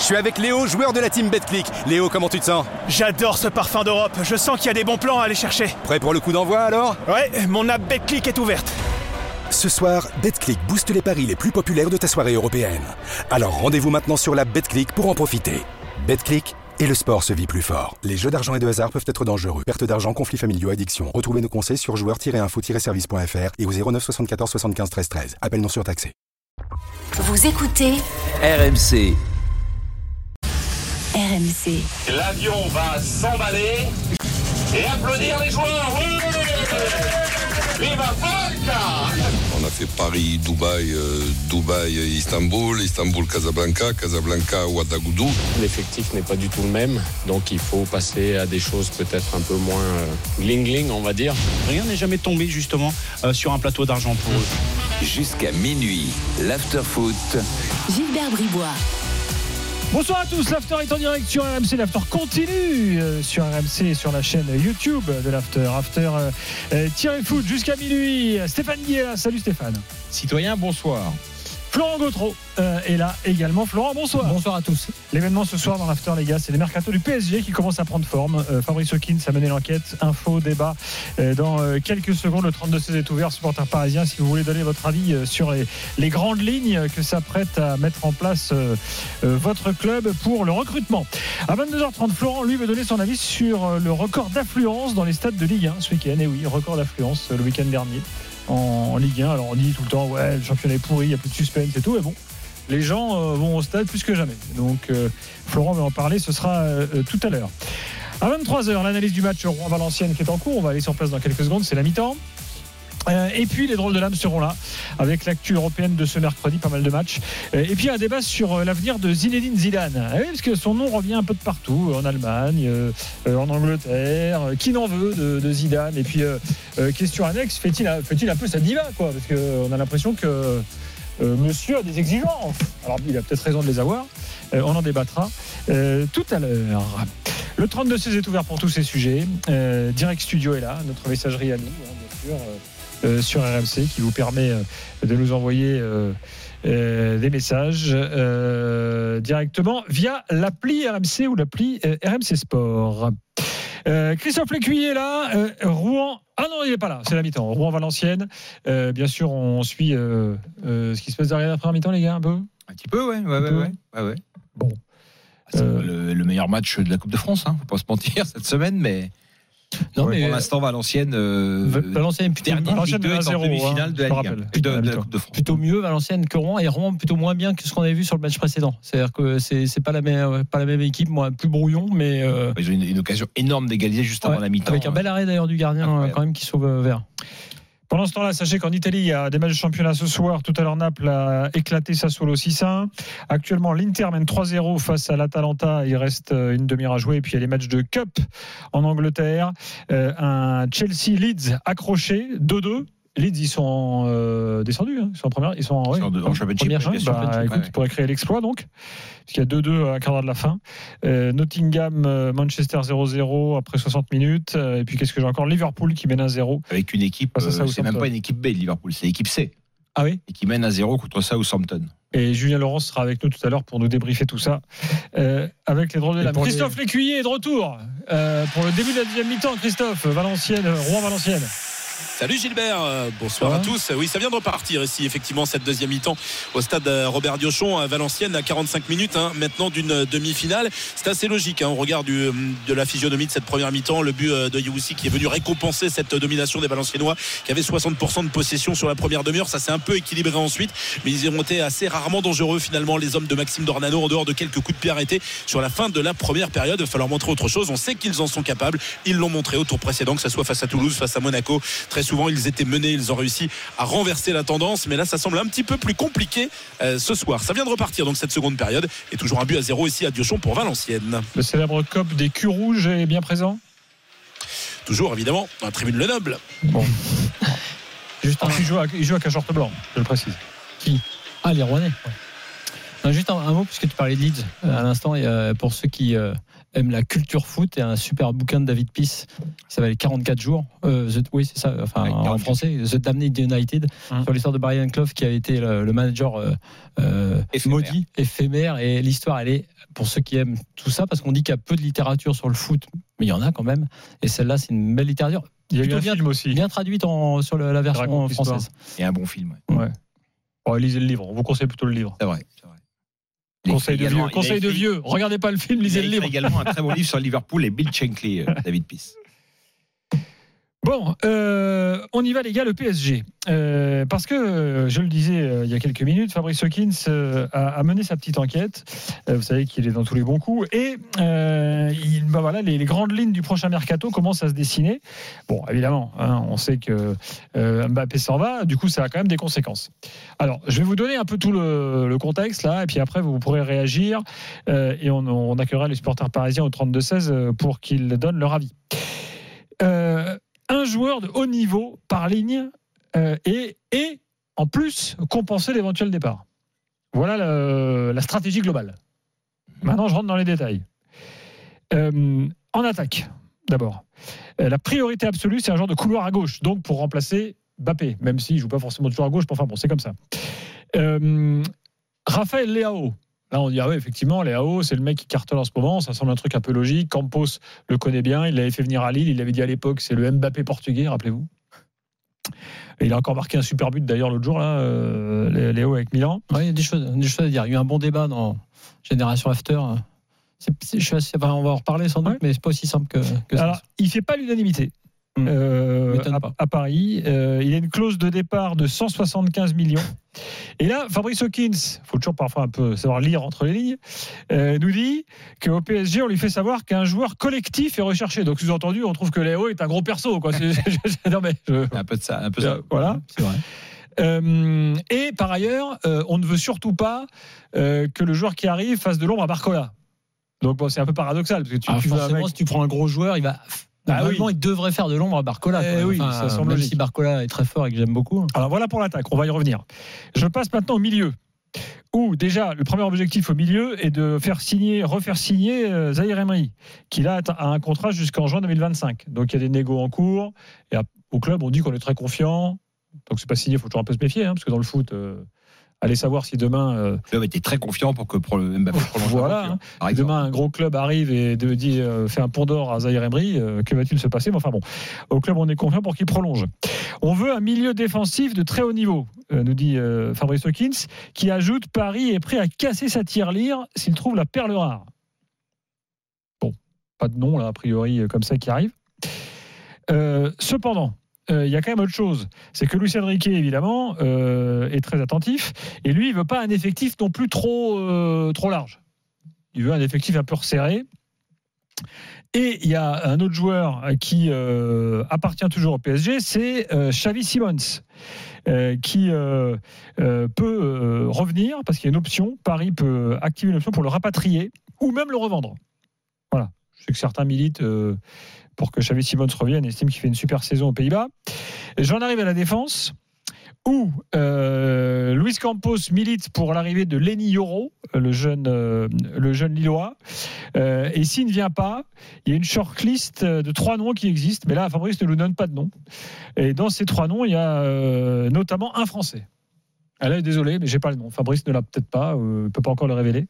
Je suis avec Léo, joueur de la team BetClick. Léo, comment tu te sens? J'adore ce parfum d'Europe. Je sens qu'il y a des bons plans à aller chercher. Prêt pour le coup d'envoi alors? Ouais, mon app BetClick est ouverte. Ce soir, BetClick booste les paris les plus populaires de ta soirée européenne. Alors rendez-vous maintenant sur la BetClick pour en profiter. BetClick et le sport se vit plus fort. Les jeux d'argent et de hasard peuvent être dangereux. Perte d'argent, conflits familiaux, addiction. Retrouvez nos conseils sur joueurs-info-service.fr et au 09 74 75 13 13. Appel non surtaxé. Vous écoutez RMC. RMC. L'avion va s'emballer et applaudir les joueurs. Oui Viva On a fait Paris, Dubaï, euh, Dubaï, Istanbul, Istanbul, Casablanca, Casablanca, Ouagadougou. L'effectif n'est pas du tout le même, donc il faut passer à des choses peut-être un peu moins gling-gling, on va dire. Rien n'est jamais tombé justement euh, sur un plateau d'argent pour eux. Jusqu'à minuit, l'after-foot. Gilbert Bribois. Bonsoir à tous, l'After est en direct sur RMC, l'After continue euh, sur RMC et sur la chaîne YouTube de l'After. After, euh, euh, tiré foot jusqu'à minuit. Stéphane là, salut Stéphane. Citoyen, bonsoir. Florent Gautreau euh, est là également. Florent, bonsoir. Bonsoir à tous. L'événement ce soir dans l'After, les gars, c'est les mercato du PSG qui commencent à prendre forme. Euh, Fabrice Hawkins a mené l'enquête. Info, débat. Euh, dans quelques secondes, le 32-16 est ouvert. Supporter parisien, si vous voulez donner votre avis sur les, les grandes lignes que s'apprête à mettre en place votre club pour le recrutement. À 22h30, Florent, lui, veut donner son avis sur le record d'affluence dans les stades de Ligue 1 ce week-end. Et oui, record d'affluence le week-end dernier en, Ligue 1. Alors on dit tout le temps, ouais, le championnat est pourri, il n'y a plus de suspense et tout. Mais bon, les gens euh, vont au stade plus que jamais. Donc euh, Florent va en parler, ce sera euh, tout à l'heure. À 23h, l'analyse du match Rouen-Valenciennes qui est en cours. On va aller sur place dans quelques secondes, c'est la mi-temps. Euh, et puis les drôles de l'âme seront là avec l'actu européenne de ce mercredi, pas mal de matchs. Euh, et puis un débat sur euh, l'avenir de Zinedine Zidane. Ah oui, parce que son nom revient un peu de partout, en Allemagne, en Angleterre. Qui n'en veut de, Zidane? Et puis question annexe, fait-il un, peu sa diva quoi? Parce qu'on a l'impression que Monsieur a des exigences. Alors il a peut-être raison de les avoir. On en débattra tout à l'heure. Le 32-16 est ouvert pour tous ces sujets. Direct Studio est là, notre messagerie à nous, hein, bien sûr, sur RMC, qui vous permet euh, de nous envoyer euh, euh, des messages euh, directement via l'appli RMC ou l'appli euh, RMC Sport. Euh, Christophe Lécuyer est là. Euh, Rouen. Ah non, il n'est pas là. C'est la mi-temps. Rouen-Valenciennes. Euh, bien sûr, on suit euh, euh, ce qui se passe derrière après la mi-temps, les gars, un peu? Un petit peu, ouais, ouais, ouais, peu. ouais, ouais, ouais. Bon. C'est Euh, le, le meilleur match de la Coupe de France, hein, faut pas se mentir cette semaine, mais Non, pour mais l'instant Valenciennes euh, Valenciennes plutôt, Valenciennes Ligue 2 mène à est en demi-finale hein, de la je te Ligue 1, rappelle. de, la la France. plutôt mieux Valenciennes que Rouen et Rouen plutôt moins bien que ce qu'on avait vu sur le match précédent. C'est-à-dire que c'est c'est pas la même pas la même équipe, moi plus brouillon, mais euh, Ils ont une, une occasion énorme d'égaliser juste avant ouais, la mi-temps. avec un bel arrêt d'ailleurs du gardien Incroyable. euh, quand même qui sauve euh, vert. Pendant ce temps-là, sachez qu'en Italie, il y a des matchs de championnat ce soir. Tout à l'heure, Naples a éclaté Sassuolo 6-1. Actuellement, l'Inter mène 3-0 face à l'Atalanta. Il reste euh, une demi-heure à jouer. Et puis, il y a les matchs de Cup en Angleterre. Euh, un Chelsea-Leeds accroché, 2-2. Leeds, ils sont euh, descendus. hein. Ils sont en première. Ils sont en, Ils sont en- en championship, première. bien Bah, écoute, ouais. ils pourraient créer l'exploit donc. Parce qu'il y a 2-2 à un quart d'heure de la fin. Euh, Nottingham, euh, Manchester 0-0 après 60 minutes. Et puis, qu'est-ce que j'ai encore? Liverpool qui mène 1-0. Avec une équipe, à c'est même pas une équipe B de Liverpool, c'est l'équipe C. Ah oui? Et qui mène à 0 contre Southampton. Et Julien Laurence sera avec nous tout à l'heure pour nous débriefer tout ça euh, avec les drôles de la les- Christophe Lécuyer est de retour euh, pour le début de la deuxième mi-temps. Christophe, Valenciennes, Rouen-Valenciennes. Salut Gilbert, euh, bonsoir à tous. Oui, ça vient de repartir ici, effectivement, cette deuxième mi-temps au stade euh, Robert Diochon à Valenciennes à 45 minutes hein, maintenant d'une euh, demi-finale. C'est assez logique, hein, au regard du, euh, de la physionomie de cette première mi-temps. Le but de Youssi qui est venu récompenser cette domination des Valenciennois qui avaient 60% de possession sur la première demi-heure. Ça s'est un peu équilibré ensuite, mais ils ont été assez rarement dangereux finalement, les hommes de Maxime Dornano, en dehors de quelques coups de pied arrêtés sur la fin de la première période. Il va falloir montrer autre chose. On sait qu'ils en sont capables. Ils l'ont montré au tour précédent, que ce soit face à Toulouse, face à Monaco. Très souvent, ils étaient menés, ils ont réussi à renverser la tendance, mais là, ça semble un petit peu plus compliqué euh, ce soir. Ça vient de repartir donc cette seconde période et toujours un but à zéro ici à Diochon pour Valenciennes. Le célèbre COP des culs rouges est bien présent? Toujours évidemment dans la tribune Le Noble. Bon. Juste un, il, joue à, il joue à Cachorte Blanc, je le précise. ah les Rouennais. Non, juste un, un mot puisque tu parlais de Leeds euh, à l'instant et euh, pour ceux qui euh, aiment la culture foot, a un super bouquin de David Peace qui s'appelle 44 jours. Euh, The- oui, c'est ça. Enfin, Ouais, en 44. français, The Damned United Hum. sur l'histoire de Brian Clough qui a été le, le manager euh, euh, Éphémère. maudit, éphémère et l'histoire elle est pour ceux qui aiment tout ça, parce qu'on dit qu'il y a peu de littérature sur le foot, mais il y en a quand même. Et celle-là, c'est une belle littérature. Il y a eu un bien, film aussi. bien traduite en- sur le- la version française. Et un bon film. ouais. Ouais. Bon, lisez le livre. On vous conseille plutôt le livre. C'est vrai. c'est vrai. Il Conseil de vieux. il Conseil de vieux. Regardez pas le film, Il lisez le livre. également un très bon livre sur Liverpool et Bill Shankly, euh, David Peace. Bon, euh, on y va les gars, le PSG. Euh, parce que, euh, je le disais il y a quelques minutes, Fabrice Hawkins a, mené sa petite enquête. Vous savez qu'il est dans tous les bons coups. Et il, bah voilà, les, les grandes lignes du prochain mercato commencent à se dessiner. Bon, évidemment, hein, on sait que Mbappé s'en va, du coup ça a quand même des conséquences. Alors, je vais vous donner un peu tout le, contexte là, et puis après vous pourrez réagir, et on, accueillera les supporters parisiens au 32-16 euh, pour qu'ils donnent leur avis. Un joueur de haut niveau par ligne euh, et, en plus compenser l'éventuel départ. Voilà la stratégie globale. Maintenant, je rentre dans les détails. Euh, en attaque, d'abord. Euh, la priorité absolue, c'est un genre de couloir à gauche, donc pour remplacer Bappé, même s'il ne joue pas forcément toujours à gauche, mais enfin bon, c'est comme ça. Raphaël Leao. Là, on dit, ah ouais, effectivement, Leao, c'est le mec qui cartonne en ce moment, ça semble un truc un peu logique. Campos le connaît bien, il l'avait fait venir à Lille, il l'avait dit à l'époque, c'est le Mbappé portugais, rappelez-vous. Et il a encore marqué un super but d'ailleurs l'autre jour, là, euh, Léo avec Milan. Ouais, il y a des choses, des choses à dire. Il y a eu un bon débat dans Génération After. On va en reparler sans doute, mais c'est pas aussi simple que, que ça. Alors, il fait pas l'unanimité. Euh, M'étonne à, Paris, Euh, il a une clause de départ de 175 millions. Et là, Fabrice Hawkins, faut toujours parfois un peu savoir lire entre les lignes, euh, nous dit qu'au PSG, on lui fait savoir qu'un joueur collectif est recherché. Donc, sous-entendu, on trouve que Léo est un gros perso. Quoi. Non, mais je- Un peu de ça. Un peu ça. voilà. C'est vrai. Euh, et par ailleurs, euh, on ne veut surtout pas euh, que le joueur qui arrive fasse de l'ombre à Barcola. Donc bon, c'est un peu paradoxal parce que tu, Ah, tu forcément, mec- si tu prends un gros joueur, il va. Ah oui. il devrait faire de l'ombre à Barcola. Eh oui, ça semble même si Barcola est très fort et que j'aime beaucoup. Alors voilà pour l'attaque, on va y revenir. Je passe maintenant au milieu. Où déjà le premier objectif au milieu est de faire signer, refaire signer euh, Zahir Emery, qui là a un contrat jusqu'en juin 2025. Donc il y a des négos en cours. Et à- au club, on dit qu'on est très confiant. Donc c'est pas signé, il faut toujours un peu se méfier, hein, parce que dans le foot, euh, allez savoir si demain euh, Le club était très confiant pour que Mbappé prolonge Voilà, hein. Demain, un gros club arrive et de, dit, euh, fait un pont d'or à Zahir Emery. euh, que va-t-il se passer? Mais enfin bon, au club, on est confiant pour qu'il prolonge. On veut un milieu défensif de très haut niveau, euh, nous dit Fabrice Hawkins, qui ajoute Paris est prêt à casser sa tirelire s'il trouve la perle rare. Bon, pas de nom là, a priori, comme ça qui arrive. Cependant, il y a quand même autre chose. C'est que Luis Enrique, évidemment, euh, est très attentif. Et lui, il veut pas un effectif non plus trop, euh, trop large. Il veut un effectif un peu resserré. Et il y a un autre joueur qui euh, appartient toujours au PSG, c'est euh, Xavi Simons, euh, qui euh, euh, peut euh, revenir parce qu'il y a une option. Paris peut activer une option pour le rapatrier ou même le revendre. Voilà. Je sais que certains militent euh, pour que Xavi Simons revienne et estiment qu'il fait une super saison aux Pays-Bas. J'en arrive à la défense où euh, Luis Campos milite pour l'arrivée de Lenny Yoro, le jeune, euh, le jeune Lillois. Euh, et s'il ne vient pas, il y a une shortlist de trois noms qui existent, mais là, Fabrice ne nous donne pas de nom. Et dans ces trois noms, il y a euh, notamment un Français. Ah là, désolé, mais j'ai pas le nom. Fabrice ne l'a peut-être pas, il peut pas encore le révéler.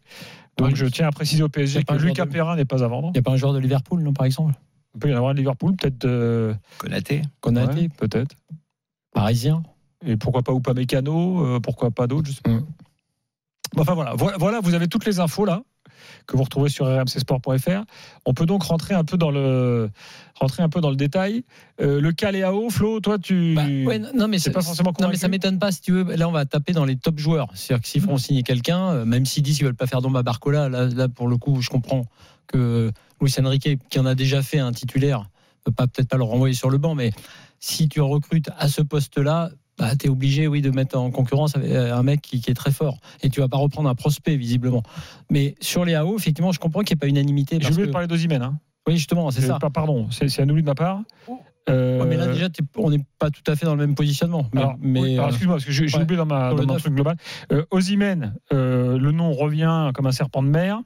Donc Ouais, je tiens à préciser au PSG que Lucas de- Perrin n'est pas à vendre. Il n'y a pas un joueur de Liverpool, non, par exemple? Il peut y en avoir un de Liverpool, peut-être. euh, Konaté. Konaté, ouais, peut-être. parisien. Et pourquoi pas Upamecano, euh, pourquoi pas d'autres, je sais pas. Mm. Bon, Enfin voilà, voilà, vous avez toutes les infos là que vous retrouvez sur rmcsport.fr. On peut donc rentrer un peu dans le rentrer un peu dans le détail. Euh, le cas Léao, Flo, toi tu Bah, ouais, non, mais c'est pas forcément Non, mais convaincu ça m'étonne pas si tu veux. Là, on va taper dans les top joueurs. C'est-à-dire que s'ils font signer quelqu'un, euh, même s'ils disent qu'ils veulent pas faire d'ombre à Barcola, là, là, pour le coup, je comprends que Luis Enrique, qui en a déjà fait un titulaire, peut pas peut-être pas le renvoyer sur le banc, mais si tu recrutes à ce poste-là, bah, tu es obligé, oui, de mettre en concurrence euh, un mec qui, qui est très fort. Et tu vas pas reprendre un prospect, visiblement. Mais sur les AO, effectivement, je comprends qu'il n'y ait pas unanimité. J'ai oublié que- de parler d'Ozimène. Hein. Oui, justement, c'est ça. pas- pardon, c'est un oubli de ma part. Euh, Ouais, mais là, déjà, t'es- on n'est pas tout à fait dans le même positionnement. Mais, alors, mais, oui, euh, excuse-moi, parce que j'ai ouais. oublié dans, ma, dans mon truc global. Euh, Osimhen, euh, le nom revient comme un serpent de mer.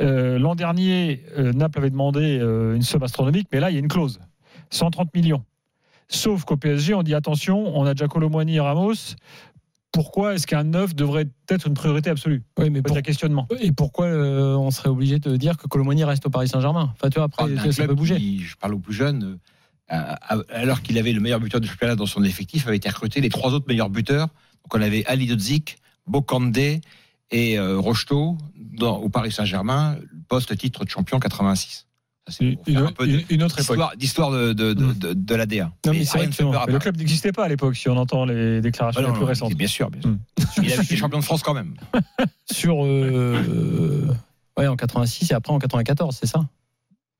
Euh, L'an dernier, euh, Naples avait demandé euh, une somme astronomique, mais là, il y a une clause 130 millions. Sauf qu'au PSG, on dit attention, on a déjà Colomboigny et Ramos. pourquoi est-ce qu'un neuf devrait être une priorité absolue? Oui, mais pour... un questionnement. Et pourquoi euh, on serait obligé de dire que Colomani reste au Paris Saint-Germain? Enfin, tu vois, après, Ah, ça peut bouger. qui, je parle aux plus jeunes, euh, alors qu'il avait le meilleur buteur du championnat dans son effectif, avait été recruté les trois autres meilleurs buteurs. Donc on avait Ali Dodzik, Bokandé et euh, Rocheteau dans- au Paris Saint-Germain, post-titre de champion 86. Ça, c'est pour Une, un peu de- une- autre époque. d'histoire- de, de, de, Mm. de, l'ADA. Non, mais vrai Mais le club n'existait pas à l'époque, si on entend les déclarations Ah non, les plus non, récentes. Bien sûr, bien sûr. Mm. Il a été champion de France quand même. Sur. euh, ouais, en 86 et après en 94, c'est ça?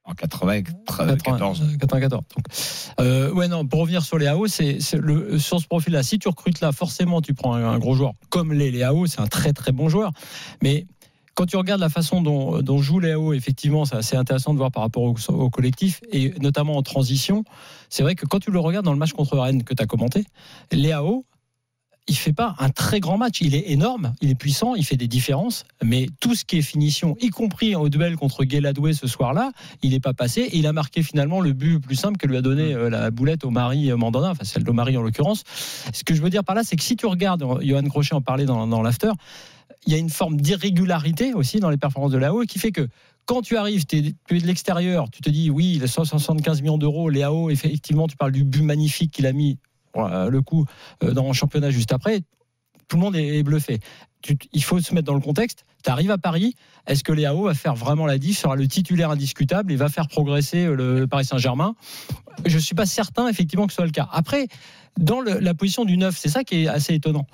En 94. 80, 94. Donc, euh, ouais, non, pour revenir sur les AO, c'est le, sur ce profil-là, si tu recrutes là, forcément, tu prends un, gros joueur. Comme les, les AO, c'est un très très bon joueur. Mais quand tu regardes la façon dont, jouent les AO, effectivement, c'est assez intéressant de voir par rapport au, au collectif, et notamment en transition. C'est vrai que quand tu le regardes dans le match contre Rennes que tu as commenté, les AO, il fait pas un très grand match. Il est énorme, il est puissant, il fait des différences, mais tout ce qui est finition, y compris au duel contre Guéladoué ce soir-là, il n'est pas passé. Il a marqué finalement le but plus simple que lui a donné euh, la boulette au mari Mandanda, enfin celle de en l'occurrence. Ce que je veux dire par là, c'est que si tu regardes, Johan Crochet en parlait dans, l'after, il y a une forme d'irrégularité aussi dans les performances de l'AO qui fait que quand tu arrives, tu es, de l'extérieur, tu te dis oui, il a 175 millions d'euros, l'AO, effectivement, tu parles du but magnifique qu'il a mis le coup euh, dans le championnat juste après, tout le monde est bluffé. Il faut se mettre dans le contexte. Tu arrives à Paris, est-ce que Léao va faire vraiment la diff, sera le titulaire indiscutable et va faire progresser euh, le Paris Saint-Germain? Je ne suis pas certain effectivement que ce soit le cas. Après, dans la position du 9, c'est ça qui est assez étonnant.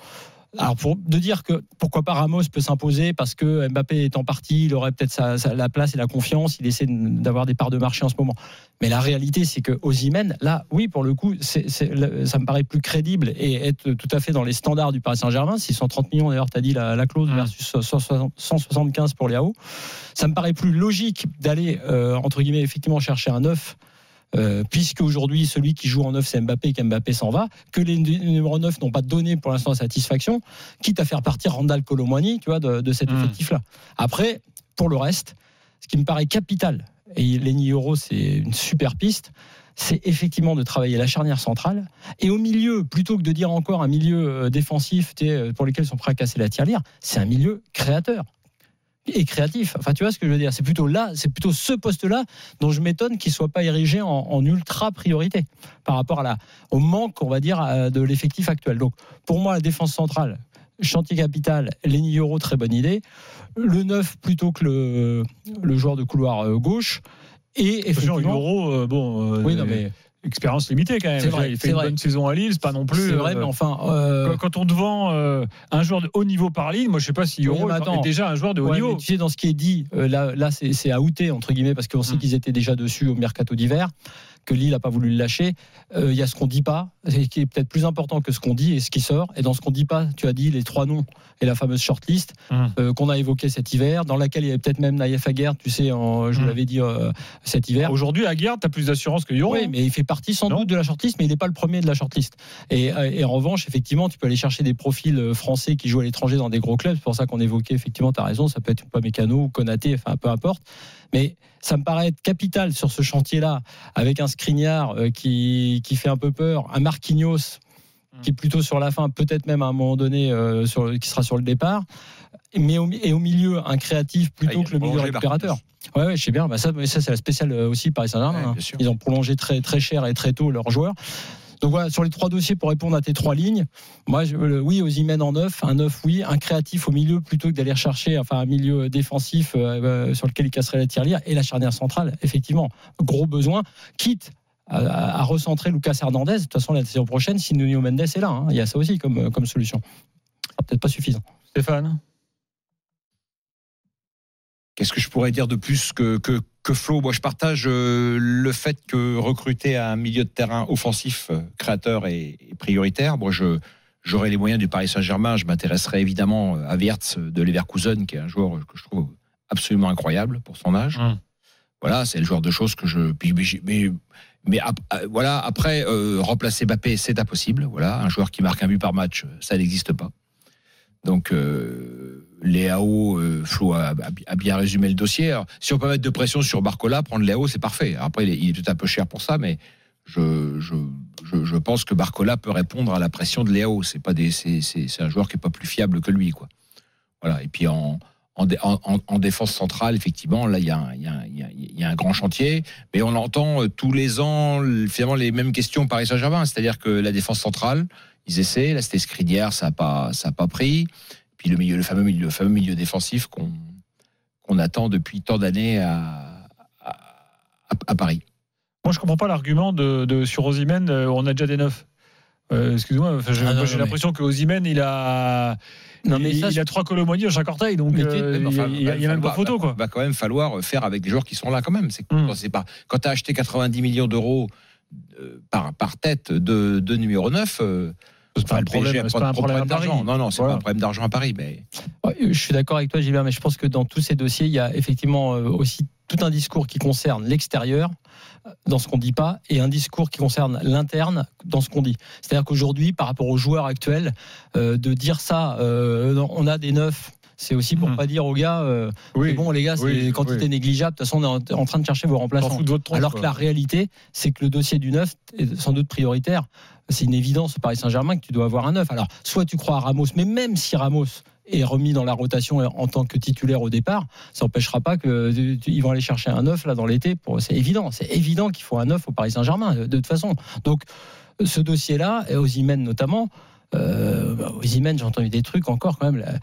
Alors pour de dire que pourquoi pas Ramos peut s'imposer parce que Mbappé est en partie, il aurait peut-être sa- sa- la place et la confiance, il essaie d'avoir des parts de marché en ce moment. Mais la réalité, c'est que Osimhen, là, oui, pour le coup, ça me paraît plus crédible et être tout à fait dans les standards du Paris Saint-Germain. 630 millions, d'ailleurs, tu as dit la, la clause versus 160 175 pour Léao. Ça me paraît plus logique d'aller, euh, entre guillemets, effectivement chercher un 9 euh, puisque aujourd'hui celui qui joue en 9 c'est Mbappé et qu'Mbappé s'en va, que les nu- numéros 9 n'ont pas donné pour l'instant satisfaction, quitte à faire partir Randall Colomwani, tu vois, de, de cet Mm. effectif-là. Après, pour le reste, ce qui me paraît capital, et Lenny Euro c'est une super piste, c'est effectivement de travailler la charnière centrale et au milieu, plutôt que de dire encore un milieu euh, défensif pour lequel ils sont prêts à casser la tirelire, c'est un milieu créateur et créatif. Enfin, tu vois ce que je veux dire C'est plutôt là, c'est plutôt ce poste-là dont je m'étonne qu'il soit pas érigé en, en ultra priorité par rapport à la, au manque, on va dire, euh, de l'effectif actuel. Donc, pour moi, la défense centrale, chantier capital, Lenny Euro, très bonne idée. Le 9 plutôt que le, le joueur de couloir euh, gauche. Et effectivement, Euro, euh, bon, oui, non, mais expérience limitée quand même. Vrai, il fait une vrai. bonne saison à Lille, c'est pas non plus. c'est vrai, euh, mais enfin, euh, quand- on te vend euh, un joueur de haut niveau par Lille, moi je sais pas si Oui, Euro mais est- déjà un joueur de haut Ouais, niveau. tu sais, dans ce qui est dit, euh, là, là c'est c'est à outer, entre guillemets, parce qu'on sait Mm. qu'ils étaient déjà dessus au mercato d'hiver, que Lille n'a pas voulu le lâcher. Euh, Il y a ce qu'on dit pas, et qui est peut-être plus important que ce qu'on dit et ce qui sort. Et dans ce qu'on dit pas, tu as dit les trois noms et la fameuse shortlist Mm. euh, qu'on a évoqué cet hiver, dans laquelle il y avait peut-être même Naïef Aguerre, tu sais, en- je vous Mm. l'avais dit euh, cet hiver. Aujourd'hui, à Guerre, tu as plus d'assurance que Euro. Oui, mais il fait partie sans Non. doute de la shortlist, mais il n'est pas le premier de la shortlist. Et, et en revanche, effectivement, tu peux aller chercher des profils euh, français qui jouent à l'étranger dans des gros clubs. C'est pour ça qu'on évoquait, effectivement, tu as raison, ça peut être pas Mécano ou Konaté, enfin peu importe. Mais ça me paraît être capital sur ce chantier-là, avec un Skriniar euh, qui, qui fait un peu peur, un Marquinhos qui est plutôt sur la fin, peut-être même à un moment donné euh, sur, qui sera sur le départ. Mais au, et au milieu, un créatif plutôt Ah, que le milieu récupérateur. Ouais, ouais, je sais bien. Bah ça, ça c'est la spéciale euh, aussi Paris Saint-Germain. Ouais, hein. Ils ont prolongé très très cher et très tôt leurs joueurs. Donc voilà, sur les trois dossiers pour répondre à tes trois lignes, moi, je, le- oui, aux Imen en neuf, un neuf, oui, un créatif au milieu plutôt que d'aller chercher enfin, un milieu défensif euh, euh, sur lequel il casserait la tirelire et la charnière centrale, effectivement, gros besoin, quitte à, recentrer Lucas Hernandez. De toute façon, la saison prochaine, si Nuno Mendes est là, hein, il y a ça aussi comme, comme solution. Sera peut-être pas suffisant. Stéphane? Qu'est-ce que je pourrais dire de plus que, que, que Flo Moi, je partage euh, le fait que recruter un milieu de terrain offensif, euh, créateur et, et prioritaire. Moi, je j'aurais les moyens du Paris Saint-Germain. Je m'intéresserais évidemment à Wirtz de Leverkusen, qui est un joueur que je trouve absolument incroyable pour son âge. Hum. Voilà, c'est le genre de choses que je. Mais, euh, voilà, après, euh, remplacer Mbappé, c'est impossible. Voilà, un joueur qui marque un but par match, ça n'existe pas. Donc, euh, Léao, euh, Flo a, bien résumé le dossier. Si on peut mettre de pression sur Barcola, prendre Léao, c'est parfait. Après, il est, il un peu cher pour ça, mais je, pense que Barcola peut répondre à la pression de Léo. C'est pas des, c'est un joueur qui est pas plus fiable que lui, quoi. Voilà. Et puis en, en, dé- en, en- en défense centrale, effectivement, là, il y a, un- il y, a, un- il y, a, il y a un grand chantier. Mais on entend euh, tous les ans, le- finalement, les mêmes questions au Paris Saint-Germain. C'est-à-dire que la défense centrale, ils essaient. Là, c'était Skriniar, ça n'a pas, ça a pas pris. Puis le milieu, le fameux milieu, le fameux milieu défensif qu'on, attend depuis tant d'années à, à, à- à Paris. Moi, je comprends pas l'argument de, de- sur Osimhen. euh, on a déjà des neufs. Euh, j'ai Ah, j'ai l'impression que Osimhen, il a, Non, mais il, ça, il a trois colomonies dans chaque orteil, donc euh, il Enfin, n'y a, y a même pas photo, quoi. Va quand même falloir faire avec des joueurs qui sont là quand même. C'est Hmm. pas quand tu as acheté 90 millions d'euros euh, par, par tête de, de numéro 9, euh, C'est pas enfin, pas un problème à d'argent. Non, non, c'est Voilà. pas un problème d'argent à Paris. Mais Je suis d'accord avec toi, Gilbert, mais je pense que dans tous ces dossiers, il y a effectivement euh, aussi tout un discours qui concerne l'extérieur dans ce qu'on dit pas et un discours qui concerne l'interne dans ce qu'on dit. C'est-à-dire qu'aujourd'hui, par rapport aux joueurs actuels, euh, de dire ça, euh, on a des neufs. C'est aussi pour Mhm. pas dire aux gars, euh, Oui, bon les gars, c'est oui, quantité oui. négligeable. De toute façon, on est en, train de chercher vos remplaçants. tronche, Alors que la réalité, c'est que le dossier du neuf est sans doute prioritaire. C'est une évidence au Paris Saint-Germain que tu dois avoir un neuf. Alors, soit tu crois à Ramos, mais même si Ramos est remis dans la rotation en tant que titulaire au départ, ça n'empêchera pas qu'ils vont aller chercher un neuf là dans l'été. C'est évident, c'est évident qu'il faut un neuf au Paris Saint-Germain de toute façon. Donc, ce dossier-là, et Osimhen notamment, euh, bah, Osimhen, j'ai entendu des trucs encore quand même. là,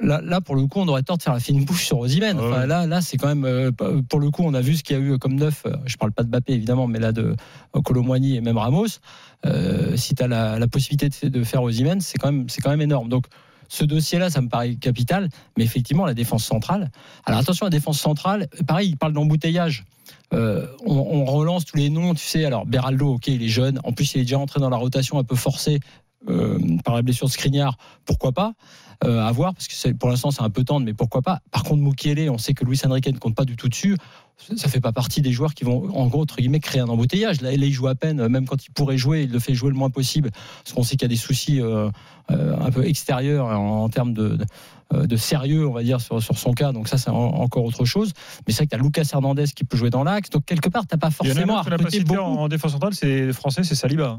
Là, là, pour le coup, on aurait tort de faire la fine bouche sur Osimhen. Ah Enfin, ouais. là, là, c'est quand même euh, pour le coup, on a vu ce qu'il y a eu comme neuf. euh, Je parle pas de Bappé évidemment, mais là de Colomboigny et même Ramos. Euh, si tu as la, la possibilité de, de faire Osimhen, c'est quand même c'est quand même énorme. Donc ce dossier-là, ça me paraît capital, mais effectivement la défense centrale. Alors attention, la défense centrale, pareil, il parle d'embouteillage. Euh, on, relance tous les noms, tu sais. Alors Beraldo, ok, il est jeune. En plus, il est déjà entré dans la rotation un peu forcé euh, par la blessure de. Pourquoi pas? Euh, à voir parce que pour l'instant c'est un peu tendre, mais pourquoi pas? Par contre, Mukiele, on sait que Luis Enrique ne compte pas du tout dessus. Ça fait pas partie des joueurs qui vont, en gros, entre guillemets, créer un embouteillage. Là, il joue à peine, même quand il pourrait jouer, il le fait jouer le moins possible, parce qu'on sait qu'il y a des soucis euh, euh, un peu extérieurs en, en termes de, de, euh, de sérieux, on va dire, sur, sur son cas. Donc ça, c'est en- encore autre chose. Mais c'est vrai que tu as Lucas Hernandez qui peut jouer dans l'axe. Donc quelque part, t'as pas Il y en a forcément un à pas beaucoup. en, en défense centrale, c'est français, c'est Saliba.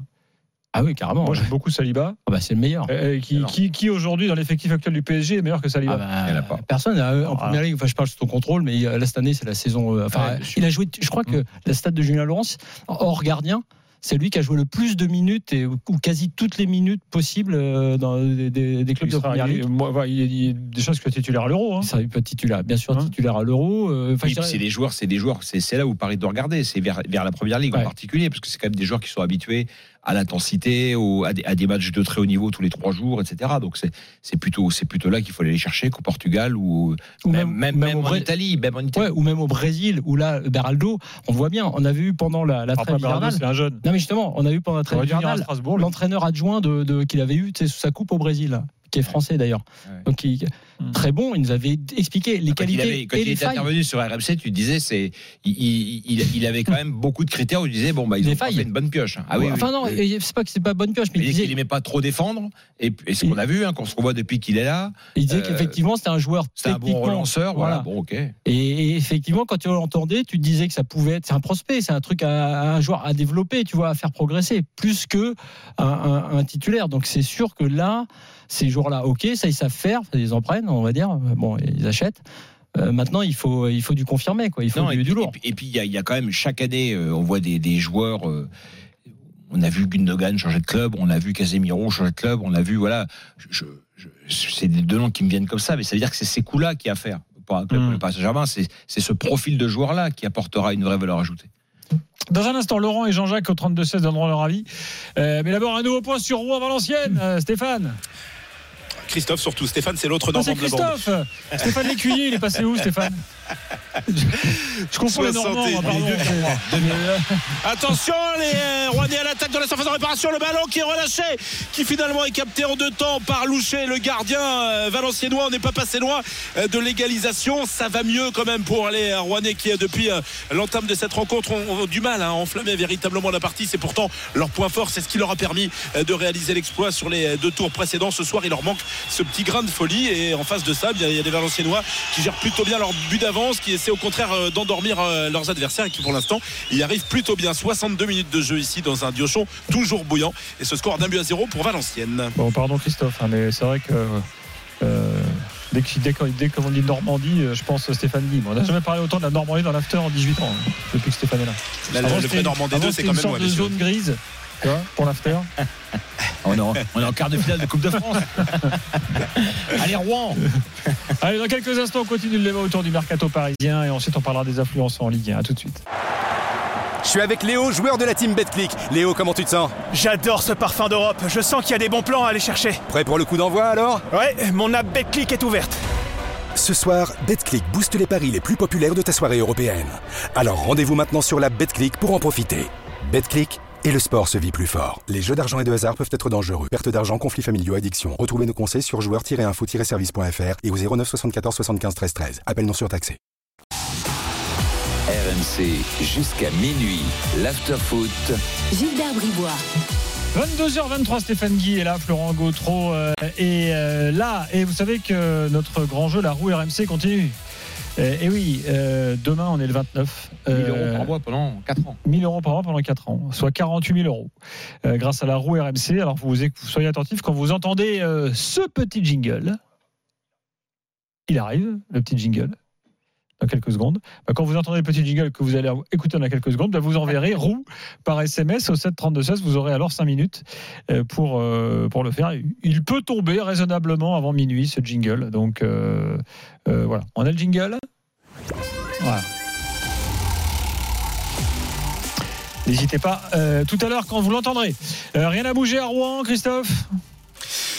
Ah oui, carrément. Moi, j'aime beaucoup Saliba. Ah bah, c'est le meilleur. Euh, qui, qui, qui aujourd'hui, dans l'effectif actuel du PSG, est meilleur que Saliba Ah bah, Il a pas. Personne euh, en Ah. première ligue. Enfin, je parle sous ton contrôle, mais euh, là cette année, c'est la saison. euh, enfin, Ouais, il a joué. Je crois que la stade de Julien Laurence, hors gardien, c'est lui qui a joué le plus de minutes et ou quasi toutes les minutes possibles euh, dans des, des- des clubs il de sera, première il- ligue. moi, voilà, il il est déjà ce que titulaire à l'Euro. Hein. Ça, il peut être titulaire, bien sûr, Hein titulaire à l'Euro. euh, Oui, c'est des joueurs, c'est des joueurs, c'est c'est là où Paris doit regarder, c'est vers, vers la première ligue Ouais. en particulier, parce que c'est quand même des joueurs qui sont habitués à l'intensité, au- à, des, à des matchs de très haut niveau tous les trois jours, etc. Donc c'est plutôt c'est plutôt là qu'il faut aller les chercher qu'au Portugal ou, ou même même, même au en Bré- Italie, même en Italie. Ouais, ou même au Brésil, où là, Beraldo, on voit bien, on a vu pendant la, la Après, trêve hivernale. c'est un jeune. Non, mais justement, on a vu pendant la trêve hivernale Strasbourg. lui. l'entraîneur adjoint de, de- qu'il avait eu sous sa coupe au Brésil, qui est français d'ailleurs. Ouais. Donc, il- Hmm. très bon, il nous avait expliqué les Quand il, qualités avait, quand et il les était failles. intervenu sur RMC, tu disais c'est il, il, il- il avait quand même beaucoup de critères où tu disais bon bah ils ont failles. fait une bonne pioche. Ah oui, oui. enfin non, Oui. c'est pas que c'est pas bonne pioche, mais Il il disait qu'il aimait pas trop défendre et, et ce qu'on a vu, hein, qu'on se revoit depuis qu'il est là, il disait euh, qu'effectivement c'était un joueur c'est un bon relanceur. Voilà, voilà. bon ok. Et, et effectivement, quand tu l'entendais, tu te disais que ça pouvait être, c'est un prospect, c'est un truc à, un joueur à développer, tu vois, à faire progresser, plus que un, un- un titulaire. Donc c'est sûr que là, ces joueurs-là, ok, ça ils savent faire, ils en prennent, on va dire, bon, ils achètent. Euh, maintenant, il faut, il faut du confirmer, quoi. Il faut Non, du, et, du lourd. et puis- il y, a- y a quand même chaque année, euh, on voit des, des joueurs. euh, on a vu Gundogan changer de club, on a vu Casemiro changer de club, on a vu voilà. Je, je- c'est des deux noms qui me viennent comme ça, mais ça veut dire que c'est ces coups-là qui à faire pour un club Mm. comme le Paris Saint-Germain. C'est c'est ce profil de joueur-là qui apportera une vraie valeur ajoutée. Dans un instant, Laurent et Jean-Jacques au 32-16 donneront leur avis. Euh, mais d'abord, un nouveau point sur Rouen-Valenciennes. Euh, Stéphane. Christophe surtout. Stéphane, c'est l'autre c'est de la bande. Christophe. Stéphane Lécuyer, il est passé où, Stéphane? Je confonds les Normands, pardon. Attention, les euh, Rouennais à l'attaque de la surface de réparation. Le ballon qui est relâché, qui finalement est capté en deux temps par Loucher, le gardien euh, valenciennois. On n'est pas passé loin euh, de l'égalisation. Ça va mieux quand même pour les Rouennais qui, depuis l'entame de cette rencontre, ont, du mal à enflammer véritablement la partie. C'est pourtant leur point fort. C'est ce qui leur a permis de réaliser l'exploit sur les deux tours précédents. Ce soir, il leur manque ce petit grain de folie. Et en face de ça, il y a des Valenciennois qui gèrent plutôt bien leur but d'avance, qui essaient au contraire euh, d'endormir euh, leurs adversaires et qui pour l'instant y arrivent plutôt bien. 62 minutes de jeu ici dans un Diochon toujours bouillant. Et ce score d'un but à zéro pour Valenciennes. Bon, pardon Christophe, hein, mais c'est vrai que. euh, Dès qu'on dit Normandie, je pense Stéphane Guy. On n'a jamais parlé autant de la Normandie dans l'after en 18 ans, hein, depuis que Stéphane est là. Là, le- vrai Normandie avant, 2, c'est quand une même sorte de zone grise, tu vois, pour l'after. On est, en, on est en quart de finale de Coupe de France. Allez, Rouen Allez, dans quelques instants, on continue le débat autour du mercato parisien et ensuite on parlera des influences en Ligue 1. À tout de suite. Je suis avec Léo, joueur de la team BetClick. Léo, comment tu te sens? J'adore ce parfum d'Europe. Je sens qu'il y a des bons plans à aller chercher. Prêt pour le coup d'envoi alors? Ouais, mon app BetClick est ouverte. Ce soir, BetClick booste les paris les plus populaires de ta soirée européenne. Alors rendez-vous maintenant sur la BetClick pour en profiter. BetClick et le sport se vit plus fort. Les jeux d'argent et de hasard peuvent être dangereux. Perte d'argent, conflits familiaux, addiction. Retrouvez nos conseils sur joueurs-info-service.fr et au 09 74 75 13 13. Appel non surtaxé. RMC jusqu'à minuit. L'afterfoot. Gilbert Bribois. 22h23, Stéphane Guy est là, Florent Gautreau euh, est euh, là. Et vous savez que notre grand jeu, la roue RMC, continue. Euh, et oui, euh, demain, on est le 29. 1000 Euh, euros par mois pendant 4 ans. 1000 euros par mois pendant 4 ans, soit 48 000 euros, euh, grâce à la roue RMC. Alors, vous, vous soyez attentifs quand vous entendez ce petit jingle. Il arrive, le petit jingle, dans quelques secondes. Bah, quand vous entendez le petit jingle que vous allez écouter dans quelques secondes, bah, vous enverrez roue par SMS au 7 32 16. Vous aurez alors 5 minutes euh, pour, euh, pour le faire. Il peut tomber raisonnablement avant minuit, ce jingle. Donc, euh, euh, voilà. On a le jingle Voilà. N'hésitez pas tout à l'heure quand vous l'entendrez. Rien à bouger à Rouen, Christophe?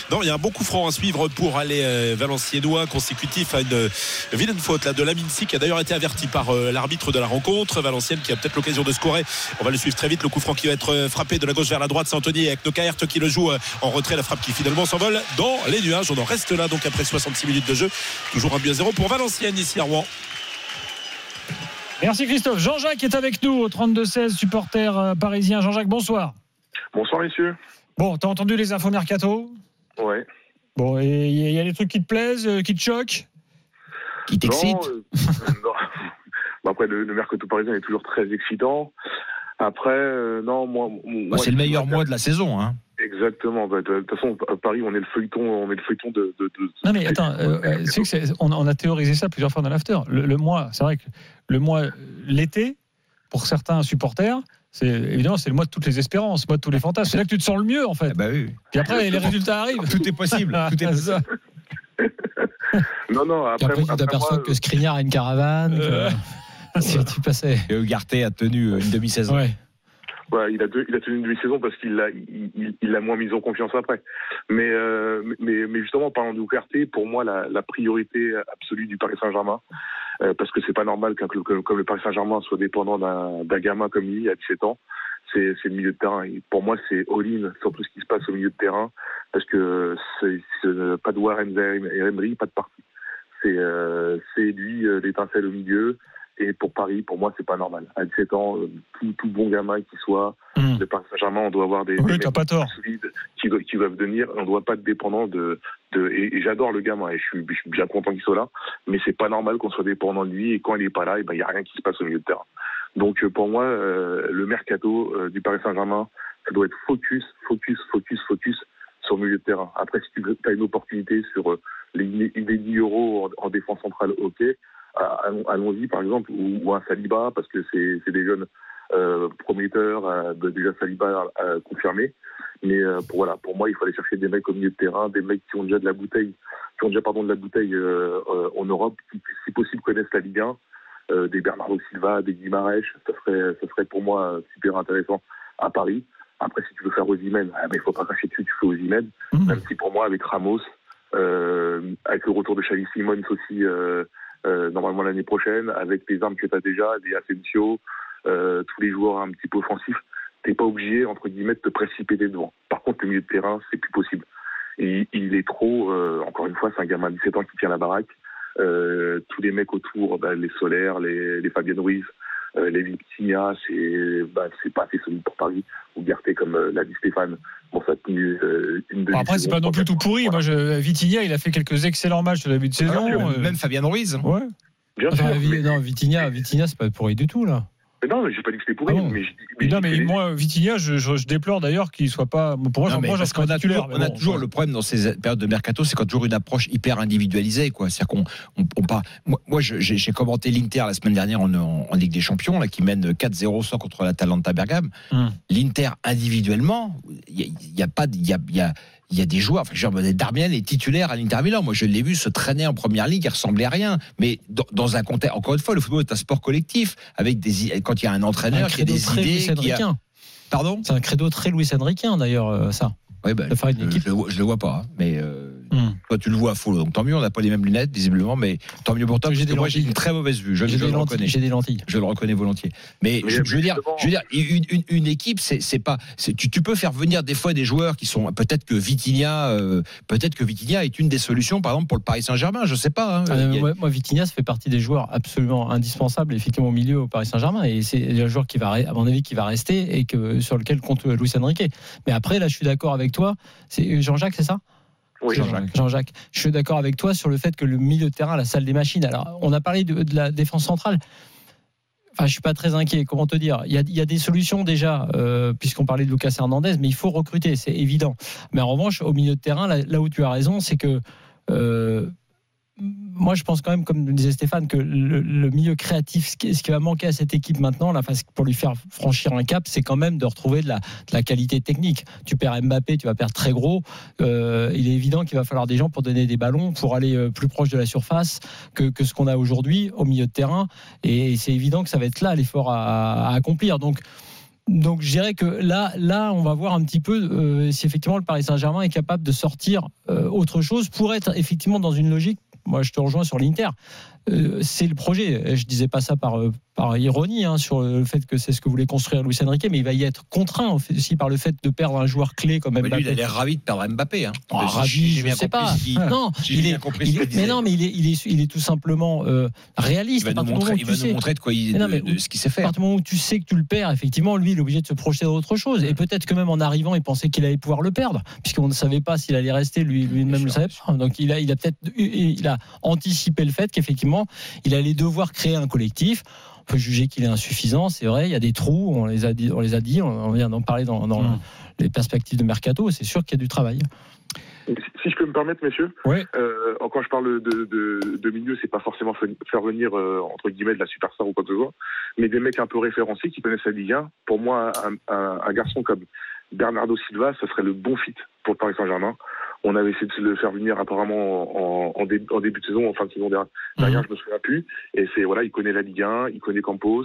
Non, il y a un bon coup franc à suivre pour aller euh, Valenciennois consécutif à une euh, vilaine faute là, de Laminsi qui a d'ailleurs été averti par euh, l'arbitre de la rencontre. Valenciennes qui a peut-être l'occasion de scorer. On va le suivre très vite. Le coup franc qui va être euh, frappé de la gauche vers la droite. C'est Anthony avec Nokaert qui le joue euh, en retrait. La frappe qui finalement s'envole dans les nuages. On en reste là donc après 66 minutes de jeu. Toujours un but à zéro pour Valenciennes ici à Rouen. Merci Christophe. Jean-Jacques est avec nous au 32-16, supporter parisien. Jean-Jacques, bonsoir. Bonsoir messieurs. Bon, t'as entendu les infos mercato? Ouais. Bon, et il y, a- il y a des trucs qui te plaisent, euh, qui te choquent Qui Non, euh, non. Bon, après, le, le mercato parisien est toujours très excitant. Après, euh, non, moi. Bah, moi, c'est le meilleur mois de la saison. Hein. Exactement. Bah, De toute façon, à Paris, on est le feuilleton, on est le feuilleton de. de, de- Non mais attends, euh, euh, tu sais que c'est- on, on a théorisé ça plusieurs fois dans l'after. Le, le mois, c'est vrai que le mois, l'été, pour certains supporters, c'est évidemment c'est le mois de toutes les espérances, le mois de tous les fantasmes. C'est là que tu te sens le mieux en fait. bah oui. Puis après les résultats arrivent. Tout est possible. Tout est ça. Non, non. Puis Après, après, tu t'aperçois que Skriniar a une caravane. Euh. que- si tu passais. Et Ugarte a tenu une demi-saison. Ouais. Ouais, il a, il a tenu une demi-saison parce qu'il l'a il, il- il l'a moins mis en confiance après. Mais, euh, mais, mais justement, en parlant d'Ouverté, pour moi, la, la priorité absolue du Paris Saint-Germain, euh, parce que c'est pas normal qu'un club comme, comme le Paris Saint-Germain soit dépendant d'un gamin comme lui à 17 ans, c'est le milieu de terrain. Pour moi, c'est all-in sur tout ce qui se passe au milieu de terrain, parce que c'est c'est pas de Warren et Emery, pas de parti. C'est euh, lui euh, l'étincelle au milieu. Et pour Paris, pour moi, c'est pas normal. À 17 ans, euh, tout, tout bon gamin qui soit, Mm. le Paris Saint-Germain, on doit avoir des, Oui, des pas tort. solides qui, qui doivent venir. On ne doit pas être dépendant de. de et, et j'adore le gamin et je suis, je suis bien content qu'il soit là. Mais c'est pas normal qu'on soit dépendant de lui et quand il est pas là, il ben, y a rien qui se passe au milieu de terrain. Donc euh, pour moi, euh, le mercato euh, du Paris Saint-Germain, ça doit être focus, focus, focus, focus sur le milieu de terrain. Après, si tu as une opportunité sur euh, les, les 10 euros en, en défense centrale, ok. Ah, allons- Allons-y, par exemple, ou, ou un Saliba, parce que c'est c'est des jeunes euh, prometteurs, euh, déjà Saliba euh, confirmé. Mais euh, pour, voilà, pour moi, il faut aller chercher des mecs au milieu de terrain, des mecs qui ont déjà de la bouteille, qui ont déjà pardon de la bouteille euh, euh, en Europe, qui, si possible connaissent la Ligue 1, euh, des Bernardo Silva, des Guimarães, ça serait, ça serait pour moi super intéressant à Paris. Après, si tu veux faire Osimhen, ah, mais il faut pas cracher dessus, tu fais Osimhen. Même si pour moi, avec Ramos, euh, avec le retour de Xavi Simons aussi, euh, normalement l'année prochaine, avec les armes que tu as déjà, des Asensio, euh, tous les joueurs un petit peu offensifs, t'es pas obligé, entre guillemets, de te précipiter devant. Par contre, le milieu de terrain, c'est plus possible. Il est trop, euh, encore une fois, c'est un gamin de 17 ans qui tient la baraque. Euh, tous les mecs autour, bah, les Solaires, les, les Fabien Ruiz, Euh, les Vitinha, c'est bah, c'est pas assez solide pour Paris. Ou Garté, comme euh, l'a dit Stéphane, bon, ça a tenu euh, une demi Bon, après, c'est pas non plus tout pourri. Moi, je, Vitinha, il a fait quelques excellents matchs au début de saison. euh, Même Fabien Ruiz. Ouais. Bien Enfin, sûr, mais- non, Vitinha, Vitinha, c'est pas pourri du tout là. Mais non, mais j'ai pas dit que c'était pourri, Ah bon mais, non, mais moi, Vitinha, je, je- je déplore d'ailleurs qu'il soit pas. Pour moi, Non, j'en mais parce qu'on a titulaire. toujours, on a bon, toujours ouais. le problème dans ces périodes de mercato, c'est quand toujours une approche hyper individualisée, quoi. C'est-à-dire qu'on, on, on part- Moi, j'ai commenté l'Inter la semaine dernière en, en- en Ligue des Champions, là, qui mène 4-0 sans contre l'Atalanta Bergame. Hum. L'Inter individuellement, il y, a- y a pas, de- il y a, il y a- il y a des joueurs. Enfin, genre, Darmian est titulaire à l'Inter Milan. Moi, je l'ai vu se traîner en première ligue, il ressemblait à rien. Mais dans, dans un contexte, encore une fois, le football est un sport collectif avec des, quand il y a un entraîneur Un qui a credo des très idées, qui a, pardon? C'est un credo très Luis Enriquin d'ailleurs, euh, ça. Oui, ben, faire une je, équipe. je le vois- je le vois pas, hein, mais euh, Hum. toi tu le vois à full, donc tant mieux. On n'a pas les mêmes lunettes visiblement, mais tant mieux pour toi. J'ai moi j'ai une très mauvaise vue. Je, J'ai je des le reconnais. J'ai des lentilles. Je le reconnais volontiers. Mais, Mais je, je veux dire, justement- je veux dire, une, une- une équipe, c'est pas. Tu, tu peux faire venir des fois des joueurs qui sont peut-être que Vitinha, euh, peut-être que Vitinha est une des solutions, par exemple pour le Paris Saint-Germain. Je sais pas. hein. Ah, a- moi, moi, Vitinha, ça fait partie des joueurs absolument indispensables, effectivement, au milieu au Paris Saint-Germain. Et c'est un joueur qui va, à mon avis, qui va rester et que, sur lequel compte Luis Enrique. Mais après, là, je suis d'accord avec toi. C'est Jean-Jacques, c'est ça? Oui, Jean-Jacques. Jean-Jacques. Je suis d'accord avec toi sur le fait que le milieu de terrain, la salle des machines. Alors, on a parlé de, de la défense centrale. Enfin, je suis pas très inquiet. Comment te dire? Il y, a, il y a des solutions déjà, euh, puisqu'on parlait de Lucas Hernandez, mais il faut recruter, c'est évident. Mais en revanche, au milieu de terrain, là, là où tu as raison, c'est que euh, moi, je pense quand même, comme disait Stéphane, que le, milieu créatif, ce qui, va manquer à cette équipe maintenant, pour lui faire franchir un cap, c'est quand même de retrouver de la, qualité technique. Tu perds Mbappé, tu vas perdre très gros. Euh, il est évident qu'il va falloir des gens pour donner des ballons, pour aller euh, plus proche de la surface que, ce qu'on a aujourd'hui au milieu de terrain. Et c'est évident que ça va être là l'effort à, accomplir. Donc, donc je dirais que là, là, on va voir un petit peu euh, si effectivement le Paris Saint-Germain est capable de sortir autre chose pour être effectivement dans une logique. Moi, je te rejoins sur l'Inter. Euh, c'est le projet. Je disais pas ça par, euh, par ironie hein, sur le fait que c'est ce que voulait construire Luis Enrique, mais il va y être contraint aussi par le fait de perdre un joueur clé comme lui, Mbappé. il a l'air ravi de perdre Mbappé. Hein. Oh, Si ravi, je bien sais pas. Non, il est, il est- mais disait. non, mais il est, il est, il est tout simplement euh, réaliste. Il va À nous montrer, il va nous de quoi il, non, de- mais de ce qu'il sait à faire. partir du moment où tu sais que tu le perds, effectivement, lui, il est obligé de se projeter dans autre chose. Et peut-être que même en arrivant, il pensait qu'il allait pouvoir le perdre, puisqu'on ne savait pas s'il allait rester, lui, lui-même le savait pas. Donc il a, il a peut-être, il a anticipé le fait qu'effectivement, il allait devoir créer un collectif. On peut juger qu'il est insuffisant, c'est vrai. Il y a des trous, on les a dit, on les a dit, on vient d'en parler dans, dans Mm. les perspectives de mercato. C'est sûr qu'il y a du travail. Si je peux me permettre, messieurs, Ouais. euh, quand je parle de, de, de milieu, c'est pas forcément fa- faire venir euh, entre guillemets de la superstar ou quoi que ce soit, mais des mecs un peu référencés qui connaissent la Ligue 1. Pour moi, un, un- un garçon comme Bernardo Silva, ça serait le bon fit pour le Paris Saint-Germain. On avait essayé de le faire venir apparemment en, en, dé- en début de saison, en fin de saison dernière, derrière, je me souviens plus. Et c'est voilà, il connaît la Ligue 1, il connaît Campos.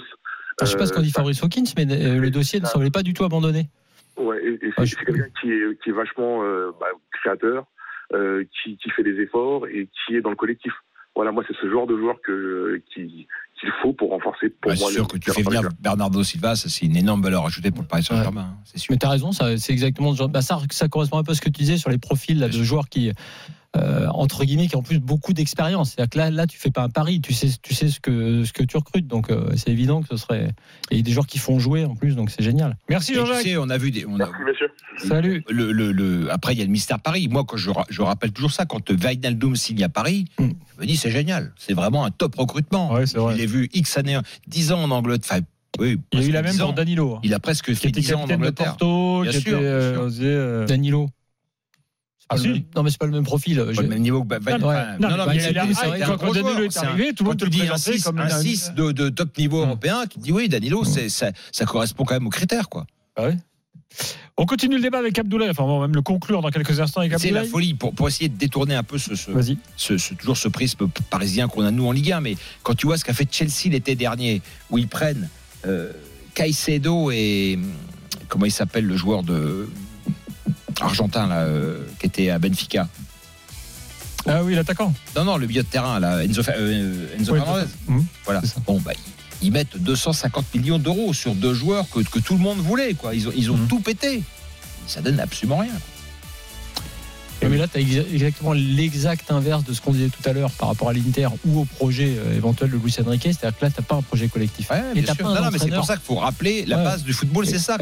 Je sais pas ce qu'on dit Euh, Fabrice Hawkins, mais euh, le dossier ne semblait pas du tout abandonné. Ouais, et, et c'est Ah, je- quelqu'un qui est, qui est vachement euh, bah, créateur, euh, qui, qui fait des efforts et qui est dans le collectif. Voilà, moi, c'est ce genre de joueur que qui- qu'il faut pour renforcer pour Bah, moi. c'est sûr le- que tu fais venir. Bernardo Silva, ça c'est une énorme valeur ajoutée pour le Paris Saint-Germain. hein, C'est sûr. Mais tu as raison, ça, c'est exactement ce genre. Bah, ça, ça correspond un peu à ce que tu disais sur les profils là, de joueurs qui, euh, entre guillemets, qui ont en plus beaucoup d'expérience. C'est-à-dire que là, là, tu fais pas un pari, tu sais, tu sais ce que ce que tu recrutes. Donc euh, c'est évident que ce serait. Et il y a des joueurs qui font jouer en plus, donc c'est génial. Merci tu Jean-Jacques. sais, on a vu des. on a- Merci, messieurs. Salut. le, le- le- après, il y a le mystère Paris. Moi, quand je, ra- je rappelle toujours ça, quand Wijnaldum signe à Paris, Mm. je me dis c'est génial. C'est vraiment un top recrutement. Ouais, c'est vrai. Je l'ai vu X années, 10 ans en Angleterre. Enfin, oui, Il y a eu presque la même 10 pour. Danilo. Il a presque fait était 10 ans en de Angleterre. Porto, Bien qui sûr, était, bien euh, sûr. euh, Danilo. Ah, si. même- Non, mais c'est pas le même profil. Pas Je- le même niveau que Ba- Ouais. enfin, Non, mais mais il c'est- a ah, quand- quand Danilo est C'est un- arrivé, tout le monde te dis un présentait 6 comme un une- 6 de, de top niveau Mm. européen, tu te dis oui, Danilo, c'est- ça, ça correspond quand même aux critères. quoi. Ah ouais. On continue le débat avec Abdoulaye. Enfin, on va même le conclure dans quelques instants avec C'est la Abdoulaye. folie pour, pour essayer de détourner un peu ce, ce, Vas-y. ce- ce- toujours ce prisme parisien qu'on a nous en Ligue 1. Mais quand tu vois ce qu'a fait Chelsea l'été dernier, où ils prennent euh, Caicedo et comment il s'appelle le joueur de argentin là, euh, qui était à Benfica. Ah oui, l'attaquant. Non, non, le milieu de terrain là, Enzo, euh, Enzo Fernandez. Hum. Voilà. Bon, bah, ils- mettent 250 millions d'euros sur deux joueurs que, que tout le monde voulait. Quoi. Ils ont, ils ont Mhm. tout pété. Ça donne absolument rien. Mais là, tu as exactement l'exact inverse de ce qu'on disait tout à l'heure par rapport à l'Inter ou au projet euh, éventuel de Luis Enrique. C'est-à-dire que là, tu pas un projet collectif. Ouais, et pas un Non, non, mais c'est pour ça qu'il faut rappeler la Ouais. base du football, c'est ça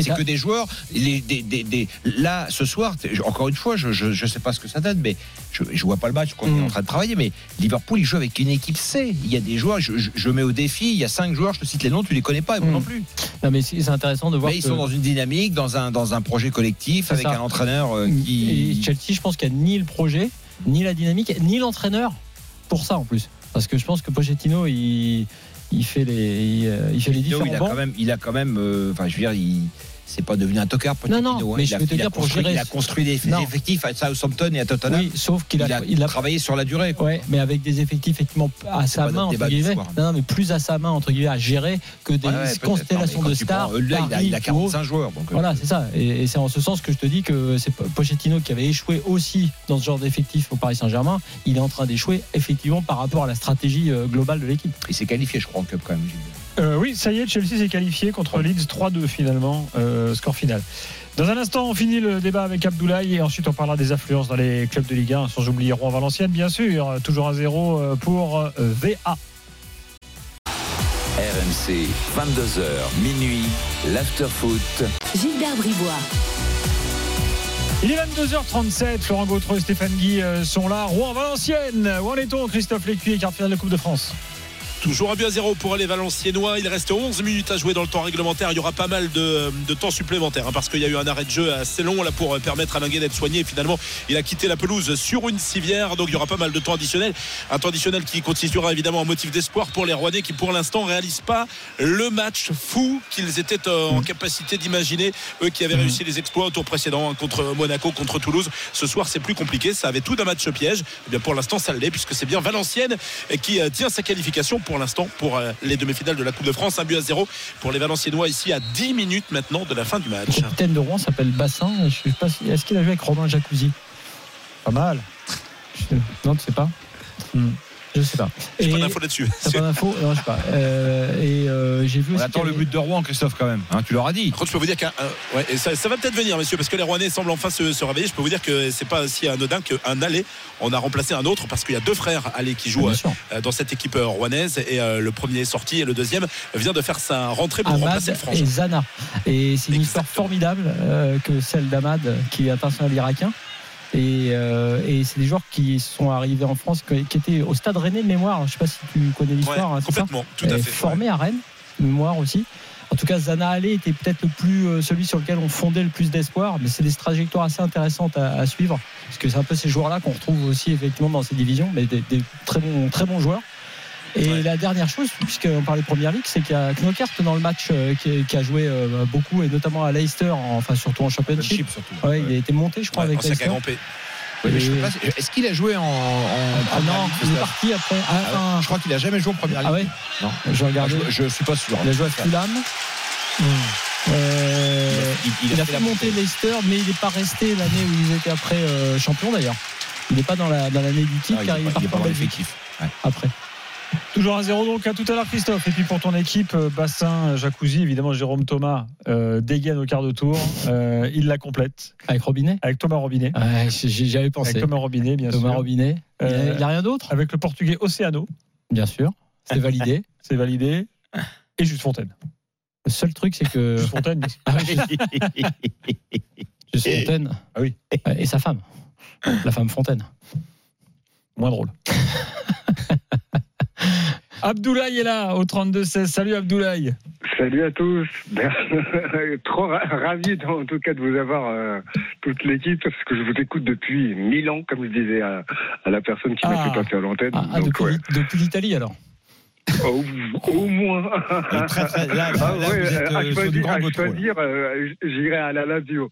C'est que des joueurs, les, des, des, des- là ce soir, encore une fois, je, je sais pas ce que ça donne, mais je, je vois pas le match qu'on Mm. est en train de travailler, mais Liverpool il joue avec une équipe C. Il y a des joueurs, je, je, je mets au défi, il y a cinq joueurs, je te cite les noms, tu les connais pas, et moi Mm. non plus. Non, mais c'est intéressant de voir. Mais ils sont dans une dynamique, dans un dans un projet collectif, avec ça. un entraîneur euh, Et Chelsea, je pense qu'il n'y a ni le projet, ni la dynamique, ni l'entraîneur pour ça en plus. Parce que je pense que Pochettino, il, il fait les, il, euh, il fait les différents il a bancs. quand même, il a quand même, euh, enfin, je veux dire, il. C'est pas devenu un tocard, Pochettino, Non, non, hein. mais il je a, veux te il a dire, pour construit, gérer- il a construit des Non. effectifs à Southampton et à Tottenham. Oui, sauf qu'il a, il a, il a travaillé sur la durée. quoi. Ouais, mais avec des effectifs effectivement à sa main entre débat du guillemets. soir. Non, non, mais plus à sa main entre guillemets à gérer que des Ouais, ouais, peut-être. constellations Non, mais de tu stars. prends, euh, là, il a, il a Paris, 45 joueurs. Donc, euh, Voilà, c'est ça. Et, et c'est en ce sens que je te dis que c'est Pochettino qui avait échoué aussi dans ce genre d'effectif au Paris Saint-Germain. Il est en train d'échouer effectivement par rapport à la stratégie euh, globale de l'équipe. Il s'est qualifié, je crois, en Cup quand même. Gilles. Euh, oui, ça y est, Chelsea s'est qualifié contre Leeds 3-2 finalement, euh, score final. Dans un instant, on finit le débat avec Abdoulaye et ensuite on parlera des affluences dans les clubs de Ligue 1, sans oublier Rouen-Valenciennes, bien sûr. Toujours à zéro euh, pour VA. RMC, 22h, minuit, l'afterfoot. Gilbert Bribois. Il est 22h37, Florent Gautreau et Stéphane Guy sont là. Rouen-Valenciennes, où en est-on Christophe Lécuyer, quart de de Coupe de France? Toujours un but à zéro pour les Valenciennois. Il reste 11 minutes à jouer dans le temps réglementaire. Il y aura pas mal de, de temps supplémentaire hein, parce qu'il y a eu un arrêt de jeu assez long là pour permettre à Linguet d'être soigné. Finalement, il a quitté la pelouse sur une civière. Donc il y aura pas mal de temps additionnel. Un temps additionnel qui constituera évidemment un motif d'espoir pour les Rouennais qui pour l'instant réalisent pas le match fou qu'ils étaient euh, en capacité d'imaginer. Eux qui avaient réussi les exploits au tour précédent hein, contre Monaco, contre Toulouse. Ce soir, c'est plus compliqué. Ça avait tout d'un match piège. Eh bien, pour l'instant, ça l'est puisque c'est bien Valenciennes qui euh, tient sa qualification pour l'instant pour euh, les demi-finales de la Coupe de France. Un but à zéro pour les Valenciennois ici à 10 minutes maintenant de la fin du match. Le capitaine de Rouen s'appelle Bassin. Si- Est-ce qu'il a joué avec Romain Jacuzzi? Pas mal. Non, tu sais pas? Hmm. Je sais pas. J'ai pas d'infos là-dessus. T'as pas d'info Non, je sais pas. Euh, et euh, j'ai vu On attend le but de Rouen, Christophe, quand même. Hein, tu l'auras dit. Contre, je peux vous dire qu'un. un- ouais, et ça, ça va peut-être venir, messieurs, parce que les Rouennais semblent enfin se, se réveiller. Je peux vous dire que c'est pas si anodin qu'un aller. On a remplacé un autre parce qu'il y a deux frères allés qui jouent sûr. euh, dans cette équipe rouennaise. Et euh, le premier est sorti et le deuxième vient de faire sa rentrée pour remplacer Ahmad le frangin. et Zana. Et c'est une histoire formidable euh, que celle d'Ahmad, qui est international irakien. Et, euh, et c'est des joueurs qui sont arrivés en France, qui étaient au stade Rennais de mémoire. Je ne sais pas si tu connais l'histoire. Ouais, hein, complètement, tout à Et fait. Formé à Rennes, de mémoire aussi. En tout cas, Zana Allé était peut-être le plus euh, celui sur lequel on fondait le plus d'espoir, mais c'est des trajectoires assez intéressantes à, à suivre, parce que c'est un peu ces joueurs-là qu'on retrouve aussi effectivement dans ces divisions, mais des, des très bons, très bons joueurs. Et Ouais. la dernière chose, puisqu'on parlait de Première Ligue, c'est qu'il y a Knokert dans le match euh, qui, qui a joué euh, beaucoup, et notamment à Leicester, en- enfin surtout en Championship. Chip, surtout. Ouais, il a été monté, je crois, avec sac Leicester. Est-ce qu'il a joué en. en Ah non, il est parti après. Ah, Ah Je crois qu'il a jamais joué en première ligue. ah ouais Non. Je regardais. Je, je suis pas sûr. Il a joué à Fulham. Euh, Il, il il a fait fait la monter Leicester, mais il n'est pas resté l'année où ils étaient après euh, champions d'ailleurs. Il n'est pas dans la dans l'année du titre Ah, il car est il est parti en dans Belgique après. Toujours à zéro donc à tout à l'heure Christophe. Et puis pour ton équipe, euh, Bassin, Jacuzzi, évidemment Jérôme Thomas euh, dégaine au quart de tour. Euh, il la complète Avec Robinet? avec Thomas Robinet. Ouais, j'ai- J'avais pensé. Avec Thomas Robinet, bien Thomas sûr. Robinet. Il y a- Euh, n'y a rien d'autre? Avec le portugais Océano, Bien sûr. C'est validé. c'est validé. Et Juste Fontaine. Le seul truc, c'est que. Juste Fontaine. Ah oui, Juste Fontaine. Ah oui. Et sa femme. La femme Fontaine. moins drôle. Abdoulaye est là au 32-16. Salut Abdoulaye. Salut à tous. Trop ra- ravi en tout cas de vous avoir euh, toute l'équipe parce que je vous écoute depuis mille ans, comme je disais à, à la personne qui m'a Ah. fait passer à l'antenne. Ah, ah, depuis ouais. depuis l'Italie alors. au, au moins. Très, très- là, Ah là, ouais, vous êtes à euh, choisir, à choisir, euh, j'irai à la Lazio.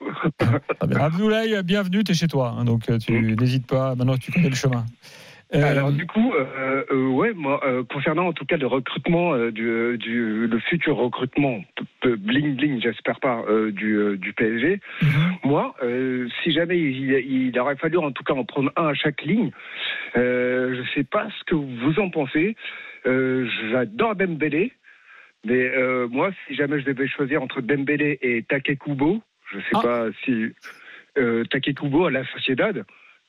Abdoulaye, bienvenue, t'es chez toi. hein, donc euh, tu n'hésites pas. Maintenant, tu connais le chemin. Euh, Alors du coup, euh, euh, ouais, moi, euh, concernant en tout cas le recrutement euh, du, du le futur recrutement bling bling, j'espère pas, euh, du, du PSG. Moi, euh, si jamais il, il aurait fallu en tout cas en prendre un à chaque ligne, euh, je sais pas ce que vous en pensez. Euh, J'adore Dembélé, mais euh, moi, si jamais je devais choisir entre Dembélé et Takekubo, je sais Ah. pas si euh, Takekubo à la Sociedad,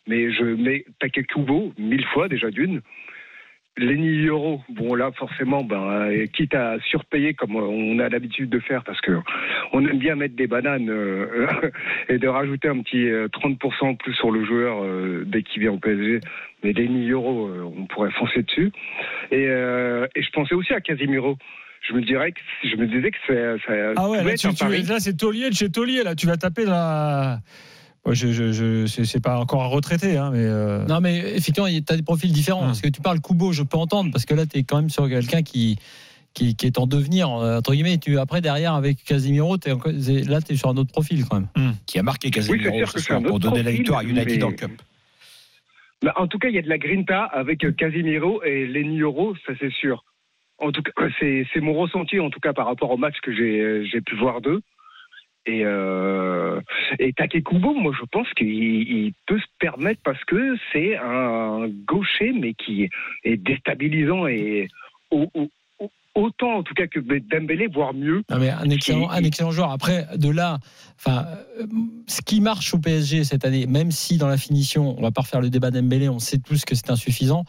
mais je mets Takekubo mille fois déjà d'une. Lenny Euro, bon là forcément, ben, euh, quitte à surpayer comme on a l'habitude de faire, parce que on aime bien mettre des bananes euh, et de rajouter un petit euh, 30% en plus sur le joueur euh, dès qu'il vient au PSG. Mais Lenny Euro, euh, on pourrait foncer dessus. Et, euh, et je pensais aussi à Casimiro. Je me dirais que je me disais que c'est Ah ouais, là, tu, tu- là, c'est taulier de chez taulier. Là, tu vas taper dans la. Ouais, je, je, je- c'est c'est pas encore un retraité, hein, mais. euh, Non, mais effectivement, tu as des profils différents. Parce que tu parles Kubo, je peux entendre, parce que là, tu es quand même sur quelqu'un qui, qui, qui est en devenir, euh, entre guillemets. Tu, après, derrière, avec Casimiro, c'est- là, tu es sur un autre profil quand même. Qui a marqué Oui, ce un pour donner la victoire à United mais- le Cup. Bah, en tout cas, il y a de la grinta avec euh, Casimiro et Lenny Euro, ça c'est sûr. En tout cas, c'est c'est mon ressenti, en tout cas par rapport au match que j'ai j'ai pu voir d'eux. Et, euh, et Takekubo, moi je pense qu'il il peut se permettre parce que c'est un gaucher, mais qui est déstabilisant et au- au- au- autant en tout cas que Dembélé, voire mieux. Non, mais un excellent, un excellent joueur. Après, de là, enfin, euh, ce qui marche au PSG cette année, même si dans la finition, on va pas refaire le débat d'Embélé, on sait tous que c'est insuffisant.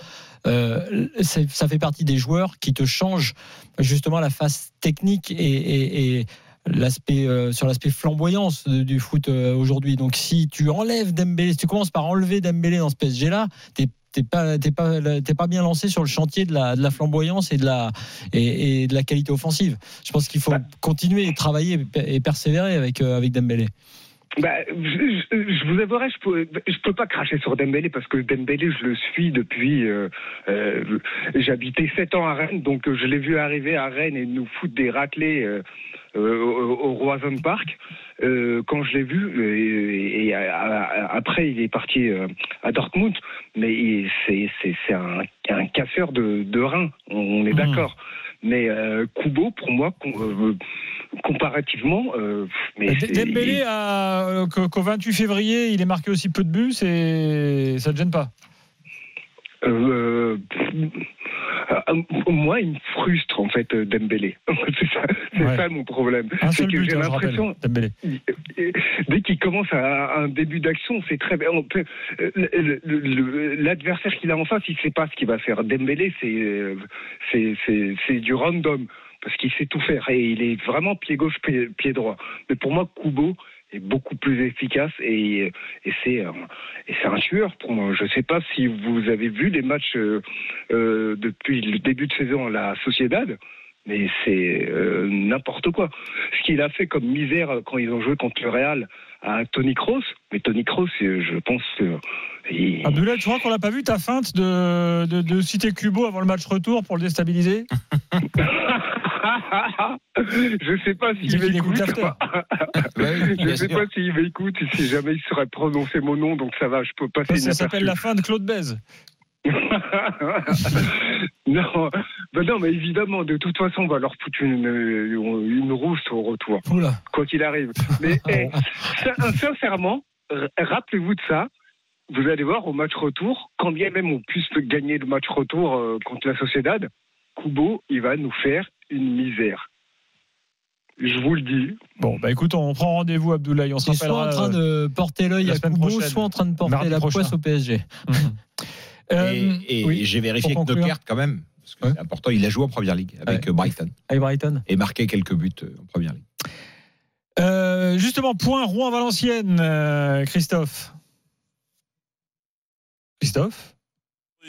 euh, ça fait partie des joueurs qui te changent justement la face technique et, et- et l'aspect euh, sur l'aspect flamboyance de- du foot euh, aujourd'hui. Donc, si tu enlèves Dembélé, si tu commences par enlever Dembélé dans ce PSG là, t'es t'es pas t'es pas t'es pas bien lancé sur le chantier de la, de la flamboyance et de la et, et de la qualité offensive. Je pense qu'il faut continuer et travailler et persévérer avec euh, avec Dembélé. Bah, je, je- vous avouerai, je peux, je peux pas cracher sur Dembélé parce que Dembélé, je le suis depuis. euh, euh, J'habitais 7 ans à Rennes, donc euh, je l'ai vu arriver à Rennes et nous foutre des raclés euh, euh, au, au Roison Park. Euh, quand je l'ai vu, et, et, à- à- après il est parti euh, à Dortmund, mais c'est c'est- c'est un, un casseur de, de reins, on, on est d'accord. Mais euh, Kubo, pour moi, euh, comparativement, euh, mais Dembélé, a- euh, qu'au qu'au 28 février, il est marqué aussi peu de buts, c'est ça te gêne pas Euh, euh, moi, il me frustre en fait Dembélé. c'est ça, c'est Ouais. ça mon problème. C'est que j'ai hein, l'impression, dès qu'il commence à un début d'action, c'est très L'adversaire qu'il a en face, il sait pas ce qu'il va faire. Dembélé, c'est c'est c'est c'est du random parce qu'il sait tout faire et il est vraiment pied gauche, pied, pied droit. Mais pour moi, Kubo est beaucoup plus efficace et, et c'est un, tueur pour moi. Je sais pas si vous avez vu les matchs euh, euh, depuis le début de saison à la Sociedad. Mais c'est euh, n'importe quoi. Ce qu'il a fait comme misère quand ils ont joué contre le Real à Tony Kroos. Mais Tony Kroos, je pense que. il- Abdoulaye, tu crois qu'on l'a pas vu ta feinte de, de, de citer Kubo avant le match retour pour le déstabiliser? je sais pas s'il m'écoute. je sais pas s'il m'écoute, si jamais il saurait prononcer mon nom, donc ça va, je peux passer Ça, ça s'appelle la fin de Claude Bèze. non, ben non, mais évidemment, de toute façon, on va leur foutre une, une rousse au retour. Quoi qu'il arrive. Mais eh, sin- sincèrement, rappelez-vous de ça. Vous allez voir au match retour, quand bien même on puisse gagner le match retour euh, contre la Sociedad, Kubo, il va nous faire une misère. Je vous le dis. Bon, bah écoute, on prend rendez-vous, Abdoulaye. On se Il est soit en rappellera. train euh, de porter l'œil à Kubo, soit en train de porter Mardi la prochain. poisse au PSG. Euh, et et oui, j'ai vérifié que. Nockert, quand même, parce que c'est important, il a joué en première ligue avec euh, Brighton. Avec Brighton. Et marqué quelques buts euh, en première ligue. Euh, justement, point Rouen-Valenciennes, euh, Christophe. Christophe?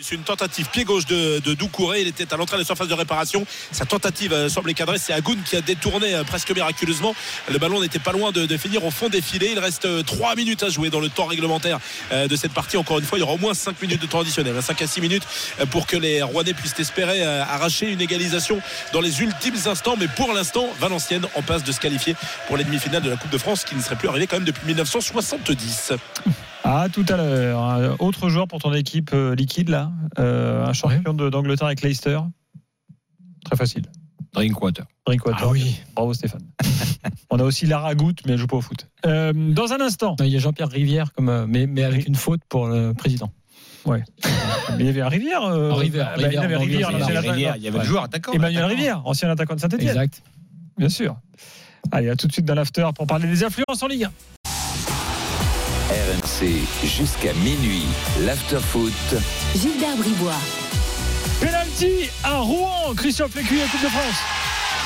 C'est une tentative pied gauche de, Doucouré. Il était à l'entrée de la surface de réparation. Sa tentative euh, semblait cadrée. C'est Agoun qui a détourné euh, presque miraculeusement. Le ballon n'était pas loin de, finir au fond des filets. Il reste euh, 3 minutes à jouer dans le temps réglementaire euh, de cette partie. Encore une fois, il y aura au moins 5 minutes de temps additionnel. 5 à 6 minutes euh, pour que les Rouennais puissent espérer arracher une égalisation dans les ultimes instants. Mais pour l'instant, Valenciennes en passe de se qualifier pour les demi-finales de la Coupe de France qui ne serait plus arrivé quand même depuis 1970. Ah, tout à l'heure. Un Autre joueur pour ton équipe euh, liquide, là. Euh, un champion d'Angleterre avec Leicester. Très facile. Drinkwater. Drinkwater. Ah oui. Bravo Stéphane. On a aussi Lara Goutte, mais elle joue pas au foot. Euh, dans un instant. Il y a Jean-Pierre Rivière, comme, mais, mais avec une faute pour le président. Ouais. Mais il y avait un Rivière. euh, Rivière, bah, il y avait Rivière, Rivière, il y avait le joueur attaquant. Emmanuel attaquant. Rivière, ancien attaquant de Saint-Etienne. Exact. Bien sûr. Allez, à tout de suite dans l'after pour parler des influences en Ligue 1. RMC jusqu'à minuit. L'afterfoot. Gilbert Bribois. Penalty à Rouen, Christian Flécuyer, Coupe de France.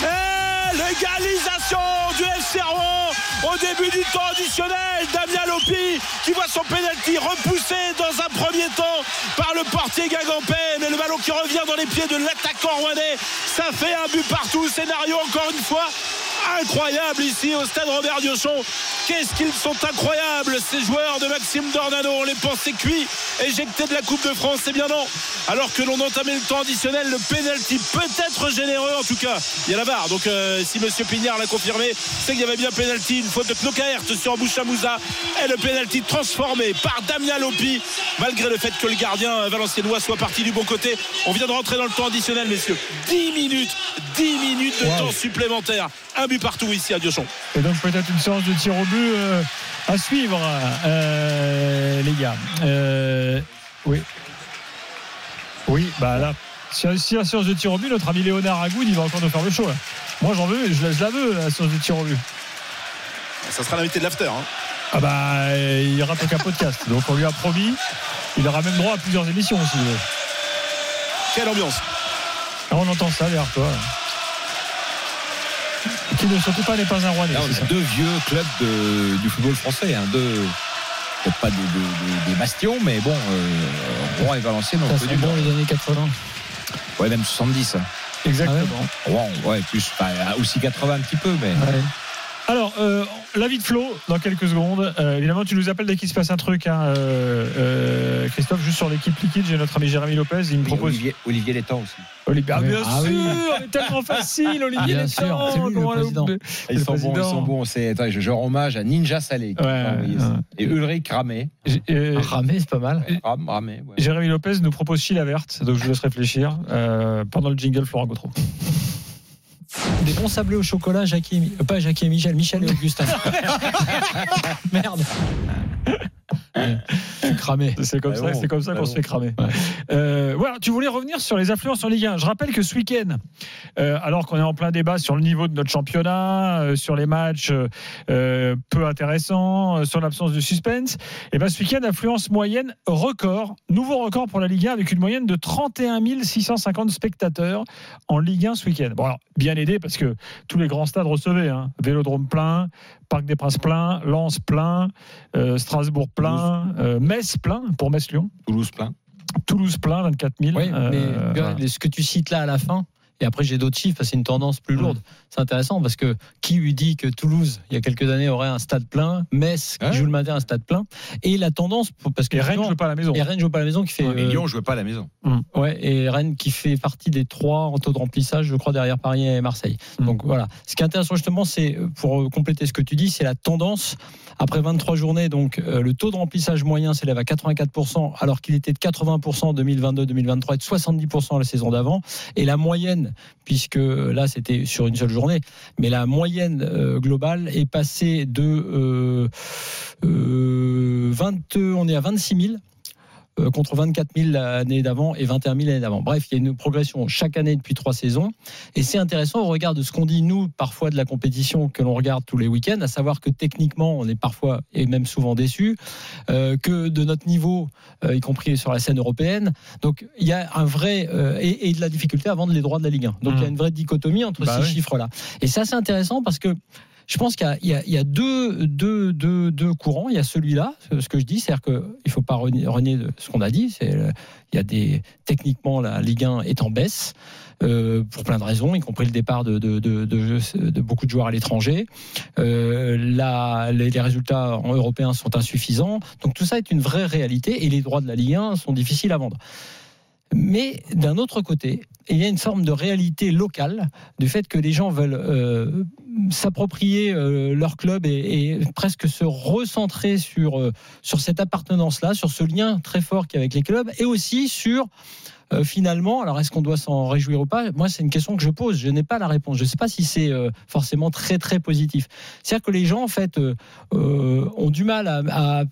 Et l'égalisation du FC Rouen au début du temps additionnel. Damien Lopi qui voit son penalty repoussé dans un premier temps par le portier Gagampé. Mais le ballon qui revient dans les pieds de l'attaquant rouennais. Ça fait un but partout. Scénario encore une fois incroyable ici au stade Robert Diochon. Qu'est-ce qu'ils sont incroyables ces joueurs de Maxime Dornano. On les pensait cuits, éjectés de la Coupe de France. C'est bien non. Alors que l'on entamait le temps additionnel, le penalty peut-être généreux en tout cas. Il y a la barre. Donc euh, si Monsieur Pignard l'a confirmé, c'est qu'il y avait bien penalty. Une faute de Knokaert sur Bouchamouza et le penalty transformé par Damien Lopi. Malgré le fait que le gardien euh, valenciennois soit parti du bon côté. On vient de rentrer dans le temps additionnel, messieurs. 10 minutes, 10 minutes de Wow. temps supplémentaire. Un partout ici à Diochon. Et donc peut-être une séance de tir au but euh, à suivre, euh, les gars. Euh, oui. Oui, bah là, si, si la séance de tir au but, notre ami Léonard Agoud, il va encore nous faire le show. là. Moi j'en veux, je, la- je la veux, la séance de tir au but. Ça sera l'invité de l'after. hein. Ah bah, il rate aucun podcast. Donc on lui a promis. Il aura même droit à plusieurs émissions aussi. Quelle ambiance Ah, on entend ça derrière toi. Qui ne surtout pas n'est pas un roi. Là, on a deux vieux clubs de- du football français. Hein, deux, peut-être pas des, des- bastions, mais bon, euh, Rouen et Valenciennes ont connu. bon les années 80. Ouais, même 70. hein. Exactement. Rouen, ouais, plus, aussi 80 un petit peu, mais. Alors, euh, l'avis de Flo, dans quelques secondes. Euh, évidemment, tu nous appelles dès qu'il se passe un truc, hein, euh, euh, Christophe, juste sur l'équipe liquide. J'ai notre ami Jérémy Lopez, il me Oui, propose. Olivier, Olivier Létang aussi. Olivier, ah, bien Ah sûr, oui. tellement facile, Olivier Bien Létang, sûr, c'est lui, le comment le- président. le- Ils sont bons, ils sont bons. C'est, attends, je, je rends hommage à Ninja Salé. Ouais, ouais. Et Ulrich Ramé. Euh, Ramé, c'est pas mal. Ram, Ramé, ouais. Jérémy Lopez nous propose Chila verte, donc je vous laisse réfléchir euh, pendant le jingle Florent Gautreau. Des bons sablés au chocolat, Jackie et euh, pas Jackie et Michel, Michel et Augustin. Merde. Cramé. C'est comme Ah ça, bon, c'est comme ça ah qu'on se fait cramer. Euh, voilà, tu voulais revenir sur les affluences en Ligue 1. Je rappelle que ce week-end, euh, alors qu'on est en plein débat sur le niveau de notre championnat, euh, sur les matchs euh, peu intéressants, euh, sur l'absence de suspense, et ben ce week-end, affluence moyenne record, nouveau record pour la Ligue 1 avec une moyenne de 31 650 spectateurs en Ligue 1 ce week-end. Bon, alors, bien aidé parce que tous les grands stades recevaient, hein. Vélodrome plein, Parc des Princes plein, Lens plein, euh, Strasbourg plein, euh, Metz plein pour Metz-Lyon. Toulouse plein. Toulouse plein, 24 000. Oui, Euh, mais voilà. euh, ce que tu cites là à la fin, et après j'ai d'autres chiffres, c'est une tendance plus lourde. C'est intéressant parce que qui lui dit que Toulouse, il y a quelques années, aurait un stade plein, Metz, qui Ouais. joue le matin, un stade plein, et la tendance, parce que Et Rennes justement, joue pas à la maison. et Rennes joue pas à la maison, qui fait. Et euh, Lyon ne jouait pas à la maison. Ouais, et Rennes qui fait partie des trois en taux de remplissage, je crois, derrière Paris et Marseille. Mm. Donc voilà. Ce qui est intéressant justement, c'est pour euh, compléter ce que tu dis, c'est la tendance. Après 23 journées, donc euh, le taux de remplissage moyen s'élève à 84%, alors qu'il était de 80% en 2022-2023 et de 70% la saison d'avant. Et la moyenne, puisque euh, là c'était sur une seule journée, mais la moyenne euh, globale est passée de euh, euh, 20, on est à 26 000 euh, contre 24 000 l'année d'avant et 21 000 l'année d'avant. Bref, il y a une progression chaque année depuis trois saisons. Et c'est intéressant au regard de ce qu'on dit, nous, parfois de la compétition que l'on regarde tous les week-ends, à savoir que techniquement, on est parfois et même souvent déçu, euh, que de notre niveau, euh, y compris sur la scène européenne. Donc, il y a un vrai. euh, et, et de la difficulté à vendre les droits de la Ligue 1. Donc, il y a une vraie dichotomie entre Bah ces oui. chiffres-là. Et ça, c'est intéressant parce que je pense qu'il y a, deux, courants. Il y a celui-là, ce que je dis, c'est-à-dire qu'il ne faut pas renier, ce qu'on a dit. Euh, il y a des techniquement la Ligue 1 est en baisse. euh, pour plein de raisons, y compris le départ de, beaucoup de joueurs à l'étranger. Euh, les résultats en européens sont insuffisants. Donc tout ça est une vraie réalité et les droits de la Ligue 1 sont difficiles à vendre. Mais d'un autre côté, il y a une forme de réalité locale du fait que les gens veulent euh, s'approprier euh, leur club et, presque se recentrer sur, euh, sur cette appartenance-là, sur ce lien très fort qu'il y a avec les clubs, et aussi sur euh, finalement, alors est-ce qu'on doit s'en réjouir ou pas? Moi, c'est une question que je pose. Je n'ai pas la réponse. Je ne sais pas si c'est euh, forcément très très positif. C'est-à-dire que les gens, en fait, euh, ont du mal à,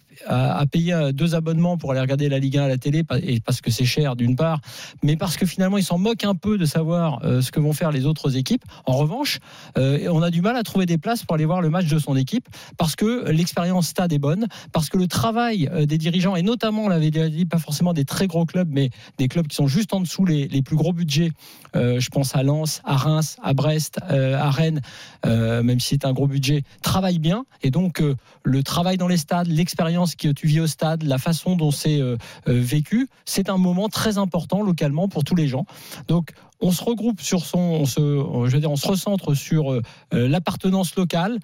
payer deux abonnements pour aller regarder la Ligue 1 à la télé, et parce que c'est cher d'une part, mais parce que finalement ils s'en moquent un peu de savoir ce que vont faire les autres équipes. En revanche, on a du mal à trouver des places pour aller voir le match de son équipe parce que l'expérience stade est bonne, parce que le travail des dirigeants, et notamment, on l'avait dit, pas forcément des très gros clubs, mais des clubs qui sont juste en dessous les, les plus gros budgets. Euh, je pense à Lens, à Reims, à Brest, euh, à Rennes, euh, même si c'est un gros budget, travaillent bien. Et donc, le travail dans les stades, l'expérience que tu vis au stade, la façon dont c'est vécu, c'est un moment très important localement pour tous les gens. Donc, on se regroupe sur son, on se, je veux dire, on se recentre sur l'appartenance locale,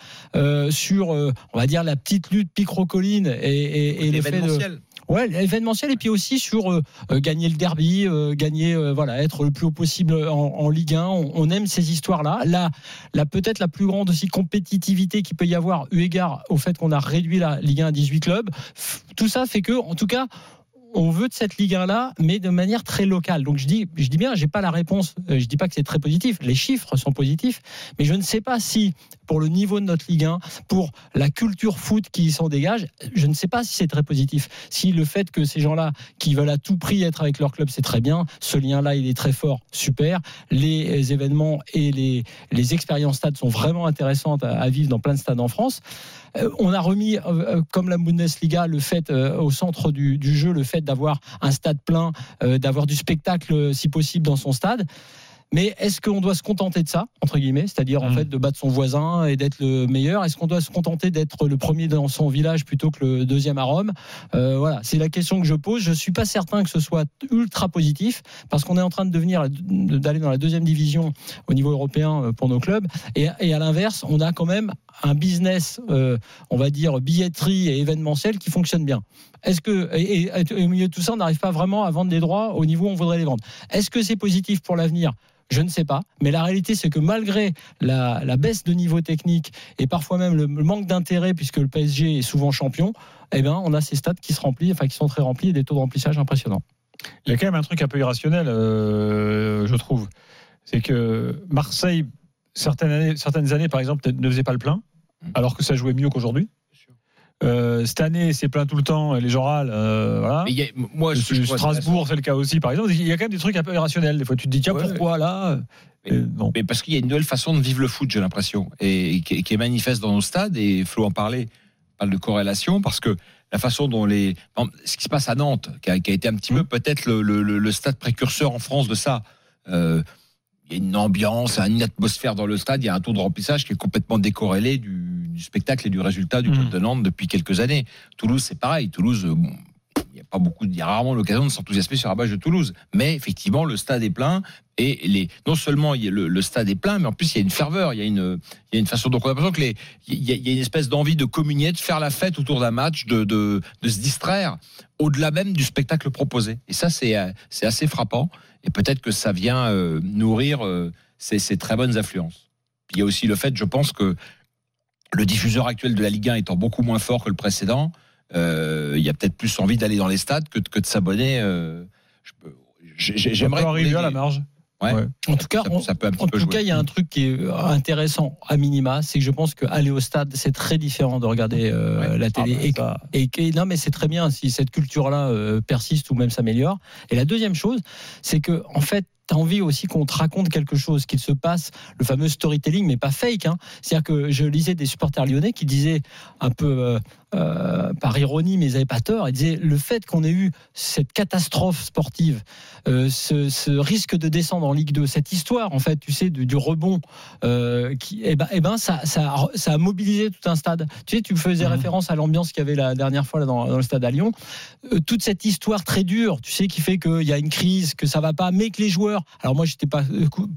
sur, on va dire, la petite lutte picrocolline et, et, et le fait de-. Ouais, l'événementiel et puis aussi sur euh, euh, gagner le derby, euh, gagner, voilà, être le plus haut possible en, Ligue 1. On, aime ces histoires-là. Là, là peut-être la plus grande aussi compétitivité qu'il peut y avoir, eu égard au fait qu'on a réduit la Ligue 1 à 18 clubs. Tout ça fait que, en tout cas, on veut de cette Ligue 1 là, mais de manière très locale. Donc je dis, je dis bien, pas la réponse. euh, Je dis pas que c'est très positif. Les chiffres sont positifs, mais je ne sais pas si pour le niveau de notre Ligue 1, pour la culture foot qui s'en dégage, je ne sais pas si c'est très positif. Si le fait que ces gens-là qui veulent à tout prix être avec leur club, c'est très bien. Ce lien-là, il est très fort, super. Les événements et les, les expériences stades sont vraiment intéressantes à, vivre dans plein de stades en France. Euh, on a remis, euh, euh, comme la Bundesliga, le fait euh, au centre du jeu, le fait d'avoir un stade plein, euh, d'avoir du spectacle euh, si possible dans son stade. Mais est-ce qu'on doit se contenter de ça, entre guillemets, c'est-à-dire en fait de battre son voisin et d'être le meilleur? Est-ce qu'on doit se contenter d'être le premier dans son village plutôt que le deuxième à Rome? Euh, Voilà, c'est la question que je pose. Je suis pas certain que ce soit ultra positif parce qu'on est en train de devenir d'aller dans la deuxième division au niveau européen pour nos clubs. Et, et à l'inverse, on a quand même un business, euh, on va dire billetterie et événementiel qui fonctionne bien. Est-ce que et, au milieu de tout ça, on n'arrive pas vraiment à vendre des droits au niveau où on voudrait les vendre Est-ce que c'est positif pour l'avenir? Je ne sais pas, mais la réalité c'est que malgré la, baisse de niveau technique et parfois même le manque d'intérêt puisque le PSG est souvent champion, eh ben on a ces stades qui se remplissent, enfin qui sont très remplis et des taux de remplissage impressionnants. Il y a quand même un truc un peu irrationnel, euh, je trouve. C'est que Marseille, certaines années, certaines années, par exemple, ne faisait pas le plein, alors que ça jouait mieux qu'aujourd'hui. Euh, cette année, c'est plein tout le temps, les gens râlent. euh, voilà. Mais il y a- moi, je trouve Strasbourg, c'est le cas aussi, par exemple. Il y a quand même des trucs un peu irrationnels. Des fois, tu te dis, tiens, Ouais. pourquoi là? Mais, mais parce qu'il y a une nouvelle façon de vivre le foot, j'ai l'impression, et, et qui, est- qui est manifeste dans nos stades. Et Flo en parlait, parle de corrélation, parce que la façon dont les, ce qui se passe à Nantes, qui a, qui a été un petit peu peut-être le, le- le- le stade précurseur en France de ça. euh, il y a une ambiance, une atmosphère dans le stade, il y a un taux de remplissage qui est complètement décorrélé du, du spectacle et du résultat du club de Nantes depuis quelques années. Toulouse, c'est pareil. Toulouse, bon, il n'y a pas beaucoup, il y a rarement l'occasion de s'enthousiasmer sur la base de Toulouse. Mais effectivement, le stade est plein et les, non seulement il y a le, le stade est plein, mais en plus il y a une ferveur, il y a une, il y a une façon. Donc on a l'impression que les, il y a, il y a une espèce d'envie de communier, de faire la fête autour d'un match, de, de, de se distraire au-delà même du spectacle proposé. Et ça, c'est, euh, c'est assez frappant. Et peut-être que ça vient euh, nourrir euh, ces, ces très bonnes influences. Puis il y a aussi le fait, je pense que le diffuseur actuel de la Ligue 1 étant beaucoup moins fort que le précédent, euh, il y a peut-être plus envie d'aller dans les stades que, de- que de s'abonner. J'aimerais arriver à la marge. Ouais. En tout cas, ça, on- ça peut un petit En peu tout jouer. cas, il y a un truc qui est intéressant à minima, c'est que je pense qu'aller au stade, c'est très différent de regarder euh, la télé. Ah bah, et, et que- non, mais c'est très bien si cette culture-là euh, persiste ou même s'améliore. Et la deuxième chose, c'est que en fait, tu as envie aussi qu'on te raconte quelque chose, qu'il se passe, le fameux storytelling, mais pas fake. Hein. C'est-à-dire que je lisais des supporters lyonnais qui disaient, un peu euh, euh, par ironie, mais ils n'avaient pas tort, ils disaient le fait qu'on ait eu cette catastrophe sportive, euh, ce, ce risque de descendre en Ligue 2, cette histoire, en fait, tu sais, du, du rebond, euh, qui, eh ben, eh ben ça, ça, a- ça a mobilisé tout un stade. Tu sais, tu faisais référence à l'ambiance qu'il y avait la dernière fois là, dans, dans le stade à Lyon. Euh, toute cette histoire très dure, tu sais, qui fait qu'il y a une crise, que ça va pas, mais que les joueurs. Alors moi, j'étais pas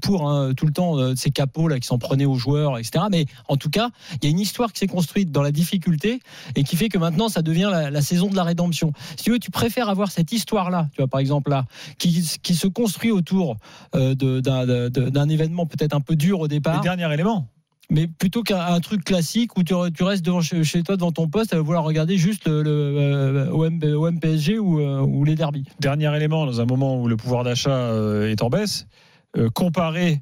pour hein, tout le temps ces capots là qui s'en prenaient aux joueurs, etc. Mais en tout cas, il y a une histoire qui s'est construite dans la difficulté et qui fait que maintenant, ça devient la, la saison de la rédemption. Si tu veux, tu préfères avoir cette histoire-là, tu vois, par exemple là, qui, qui se construit autour euh, d'un événement peut-être un peu dur au départ. Le dernier élément. Mais plutôt qu'un un truc classique où tu, tu restes devant, chez, toi devant ton poste à vouloir regarder juste le, le, euh, OM, OM PSG ou, euh, ou les derbies. Dernier élément, dans un moment où le pouvoir d'achat est en baisse, euh, comparer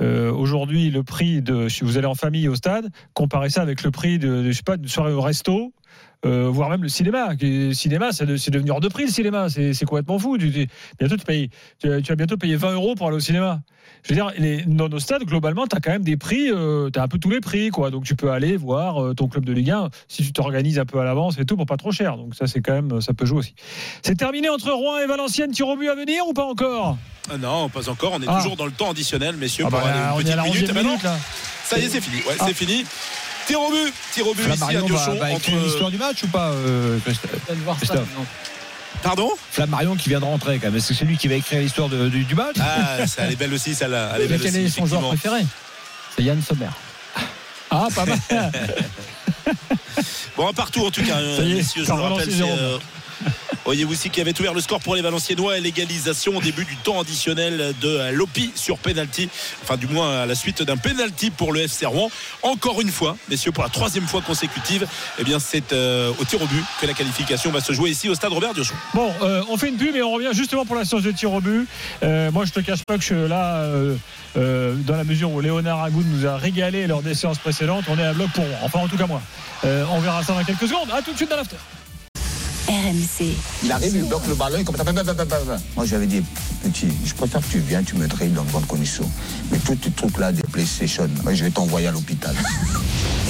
euh, aujourd'hui le prix de si vous allez en famille au stade, comparer ça avec le prix de, de, je sais pas, de soirée au resto euh, voire même le cinéma. Le cinéma, c'est de- c'est devenu hors de prix le cinéma. C'est complètement fou. Tu, tu- bientôt, tu, payes, tu, tu vas bientôt payer 20 euros pour aller au cinéma. Je veux dire, les, dans nos stades, globalement, tu as quand même des prix, tu as un peu tous les prix. quoi. Donc tu peux aller voir euh, ton club de Ligue 1 si tu t'organises un peu à l'avance et tout pour pas trop cher. Donc ça, c'est quand même, ça peut jouer aussi. C'est terminé entre Rouen et Valenciennes. Tir au but à venir ou pas encore? Ah Non, pas encore. On est Ah. toujours dans le temps additionnel, messieurs. Ah pour bah, une on est petite à la minute. 11e Et maintenant, minute, là. Ça y est, c'est fini. Ouais, Ah. c'est fini. Tir au but, tir au but ici à Flammarion va, Diochon. va écrire entre- l'histoire du match ou pas, euh, Pardon? Flammarion qui vient de rentrer quand même. Est-ce que c'est lui qui va écrire l'histoire de- du, du match? Ah, ça, elle est belle aussi, celle-là. Elle est Mais belle quel aussi, est son joueur préféré? C'est Yann Sommer. Ah, pas mal. Bon, un partout en tout cas, Ça y est, messieurs, je le rappelle, c'est Jérôme. euh, Oyewusi qui avait ouvert le score pour les Valenciennois et l'égalisation au début du temps additionnel de Lopi sur penalty, enfin du moins à la suite d'un penalty pour le FC Rouen. Encore une fois, messieurs, pour la troisième fois consécutive, eh bien c'est euh, au tir au but que la qualification va se jouer ici au stade Robert Diochon. Bon, euh, on fait une pub et on revient justement pour la séance de tir au but. Euh, moi, je te cache pas que je, là, euh, euh, dans la mesure où Léonard Agoud nous a régalé lors des séances précédentes, on est à bloc pour. Enfin, en tout cas, moi. On verra ça dans quelques secondes. À tout de suite dans l'after. RMC. Il arrive, il bloque le ballon, il comme ça. bah. Moi, j'avais dit, petit, je préfère que tu viennes, tu me traites dans de bonnes conditions. Mais tous tes trucs-là, des PlayStation, moi, je vais t'envoyer à l'hôpital.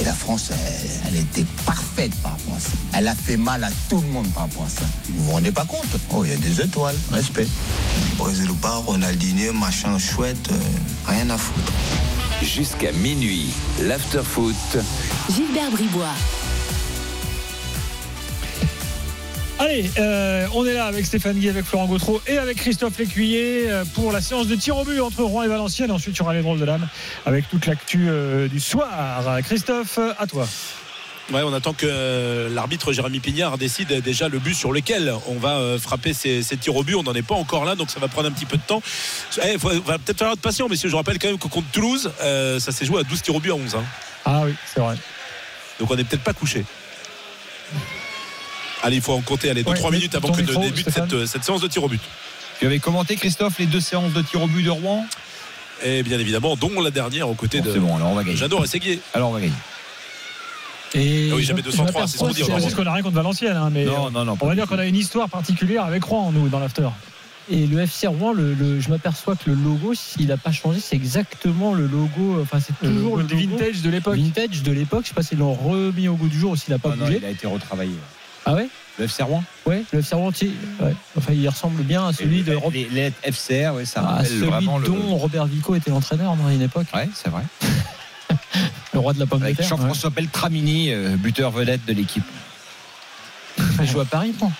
Et la France, elle, elle était parfaite par rapport à ça. Elle a fait mal à tout le monde par rapport à ça. Vous vous rendez pas compte? Oh, il y a des étoiles, respect. Brésil ou pas, Ronaldinho, machin chouette, euh, rien à foutre. Jusqu'à minuit, l'afterfoot. Gilbert Bribois. Allez, euh, on est là avec Stéphane Guy, avec Florent Gautreau et avec Christophe Lécuyer euh, pour la séance de tir au but entre Rouen et Valenciennes. Ensuite, il y aura les drôles de l'âme avec toute l'actu euh, du soir. Christophe, à toi. Ouais, on attend que l'arbitre Jérémy Pignard décide déjà le but sur lequel on va frapper ces, ces tirs au but. On n'en est pas encore là, donc ça va prendre un petit peu de temps. Il faut, va peut-être falloir être patient, messieurs. Je rappelle quand même que contre Toulouse, euh, ça s'est joué à 12 tirs au but à 11. hein. Ah oui, c'est vrai. Donc on n'est peut-être pas couché. Allez, il faut en compter allez, 2-3 Ouais, minutes avant que micro, débute cette, cette séance de tir au but. Tu avais commenté, Christophe, les deux séances de tir au but de Rouen? Et bien évidemment, dont la dernière aux côtés Bon, de c'est bon, alors on va gagner. J'adore Séguier. Alors on va gagner. Et Ah oui, jamais je 203, c'est ce qu'on dit. C'est qu'on n'a rien contre Valenciennes, hein, mais Non, non, non, on va dire qu'on a une histoire particulière avec Rouen, nous, dans l'after. Et le FC Rouen, le, le- je m'aperçois que le logo, s'il n'a pas changé, c'est exactement le logo. Enfin, c'est Le toujours le vintage de l'époque. Vintage de l'époque. Je sais pas s'ils l'ont remis au goût du jour ou s'il n'a pas Non, non, bougé. il a été retravaillé. Ah ouais Le FC Rouen Ouais, le FC Rouen, ouais. Enfin, il ressemble bien à celui de les, les FCR, ouais, ça à rappelle celui vraiment le. dont Robert Vico était l'entraîneur dans une époque. Ouais, c'est vrai. Le roi de la pomme de Avec terre. Jean-François Beltramini, euh, buteur vedette de l'équipe. ouais. Il joue à Paris, non?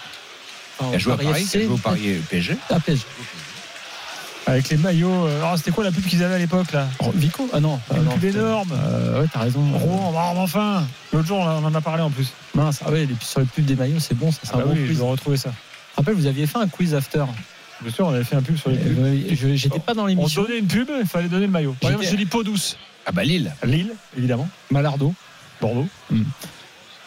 Il a joué à Paris, il a joué au Paris PSG. Ah, PSG. Avec les maillots. euh, alors, c'était quoi la pub qu'ils avaient à l'époque, là Vico Ah non. Une non, pub énorme. Euh, ouais, t'as raison. Rouen, enfin L'autre jour, on en a parlé en plus. Mince, ah ouais, sur les pubs des maillots, c'est bon, ça. C'est Ah un bah bon oui, je quiz. dois retrouver ça. Je rappelle, vous aviez fait un quiz after. Bien sûr, on avait fait un pub sur les pubs. Euh, je- J'étais pas dans On l'émission. donnait une pub, il fallait donner le maillot. Par exemple, J'étais- j'ai dit peau douce. Ah bah Lille. Lille, évidemment. Malardo. Bordeaux. Hmm.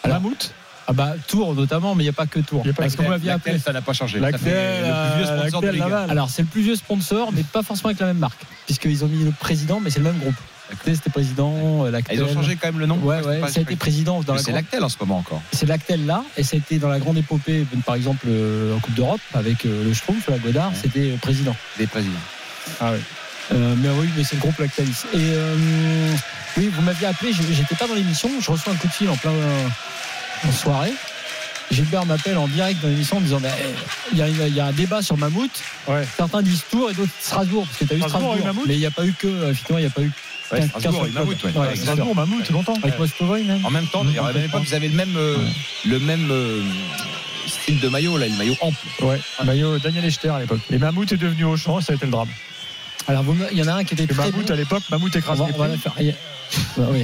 Alors- Mammouth. Ah bah Tours notamment, mais il n'y a pas que Tours. Parce appelé. Ça n'a pas changé. Lactel, Ça fait le plus vieux euh, sponsor de Lactel, Ligue 1. Laval. Alors c'est le plus vieux sponsor, mais pas forcément avec la même marque, puisqu'ils ont mis le président, mais c'est le même groupe. Lactel, c'était président, euh, Ah, Lactel. Ils ont changé quand même le nom Ouais, ouais, pas- ça a été président dans C'est Lactel en ce moment encore. C'est Lactel là, et ça a été dans la grande épopée, par exemple euh, en Coupe d'Europe, avec euh, le Schtroumpf, la Godard, Ouais. c'était président. Des présidents. Ah ouais. Euh, mais oui, mais c'est le groupe Lactalis. Et euh, oui, vous m'aviez appelé, je- j'étais pas dans l'émission, je reçois un coup de fil en plein en soirée. Gilbert m'appelle en direct dans l'émission en me disant bah, eh, il y, a- il y a un débat sur Mammouth. Ouais. Certains disent Tours et d'autres Strasbourg, parce que tu as eu Strasbourg mais il n'y a pas eu que, euh, effectivement, il n'y a pas eu Ouais, Strasbourg Mammouth, ouais. Ouais, Strasbourg. Mammouth, longtemps. Avec Mostovoy même. En même temps, d'ailleurs, à la même époque, ils avaient le même, euh, le même euh, style de maillot, là, le maillot ample. Ouais, maillot Daniel Echter à l'époque. Et Mammouth est devenu au champ, ça a été le drame. Alors, il y en a un qui était très Mammouth bon. à l'époque, Mammouth On écrase va, les on va la faire. Il y a- oui,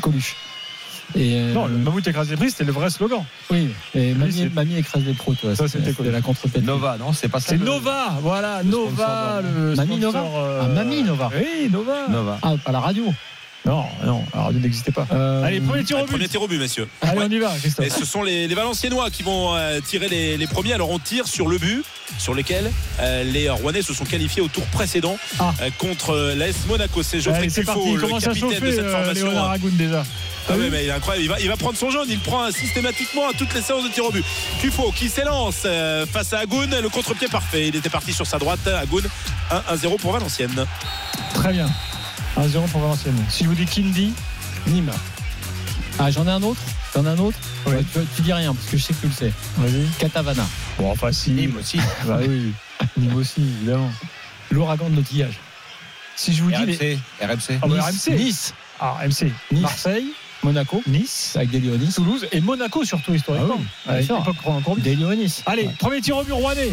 Coluche. Et euh, Non, le Mammouth écrase les prix, c'était le vrai slogan. Oui, et mamie, écrase les pros, toi. Ça, c'était c'était Coluche. la contre Nova, non C'est pas ça C'est le- Nova, voilà, le Nova, le Mamie Nova euh, Ah, Mamie Nova. Oui, Nova. Nova. Ah, à la radio. Non, non, la radio n'existait pas. Euh, Allez, premier tir au Allez, Premier but. tir au but, messieurs. Allez, Ouais. on y va, Et Christophe. ce sont les, les Valenciennois qui vont euh, tirer les, les premiers. Alors on tire sur le but sur lequel euh, les Rouennais se sont qualifiés au tour précédent Ah. euh, contre l'AS Monaco. C'est Geoffrey Allez, le capitaine chauffer, de cette formation. Léonard hein. Agoun déjà. Ah ouais, mais il est incroyable. Il va, il va prendre son jaune. Il prend systématiquement à toutes les séances de tir au but. Tufo qui s'élance euh, face à Agoun. Le contre-pied parfait. Il était parti sur sa droite. Agoun 1-0 pour Valenciennes. Très bien. 1-0 pour Valenciennes. Si je vous dis Kindy, Nîmes. Ah, j'en ai un autre J'en ai un autre Oui. Tu, tu dis rien parce que je sais que tu le sais. Vas-y. Catavana. Bon, enfin, si. Nîmes aussi. Bah oui. Nîmes aussi, évidemment. L'ouragan de l'outillage. Si je vous dis les. RMC. RMC. Ah, bah, Nice. RMC. Nice. Ah, MC. Nice. Marseille, Monaco. Nice, Avec des Léonis. Toulouse et Monaco, surtout historiquement. Ah oui, à l'époque Léonis. Allez, Ouais. premier tir au but rouennais.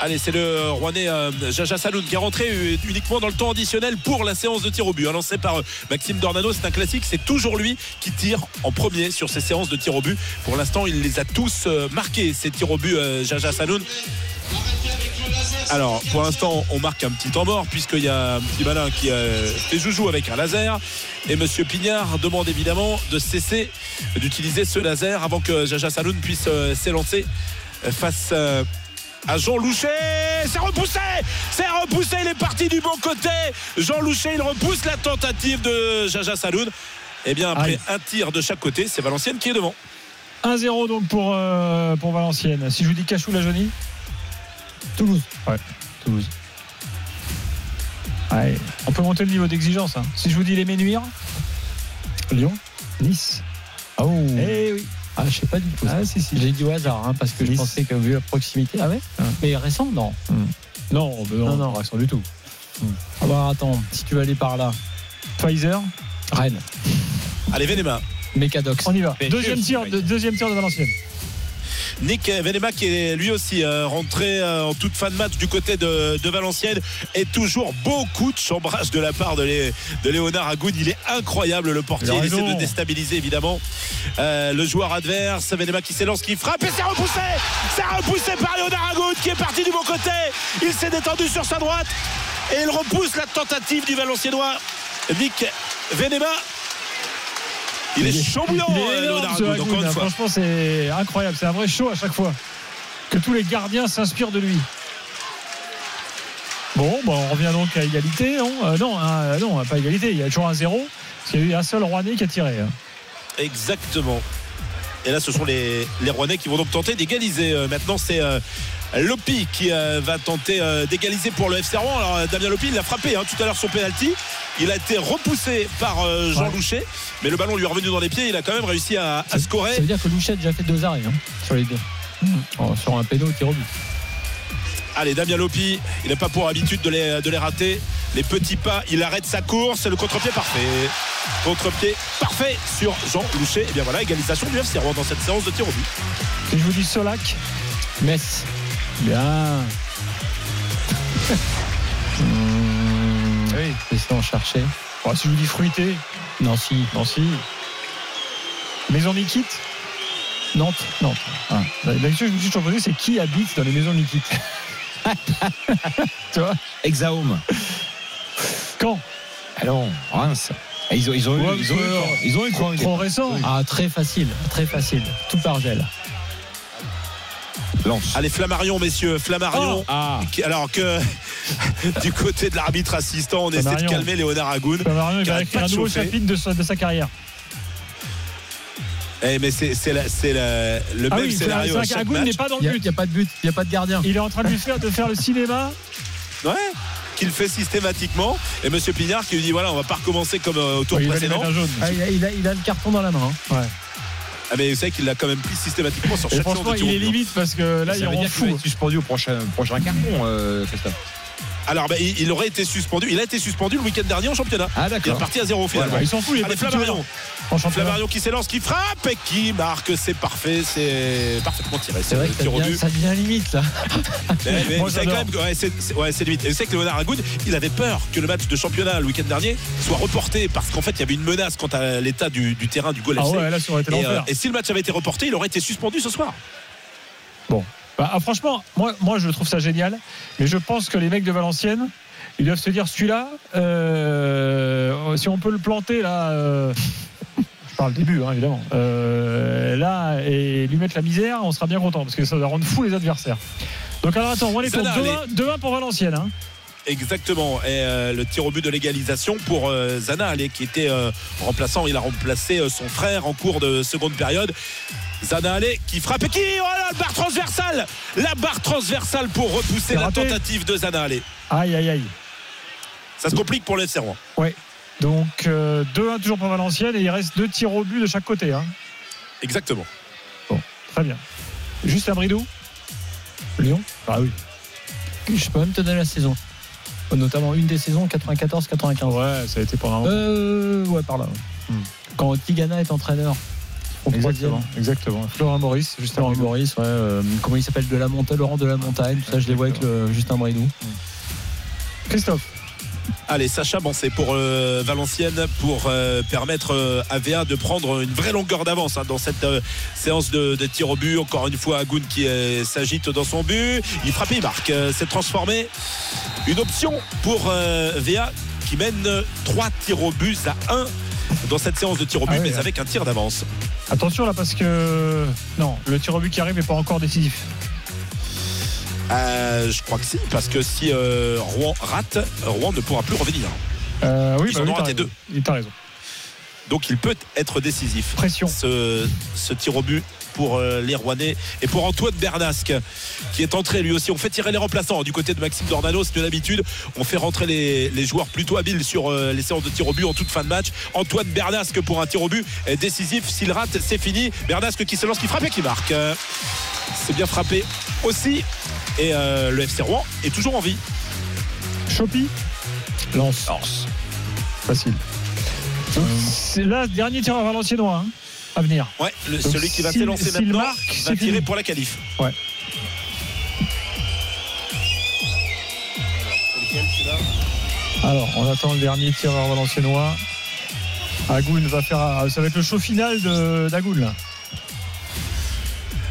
Allez, c'est le Rouennais euh, Jaja Saloun qui est rentré uniquement dans le temps additionnel pour la séance de tir au but. hein, lancé par euh, Maxime Dornano, c'est un classique. C'est toujours lui qui tire en premier sur ces séances de tir au but. Pour l'instant, il les a tous euh, marqués, ces tirs au but, Jaja Saloun. Alors, pour l'instant, on marque un petit temps mort puisqu'il y a un petit malin qui fait joujou avec un laser. Et Monsieur Pignard demande évidemment de cesser d'utiliser ce laser avant que Jaja Saloun puisse s'élancer face à Jean Louchet. C'est repoussé C'est repoussé, il est parti du bon côté. Jean Louchet, il repousse la tentative de Jaja Saloun. Et bien après Aïe. un tir de chaque côté, c'est Valenciennes qui est devant. 1-0 donc pour, euh, pour Valenciennes. Si je vous dis Cachou la Johnny Toulouse. Ouais, Toulouse. Ouais, on peut monter le niveau d'exigence. hein. Si je vous dis les Ménuires Lyon Nice. Oh. Eh oui. Ah, je sais pas du tout. Ah, si, si. J'ai dit au hasard hein, parce que je pensais que vu la proximité. Ah ouais Mais récent Non. Non, non, Non, non, non. récent du tout. Ah bah attends, si tu veux aller par là. Pfizer, Rennes. Allez, Venema. Mécadox. on y va. Deuxième tir, de, deuxième tir de Valenciennes. Nick Venema qui est lui aussi euh, rentré euh, en toute fin de match du côté de, de Valenciennes et toujours beaucoup de chambrage de la part de, Lé- de Léonard Agoud. Il est incroyable le portier. Il essaie de déstabiliser évidemment euh, le joueur adverse. Venema qui s'élance, qui frappe et c'est repoussé. C'est repoussé par Léonard Agoud qui est parti du bon côté. Il s'est détendu sur sa droite et il repousse la tentative du Valenciennois Nick Venema. Il est chambouillant, Il est euh, ce. Franchement, c'est incroyable. C'est un vrai show à chaque fois. Que tous les gardiens s'inspirent de lui. Bon, bon, on revient donc à égalité. Non, Euh, non, hein, non, pas égalité. Il y a toujours un zéro. Parce qu'il y a eu un seul Rouennais qui a tiré. hein. Exactement. Et là, ce sont les, les Rouennais qui vont donc tenter d'égaliser. Euh, maintenant, c'est euh, Lopi qui euh, va tenter euh, d'égaliser pour le FC Rouen. Alors, euh, Damien Lopi, il l'a frappé hein, tout à l'heure sur penalty. Il a été repoussé par Jean Ouais. Louchet, mais le ballon lui est revenu dans les pieds. Il a quand même réussi à, à scorer. Ça veut dire que Louchet a déjà fait deux arrêts hein, sur les deux. Oh, sur un péno au but. Allez, Damien Lopi, il n'a pas pour habitude de les, de les rater. Les petits pas, il arrête sa course. Le contre-pied parfait. Contre-pied parfait sur Jean Louchet. Et bien voilà, égalisation du FC Rouen dans cette séance de tir au but. Si je vous dis Solac, Metz. Bien. Mmh, oui. Laissez en chercher. Bon, si je vous dis Fruité, Nancy. Nancy. Maison Nikit Nantes. Nantes. Ah. D'habitude, je me suis toujours posé, c'est qui habite dans les maisons Nikit Tu vois Exaum. Quand Allons, Reims. Et Ils ont, ils ont eu, ils ont eu, ils ont eu Trop, trop récent. Ah, très facile. Très facile. Tout par gel. Lance. Allez, Flammarion, messieurs. Flammarion. Ah, Qui- Alors que du côté de l'arbitre assistant, on essaie de Flammarion. calmer Léonard Agoun. Marion, il Qui va écrire pas un de nouveau chapitre de sa, de sa carrière. Eh, mais c'est c'est la- c'est la- le Ah même oui, scénario à c'est chaque Agoun match. n'est pas dans Il le n'y but. a, pas de but. Il n'y a pas de gardien. Il est en train de lui faire, de faire le cinéma. Ouais. Qu'il fait systématiquement. Et Monsieur Pignard qui lui dit voilà, on va pas recommencer comme euh, au tour il lui précédent. Ah, il, a, il a- il a le carton dans la main. hein. Ouais. Ah, mais vous savez qu'il l'a quand même pris systématiquement sur chaque franchement, il est limite parce que là, ça il veut rend dire qu'il va fou. être suspendu au prochain, prochain carton, euh, Christophe. Alors, bah, il, il aurait été suspendu. Il a été suspendu le week-end dernier en championnat. Ah, Il est d'accord. parti à zéro finalement. Bah, il s'en fout, il est Allez, Flammarion. championnat. Flammarion qui s'élance, qui frappe et qui marque. C'est parfait. C'est parfaitement tiré. C'est vrai que ça devient, ça devient limite là. Ouais, c'est c'est- ouais, c'est limite. Et vous savez que Léonard Agoud, il avait peur que le match de championnat le week-end dernier soit reporté parce qu'en fait il y avait une menace quant à l'état du, du terrain du goal Ah FC. ouais, là, ça aurait été et, l'enfer. euh, et si le match avait été reporté, il aurait été suspendu ce soir. Bon. Bah, ah, franchement, moi, moi, je trouve ça génial. Mais je pense que les mecs de Valenciennes, ils doivent se dire celui-là, euh, si on peut le planter là. euh, je parle début, hein, évidemment. euh, là, et lui mettre la misère, on sera bien content parce que ça va rendre fou les adversaires. Donc, alors attends, on va aller Ça pour 2-1 2-1 pour Valenciennes. hein. Exactement. Et euh, le tir au but de l'égalisation pour euh, Zana Allé, qui était euh, remplaçant. Il a remplacé son frère en cours de seconde période. Zana Allé qui frappe et qui. Oh là, la barre transversale La barre transversale pour repousser la raté. tentative de Zana Allé. Aïe, aïe, aïe. Ça se complique pour le Rouen. Ouais. Donc euh, 2-1 toujours pour Valenciennes et il reste deux tirs au but de chaque côté. hein. Exactement. Très bien. Juste un bridou Lyon Ah oui. Je peux même te donner la saison. Notamment une des saisons 94-95. Ouais, ça a été pendant longtemps. Euh, ouais, par là. ouais. Hmm. Quand Tigana est entraîneur. Exactement, exactement. Florent Maurice, juste Florent. Maurice, ouais, euh, comment il s'appelle de la montagne, Laurent de la montagne, tout ça, je les vois avec le Justin Bridou. Christophe. Allez, Sacha, bon, c'est pour euh, Valenciennes pour euh, permettre euh, à VA de prendre une vraie longueur d'avance hein, dans cette euh, séance de, de tir au but. Encore une fois, Agoun qui euh, s'agite dans son but. Il frappe il marque. Euh, c'est transformé. Une option pour euh, VA qui mène 3 tirs au but à 1 dans cette séance de tir au but, Ah oui, mais hein. avec un tir d'avance. Attention là parce que non, le tir au but qui arrive n'est pas encore décisif. Euh, je crois que si, parce que si euh, Rouen rate, Rouen ne pourra plus revenir. Euh, oui, Ils bah en oui, ont raté raison. deux. Il t'a raison. Donc il peut être décisif. Pression. Ce, ce tir au but pour euh, les Rouennais et pour Antoine Bernasque qui est entré lui aussi. On fait tirer les remplaçants du côté de Maxime Dornano, c'est de l'habitude. On fait rentrer les, les joueurs plutôt habiles sur euh, les séances de tir au but en toute fin de match. Antoine Bernasque pour un tir au but est décisif. S'il rate, c'est fini. Bernasque qui se lance, qui frappe et qui marque. C'est bien frappé aussi. Et euh, le FC Rouen est toujours en vie. Chopi, Lance. facile. C'est là, dernier tireur valenciennois hein, à venir. Ouais, le- Donc, celui qui va s'élancer maintenant marque, va tirer fini. pour la qualif. Ouais. Alors, on attend le dernier tireur valenciennois. Agoun va faire. Ça va être le show final d'Agoun là.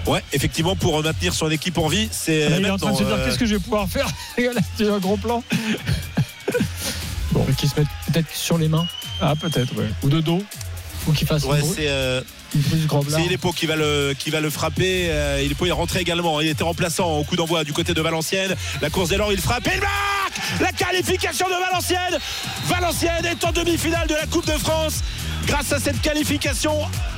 Ouais, effectivement, pour maintenir son équipe en vie, c'est il est en train de se dire euh, qu'est-ce que je vais pouvoir faire C'est un gros plan. Bon, qui se met peut-être sur les mains Ah, peut-être, ouais. Ou de dos. Fasse Ouais, c'est euh, Ilepo qui va le qui va le frapper. Euh, Ilepo est rentré également. Il était remplaçant au coup d'envoi du côté de Valenciennes. La course dès lors, il frappe et il marque la qualification de Valenciennes. Valenciennes est en demi-finale de la Coupe de France grâce à cette qualification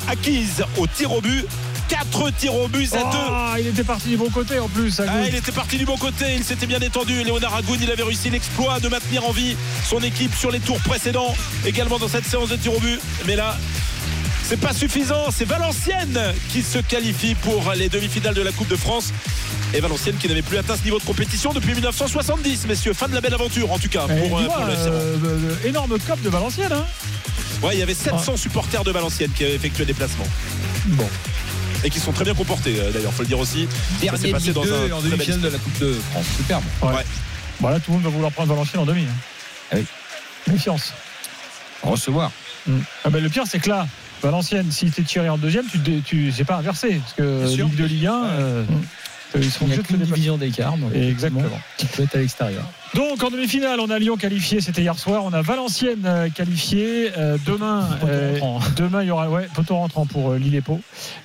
acquise au tir au but. 4 tirs au but à 2. Ah, il était parti du bon côté en plus. Ah, il était parti du bon côté, il s'était bien détendu. Léonard Agoun, il avait réussi l'exploit de maintenir en vie son équipe sur les tours précédents, également dans cette séance de tir au but. Mais là, c'est pas suffisant. C'est Valenciennes qui se qualifie pour les demi-finales de la Coupe de France. Et Valenciennes qui n'avait plus atteint ce niveau de compétition depuis 1970, messieurs. Fin de la belle aventure, en tout cas, pour, euh, pour le euh, euh, énorme cop de Valenciennes. Hein Ouais, il y avait 700 supporters de Valenciennes qui avaient effectué des placements. Bon. Et qui sont très bien comportés, euh, d'ailleurs, faut le dire aussi. Ça s'est Dernier passé dans 2 un en demi-finale de la Coupe de France. Superbe. Ouais. Ouais. Voilà, tout le monde va vouloir prendre Valenciennes en demi. hein. Ah oui. Méfiance. Recevoir. Mm. Ah ben, le pire, c'est que là, Valenciennes, si tu es tiré en deuxième, tu, tu c'est pas inversé. Parce que. Ligue 2, Ligue 1, euh, ils seront Il n'y a qu'une division d'écart. Exactement. Qui peut être à l'extérieur. Donc en demi-finale, on a Lyon qualifié, c'était hier soir. On a Valenciennes euh, qualifié. Euh, demain, euh, demain il y aura ouais, poteau rentrant pour euh, Lille.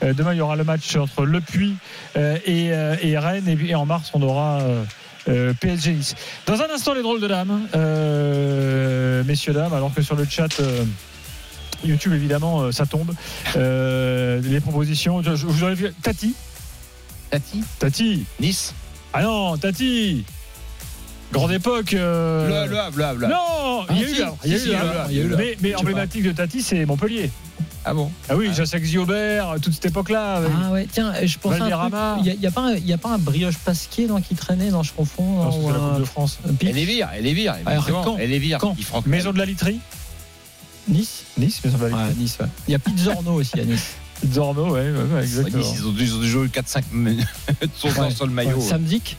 Euh, demain il y aura le match entre Le Puy euh, et, euh, et Rennes. Et, puis- et en mars, on aura euh, euh, PSG Nice. Dans un instant, les drôles de dames, euh, messieurs dames, alors que sur le chat. euh, YouTube évidemment euh, ça tombe Euh, les propositions je, je vous aurais vu Tati Tati. Tati Nice. ah non Tati grande époque euh, Le, le Havre, le Havre, là. non, il y a Ah, eu il y a le Havre, il y a eu le Mais, Havre. emblématique de Tati, c'est Montpellier. Ah bon Ah oui, Jacques Ziobert, toute cette époque-là. avec- Ah ouais, tiens, je pense à un truc. Valderrama. Il n'y a, pas un- il y a pas un brioche pasquier dans qui traînait dans je confonds. Non, ou la Coupe de France. Elle est vire, elle est vire. Ah, Elle est vire. Maison de la literie. Nice Nice, Maison de la Ouais, literie. Nice, ouais. Il y a Pizzorno aussi à Nice. Zorno, ouais, exactement. Ils ont, ils ont joué 4-5 minutes sur, le maillot. Ouais, Samzik,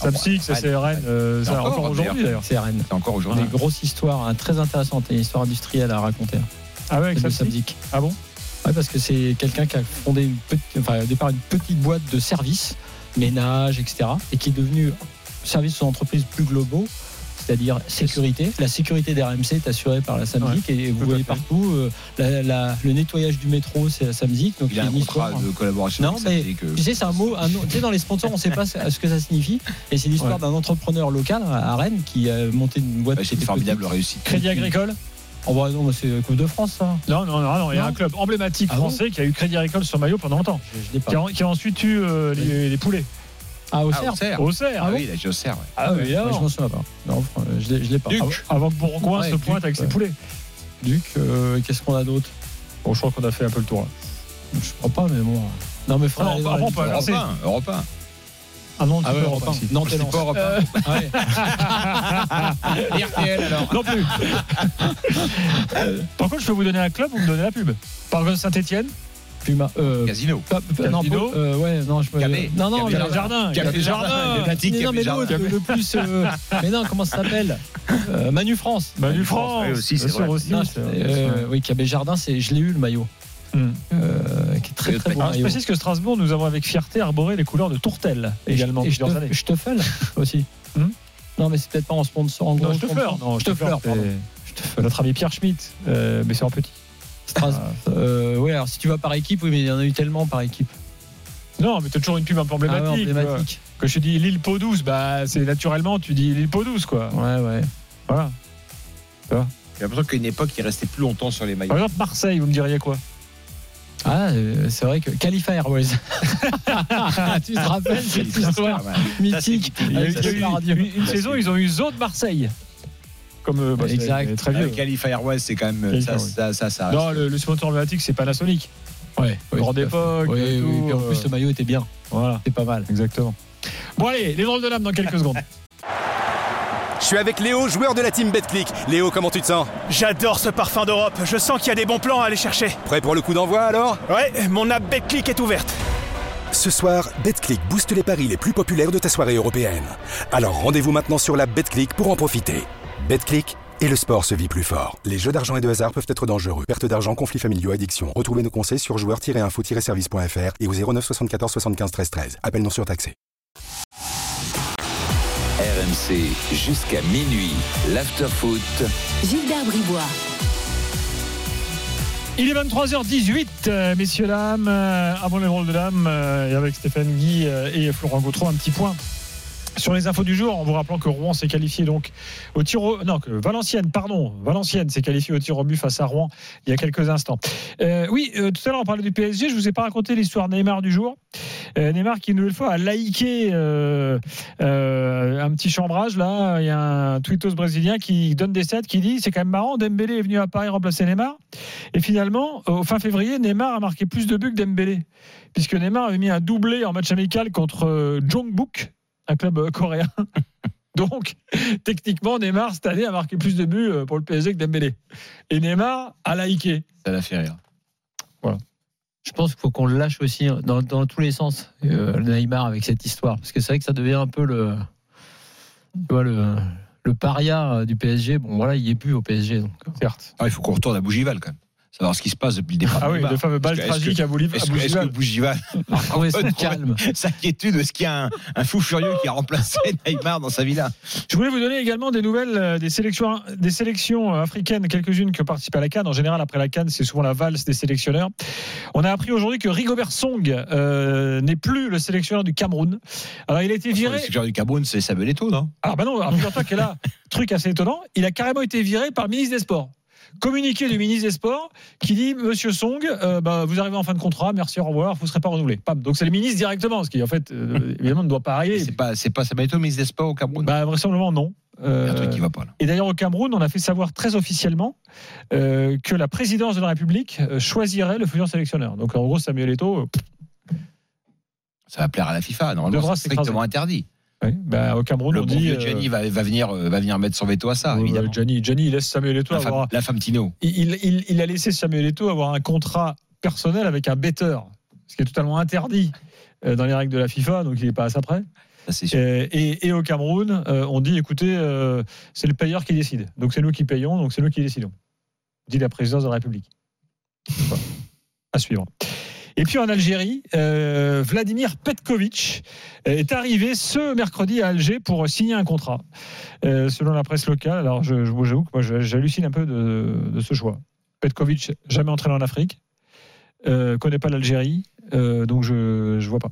Samsic, ça c'est Rennes. euh, C'est encore, encore aujourd'hui d'ailleurs. c'est Rennes. C'est encore Des aujourd'hui. grosses histoires hein, très intéressantes, et une histoire industrielle à raconter. hein, Ah ouais, avec Samsic. Samzik. Ah bon? Ouais, parce que c'est quelqu'un qui a fondé une petite, enfin, au départ une petite boîte de services, ménage, etc., et qui est devenu service aux entreprises plus globaux. C'est-à-dire sécurité. La sécurité des RMC est assurée par la Samsic et vous voyez partout euh, la- la- le nettoyage du métro, c'est la Samsic. Donc Il a c'est un une contrat histoire- de collaboration Non, avec mais euh. tu sais, c'est un mot. un tu sais, dans les sponsors, on ne sait pas ce que ça signifie. Et c'est l'histoire d'un entrepreneur local à Rennes qui a monté une boîte. c'est une formidable réussite. Crédit Agricole Oh, bah non, c'est Coupe de France, ça. Non, non, non, non, il y a un club emblématique Ah bon français qui a eu Crédit Agricole sur maillot pendant longtemps. Je l'ai pas. Qui a, qui a ensuite eu euh, les, les poulets. Ah, au Ah. Auxerre. Auxerre, Ah ah oui, il a joué au cerf, ouais. Ah oui, je m'en souviens pas. Non, euh, je l'ai- pas. Duc. Ah, Avant que Bourgoin Ouais, se pointe Duc, avec ses poulets. Duc, euh, qu'est-ce qu'on a d'autre? Bon, je crois qu'on a fait un peu le tour. là. Je crois pas, mais bon. Non, mais Non, aller on peut aller- Europe 1, Europe 1. Ah non, Ah ouais, Europe. Non, Lens. pas Europe 1. Euh, ouais. Et RTL alors. Non plus. Par contre, je peux vous donner un club, vous me donnez la pub. Par exemple, Saint-Etienne. Puma, euh, Casino. non, Casino. pas- euh, ouais, non, je me. Cabé. Non, Cabé Jardin. Jardin. Non, mais l'autre, Jardin. le, plus. euh, mais non, comment ça s'appelle Euh, Manu France. Manu France. oui, aussi, c'est vrai. aussi. Non, c'est- euh, oui, Cabé Jardin, c'est, je l'ai eu le maillot. Hum. Euh, qui est très très bon Alors, je précise que Strasbourg, nous avons avec fierté arboré les couleurs de Tourtel également. Et felle aussi. Hum non, mais c'est peut-être pas en sponsor. En Non, gros fleur. Notre ami Pierre Schmitt, euh, mais c'est en petit. Stras- euh, ouais, alors si tu vas par équipe, oui, mais il y en a eu tellement par équipe. Non, mais t'as toujours une pub un peu Ah ouais, emblématique. Quand je te dis l'île Peau douce, bah, c'est naturellement, tu dis l'île Peau douce, quoi. Ouais, ouais. Voilà. J'ai l'impression qu'à une époque, il restait plus longtemps sur les maillots. Par exemple, Marseille, vous me diriez quoi? Ah, euh, c'est vrai que Khalifa Airways. tu te rappelles cette histoire mythique Il y a eu, une, une saison, ils ont eu Zo de Marseille. Comme euh, bah, Exact. très vieux. Khalifa Airways, c'est quand même. Ça, oui. ça, ça, ça Non, le, le sponsor emblématique, c'est Panasonic. Ouais, oui, Grande fait. époque. Oui, et oui, tout, puis en euh, plus, le maillot était bien. Voilà, C'est pas mal. exactement. Bon, allez, les drôles de l'âme dans quelques secondes. Je suis avec Léo, joueur de la team BetClick. Léo, comment tu te sens? J'adore ce parfum d'Europe. Je sens qu'il y a des bons plans à aller chercher. Prêt pour le coup d'envoi alors? Ouais, mon app BetClick est ouverte. Ce soir, BetClick booste les paris les plus populaires de ta soirée européenne. Alors rendez-vous maintenant sur la BetClick pour en profiter. BetClick et le sport se vit plus fort. Les jeux d'argent et de hasard peuvent être dangereux. Perte d'argent, conflits familiaux, addiction. Retrouvez nos conseils sur joueurs-info-service.fr et au 09 74 75 13 13. Appel non surtaxé. RMC jusqu'à minuit. L'afterfoot. Gilbert Bribois. Il est 23h18, euh, messieurs, dames. Euh, avant les rôles de dames, euh, et avec Stéphane Guy et Florent Gautreau, un petit point. Sur les infos du jour, en vous rappelant que Rouen s'est qualifié donc au tir au... Non, que Valenciennes, pardon, Valenciennes s'est qualifié au tir au but face à Rouen il y a quelques instants. Euh, oui, euh, tout à l'heure on parlait du PSG, je vous ai pas raconté l'histoire Neymar du jour. Euh, Neymar qui une nouvelle fois a euh, un petit chambrage là, il y a un tweetos brésilien qui donne des stats qui dit c'est quand même marrant, Dembélé est venu à Paris remplacer Neymar et finalement au fin février Neymar a marqué plus de buts que Dembélé puisque Neymar avait mis un doublé en match amical contre Jongbuk un club euh, coréen. Donc, techniquement, Neymar, cette année, a marqué plus de buts euh, pour le PSG que Dembélé. Et Neymar a liké. Ça l'a fait rire. Je pense qu'il faut qu'on le lâche aussi hein, dans, dans tous les sens, euh, Neymar, avec cette histoire. Parce que c'est vrai que ça devient un peu le, tu vois, le, le paria du PSG. Bon, voilà, il y est plus au PSG. Donc. Certes. Ah, il faut qu'on retourne à Bougival quand même. Savoir ce qui se passe depuis le départ. Ah oui, le fameux bal tragique que- à Bouliv- à Est-ce que, Bougival. Son peut calme. sa Est-ce qu'il y a un, un fou furieux qui a remplacé Neymar dans sa villa Je voulais vous donner également des nouvelles euh, des sélections, des sélections euh, africaines, quelques-unes qui ont participé à la Cannes. En général, après la Cannes, c'est souvent la valse des sélectionneurs. On a appris aujourd'hui que Rigobert Song euh, n'est plus le sélectionneur du Cameroun. Alors, il a été viré. Le sélectionneur du Cameroun, c'est Samuel Eto'o, non? Alors, bah non, alors, figure-toi que là, truc assez étonnant, il a carrément été viré par le ministre des Sports. Communiqué du ministre des Sports qui dit Monsieur Song, euh, bah, vous arrivez en fin de contrat, merci, au revoir, vous ne serez pas renouvelé. Pam. Donc c'est le ministre directement, ce qui en fait, euh, évidemment, ne doit pas arriver. C'est pas, c'est pas ministre des Sports au Cameroun Bah, vraisemblablement, non. Il y a un truc Euh, qui va pas là. et d'ailleurs, au Cameroun, on a fait savoir très officiellement euh, que la présidence de la République euh, choisirait le futur sélectionneur. Donc, en gros, Samuel Eto'o, euh, Ça va plaire à la FIFA. Normalement, c'est strictement interdit. Oui, bah, au Cameroun, Le on bon dit. euh, Gianni va, va venir, euh, va venir mettre son veto à ça, euh, évidemment. Gianni, Gianni, il laisse Samuel Eto'o La femme, avoir. la femme Tino. Il, il- il a laissé Samuel Eto'o avoir un contrat personnel avec un betteur, ce qui est totalement interdit euh, dans les règles de la FIFA, donc il n'est pas à ça près. Et, et- et au Cameroun, euh, on dit écoutez, euh, c'est le payeur qui décide. Donc c'est nous qui payons, donc c'est nous qui décidons. Dit la présidence de la République. Voilà. À suivre. Et puis en Algérie, euh, Vladimir Petkovic est arrivé ce mercredi à Alger pour signer un contrat, euh, selon la presse locale. Alors je, je, j'avoue que moi j'hallucine un peu de, de ce choix. Petkovic, jamais entraîné en Afrique, euh, connaît pas l'Algérie, euh, donc je je vois pas.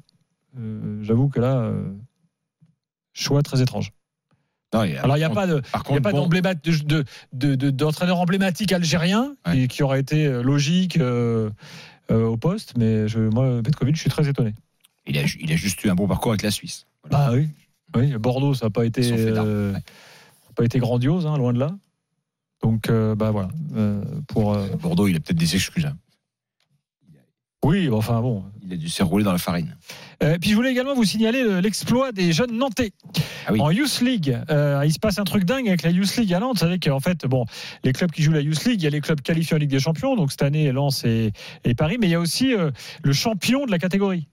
Euh, j'avoue que là, euh, choix très étrange. Non, Alors il n'y a par il y a pas de- de- de- d'entraîneur emblématique algérien qui, qui aurait été euh, logique euh, euh, au poste, mais je, moi Petkovic, je suis très étonné. il a, il a juste eu un bon parcours avec la Suisse. Ah oui, oui, Bordeaux, ça n'a pas été, euh, pas été grandiose, hein, loin de là. Donc, euh, bah voilà. euh, pour, euh, Bordeaux, il a peut-être des excuses. hein. oui, enfin bon. Il a dû se rouler dans la farine. Euh, puis je voulais également vous signaler le- l'exploit des jeunes Nantais Ah oui. en Youth League. Euh, il se passe un truc dingue avec la Youth League à Nantes. Vous savez qu'en fait, bon, les clubs qui jouent la Youth League, il y a les clubs qualifiés en Ligue des Champions. Donc cette année, Lens et, et Paris, mais il y a aussi euh, le champion de la catégorie.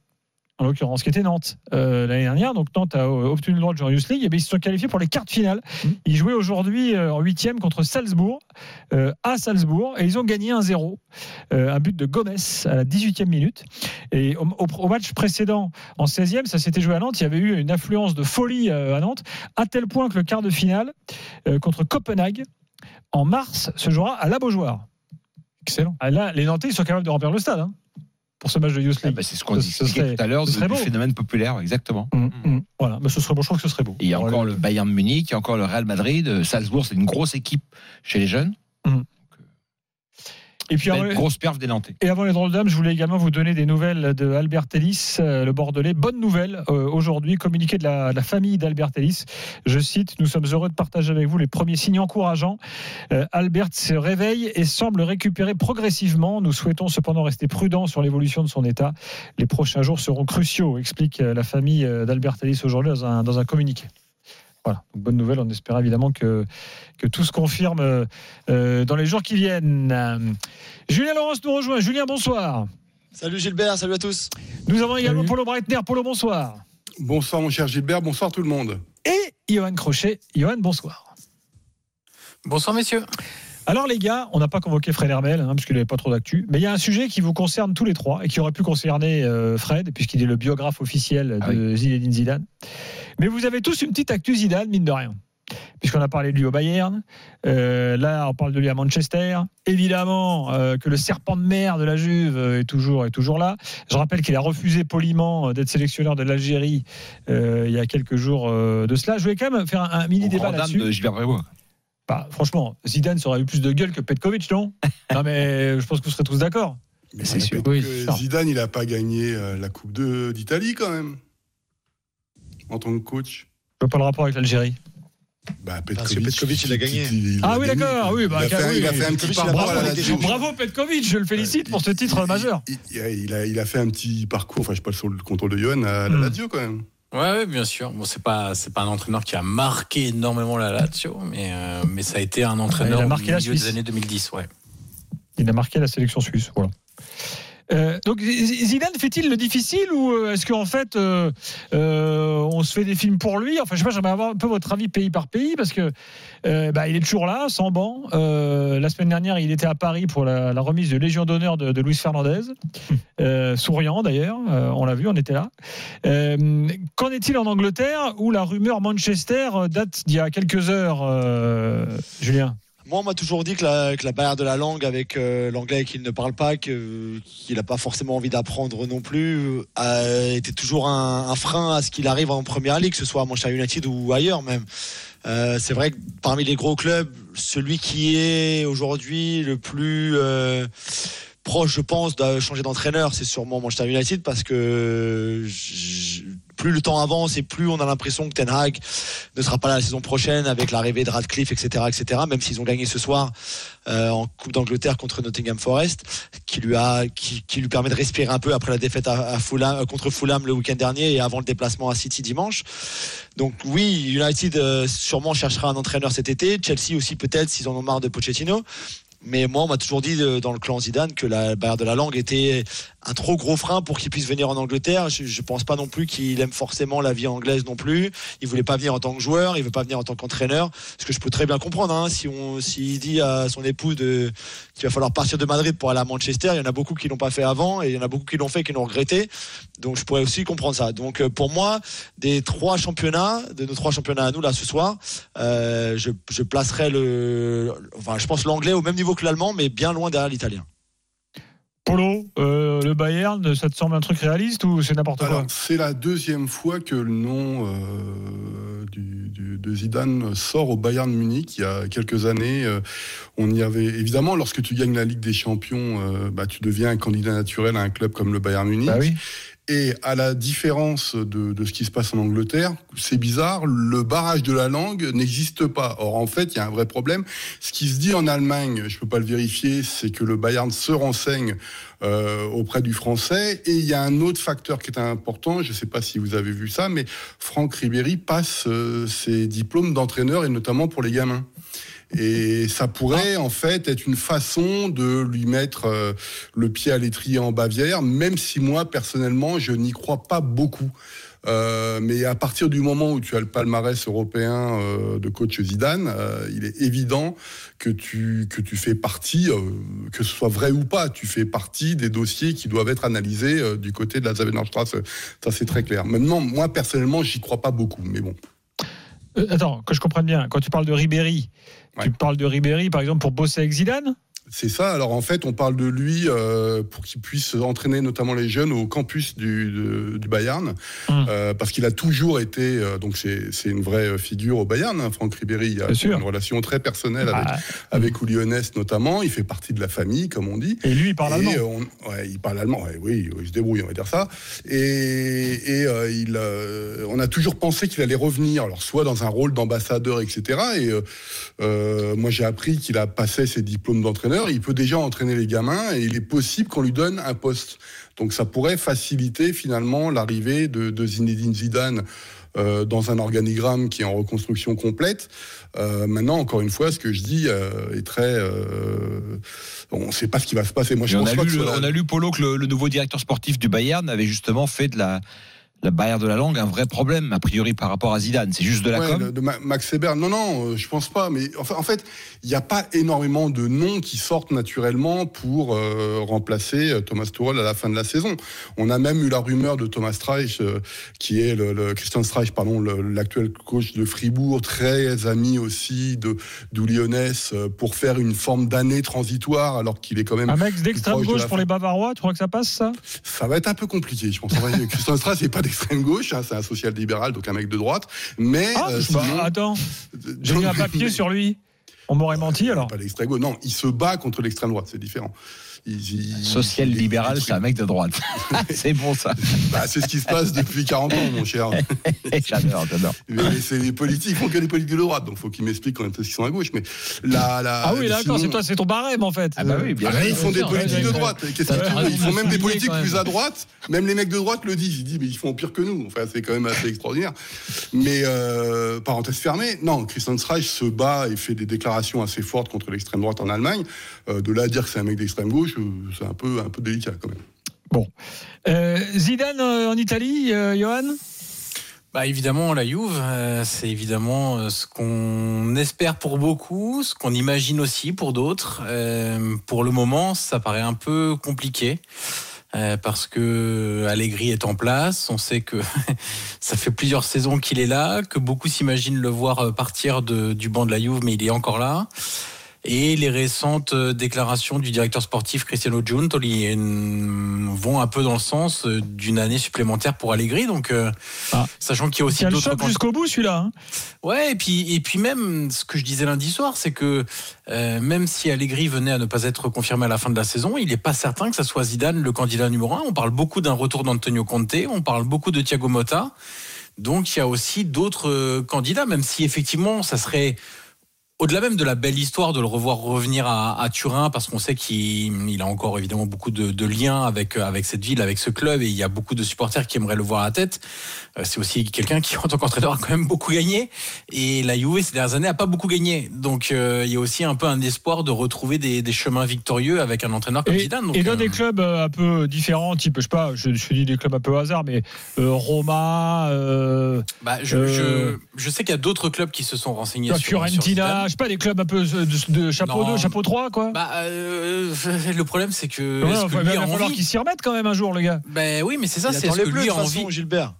En l'occurrence, qui était Nantes euh, l'année dernière. Donc Nantes a euh, obtenu le droit de jouer en Youth League. Et bien, ils se sont qualifiés pour les quarts de finale. Ils jouaient aujourd'hui euh, en huitième contre Salzbourg, euh, à Salzbourg, et ils ont gagné 1-0. Euh, un but de Gomez à la 18e minute. Et au, match précédent, en 16e, ça s'était joué à Nantes. Il y avait eu une affluence de folie à Nantes, à tel point que le quart de finale contre Copenhague, en mars, se jouera à la Beaujoire. Excellent. Ah, là, les Nantais, ils sont capables de remplir le stade hein, pour ce match de Youth League. bah, c'est ce qu'on disait serait- tout à l'heure du, beau. phénomène populaire, exactement. Mm, mm. Voilà, mais ce serait bon, je trouve que ce serait beau. Et il y a encore le Bayern de Munich, il y a encore le Real Madrid, euh, Salzbourg, c'est une grosse équipe chez les jeunes. Et puis, avant- grosse perf des Nantais. Et avant les drôles d'âme, je voulais également vous donner des nouvelles de Albert Ellis, euh, le Bordelais. Bonne nouvelle euh, aujourd'hui, communiqué de la, de la famille d'Albert Ellis. Je cite Nous sommes heureux de partager avec vous les premiers signes encourageants. Euh, Albert se réveille et semble récupérer progressivement. Nous souhaitons cependant rester prudents sur l'évolution de son état. Les prochains jours seront cruciaux, explique la famille d'Albert Ellis aujourd'hui dans un, dans un communiqué. Voilà, donc bonne nouvelle. On espère évidemment que, que tout se confirme euh, euh, dans les jours qui viennent. Julien Laurence nous rejoint. Julien, bonsoir. Salut Gilbert, salut à tous. Nous avons également Polo Breitner. Polo, bonsoir. Bonsoir mon cher Gilbert, bonsoir tout le monde. Et Johan Crochet. Johan, bonsoir. Bonsoir messieurs. Alors les gars, on n'a pas convoqué Fred Hermel, hein, parce qu'il n'avait pas trop d'actu, mais il y a un sujet qui vous concerne tous les trois et qui aurait pu concerner euh, Fred, puisqu'il est le biographe officiel de Zinedine Zidane. Mais vous avez tous une petite actu Zidane, mine de rien. Puisqu'on a parlé de lui au Bayern, Euh, là on parle de lui à Manchester. Évidemment euh, que le serpent de mer de la Juve est toujours, est toujours là. Je rappelle qu'il a refusé poliment euh, d'être sélectionneur de l'Algérie euh, il y a quelques jours euh, de cela. Je voulais quand même faire un, un mini débat là-dessus. Gilbert. Bah, franchement, Zidane ça aurait eu plus de gueule que Petkovic, non? Non, mais je pense que vous serez tous d'accord. Mais c'est sûr Oui. Zidane, il n'a pas gagné la Coupe de- d'Italie quand même, en tant que coach. Je pas le rapport avec l'Algérie. Bah, Parce que Petkovic, il a gagné. Ah oui, d'accord, oui, bah, il, a fait, un- il a oui. fait un petit Petkovic, parcours à la. Bravo Petkovic, je le félicite pour ce titre majeur. Il a, il, a, il a fait un petit parcours, enfin je sais pas sur le contrôle de Johan, à la Hmm. Lazio quand même. Ouais, ouais, bien sûr. Bon, c'est pas, c'est pas un entraîneur qui a marqué énormément la Lazio, mais, euh, mais ça a été un entraîneur Il a au marqué la milieu des années 2010, ouais. Il a marqué la sélection suisse. Voilà. Euh, donc Zidane fait-il le difficile ou euh, est-ce qu'en fait euh, euh, on se fait des films pour lui? Enfin je sais pas, j'aimerais avoir un peu votre avis pays par pays parce que bah, il est toujours là, sans banc. La semaine dernière il était à Paris pour la, la remise de Légion d'honneur de, de Luis Fernandez, souriant d'ailleurs, on l'a vu, on était là. Qu'en est-il en Angleterre où la rumeur Manchester date d'il y a quelques heures, Julien? Moi, on m'a toujours dit que la, barrière de la langue avec euh, l'anglais qu'il ne parle pas, qu'il n'a pas forcément envie d'apprendre non plus, euh, était toujours un, un frein à ce qu'il arrive en première ligue, que ce soit à Manchester United ou ailleurs même. Euh, c'est vrai que parmi les gros clubs, celui qui est aujourd'hui le plus euh, proche, je pense, de changer d'entraîneur, c'est sûrement Manchester United parce que plus le temps avance et plus on a l'impression que Ten Hag ne sera pas là la saison prochaine avec l'arrivée de Radcliffe, etc., etc. Même s'ils ont gagné ce soir euh, en Coupe d'Angleterre contre Nottingham Forest, qui lui a, qui, qui lui permet de respirer un peu après la défaite à, à Fulham, euh, contre Fulham le week-end dernier et avant le déplacement à City dimanche. Donc oui, United euh, sûrement cherchera un entraîneur cet été. Chelsea aussi peut-être s'ils en ont marre de Pochettino. Mais moi, on m'a toujours dit euh, dans le clan Zidane que la barrière de la langue était un trop gros frein pour qu'il puisse venir en Angleterre. Je, je pense pas non plus qu'il aime forcément la vie anglaise non plus. Il voulait pas venir en tant que joueur, il veut pas venir en tant qu'entraîneur. Ce que je peux très bien comprendre. Hein, si on, s'il dit à son épouse qu'il va falloir partir de Madrid pour aller à Manchester, il y en a beaucoup qui l'ont pas fait avant et il y en a beaucoup qui l'ont fait et qui l'ont regretté. Donc je pourrais aussi comprendre ça. Donc euh, pour moi, des trois championnats, de nos trois championnats à nous là ce soir, euh, je, je placerai le, enfin je pense l'anglais au même niveau que l'allemand, mais bien loin derrière l'italien. Polo, euh, le Bayern, ça te semble un truc réaliste ou c'est n'importe quoi? C'est la deuxième fois que le nom euh, du- du- de Zidane sort au Bayern Munich. Il y a quelques années, euh, on y avait évidemment, lorsque tu gagnes la Ligue des Champions, euh, bah, tu deviens un candidat naturel à un club comme le Bayern Munich. Bah Et à la différence de, de ce qui se passe en Angleterre, c'est bizarre, le barrage de la langue n'existe pas. Or, en fait, il y a un vrai problème. Ce qui se dit en Allemagne, je peux pas le vérifier, c'est que le Bayern se renseigne euh, auprès du français. Et il y a un autre facteur qui est important, je ne sais pas si vous avez vu ça, mais Franck Ribéry passe euh, ses diplômes d'entraîneur, et notamment pour les gamins. Et ça pourrait en fait être une façon de lui mettre euh, le pied à l'étrier en Bavière, même si moi personnellement je n'y crois pas beaucoup. Euh, mais à partir du moment où tu as le palmarès européen euh, de coach Zidane, il est évident que tu, que tu fais partie, que ce soit vrai ou pas, tu fais partie des dossiers qui doivent être analysés du côté de la Zavenerstrasse. Ça, c'est très clair. Maintenant, moi, personnellement, j'y crois pas beaucoup, mais bon. Attends, que je comprenne bien, quand tu parles de Ribéry, tu parles de Ribéry par exemple pour bosser avec Zidane C'est ça. Alors en fait, on parle de lui euh, pour qu'il puisse entraîner notamment les jeunes au campus du, de- du Bayern, Hum. euh, parce qu'il a toujours été. euh, donc c'est une vraie figure au Bayern. Hein, Franck Ribéry, il a une relation très personnelle avec Ah. avec Oulionès notamment. Il fait partie de la famille, comme on dit. Et lui, il parle allemand. on- ouais, il parle allemand. ouais, oui, il se débrouille, on va dire ça. Et, et, il, on a toujours pensé qu'il allait revenir, alors soit dans un rôle d'ambassadeur, etc. Et euh, moi, j'ai appris qu'il a passé ses diplômes d'entraîneur. Il peut déjà entraîner les gamins et il est possible qu'on lui donne un poste. Donc, ça pourrait faciliter finalement l'arrivée de, de Zinedine Zidane. euh, dans un organigramme qui est en reconstruction complète. Euh, maintenant, encore une fois, ce que je dis euh, est très. on ne sait pas ce qui va se passer. Moi, je Et on, a pas lu, que on a Polo, que le, le nouveau directeur sportif du Bayern avait justement fait de la, la barrière de la langue un vrai problème, a priori, par rapport à Zidane. C'est juste de la Ouais, com. de- de Ma- Max Weber. Non, non, euh, je pense pas. Mais enfin, en fait, il n'y a pas énormément de noms qui sortent naturellement pour euh, remplacer euh, Thomas Tuchel à la fin de la saison. On a même eu la rumeur de Thomas Streich, euh, qui est le, le- Christian Streich, pardon, l'actuel coach de Fribourg, très ami aussi de d'Oulionès, euh, pour faire une forme d'année transitoire, alors qu'il est quand même Un mec d'extrême de gauche pour fin. les Bavarois, tu crois que ça passe ça? Ça va être un peu compliqué, je pense. Christian Strauss n'est pas d'extrême gauche, hein, c'est un social-libéral, donc un mec de droite. Mais Ah, euh, sinon- attends, j'ai mis un papier sur lui. On m'aurait menti alors. Pas l'extrême gauche, non, il se bat contre l'extrême droite, c'est différent. Social libéral, c'est un mec de droite. c'est bon ça. Bah, c'est ce qui se passe depuis 40 ans, mon cher. j'adore, j'adore. Mais c'est les politiques, ils font que les politiques de droite, donc faut qu'ils m'expliquent quand est-ce qu'ils sont à gauche. Mais la, la, Ah oui, d'accord, c'est toi, c'est ton barème en fait. Ah bah oui, bien Ah, ils font des politiques ouais, de droite. Qu'est-ce Ils font même des politiques même. plus à droite. Même les mecs de droite le disent. Ils disent, mais ils font pire que nous. Enfin, c'est quand même assez extraordinaire. Mais euh, parenthèse fermée. Non, Christian Streich se bat et fait des déclarations assez fortes contre l'extrême droite en Allemagne. Euh, de là à dire que c'est un mec d'extrême gauche, c'est un peu, un peu délicat quand même. Euh, Zidane euh, en Italie, euh, Johan? Bah évidemment, la Juve, euh, c'est évidemment ce qu'on espère pour beaucoup, ce qu'on imagine aussi pour d'autres. Euh, pour le moment, ça paraît un peu compliqué. euh, parce que Allegri est en place, on sait que ça fait plusieurs saisons qu'il est là, que beaucoup s'imaginent le voir partir de- du banc de la Juve, mais il est encore là. Et les récentes euh, déclarations du directeur sportif Cristiano Giuntoli euh, vont un peu dans le sens euh, d'une année supplémentaire pour Allegri. Donc, euh, sachant qu'il y a aussi Il d'autres choc jusqu'au bout celui-là. hein. Ouais, et puis, et puis même, ce que je disais lundi soir, c'est que euh, même si Allegri venait à ne pas être confirmé à la fin de la saison, il n'est pas certain que ça soit Zidane le candidat numéro un. On parle beaucoup d'un retour d'Antonio Conte, on parle beaucoup de Thiago Motta. Donc il y a aussi d'autres candidats, même si effectivement ça serait au-delà même de la belle histoire de le revoir revenir à, à Turin, parce qu'on sait qu'il il a encore évidemment beaucoup de, de liens avec, avec cette ville, avec ce club, et il y a beaucoup de supporters qui aimeraient le voir à la tête. Euh, C'est aussi quelqu'un qui, en tant qu'entraîneur, a quand même beaucoup gagné. Et la Juve, ces dernières années, a pas beaucoup gagné. Donc euh, il y a aussi un peu un espoir de retrouver des, des chemins victorieux avec un entraîneur comme Et, Zidane. Donc, et dans euh, des clubs un peu différents, type, je sais pas, je, je dis des clubs un peu hasard, mais euh, Roma, bah, je, je, je sais qu'il y a d'autres clubs qui se sont renseignés sur, sur Fiorentina, Zidane. Je sais pas, des clubs un peu de, de chapeau Non. 2, chapeau 3, quoi. Bah, euh, le problème, c'est que. Ouais, enfin, que il lui va a falloir envie qu'il s'y remette quand même un jour, le gars. Ben oui, mais c'est ça, c'est ce les que bleus, lui a envie. Gilbert.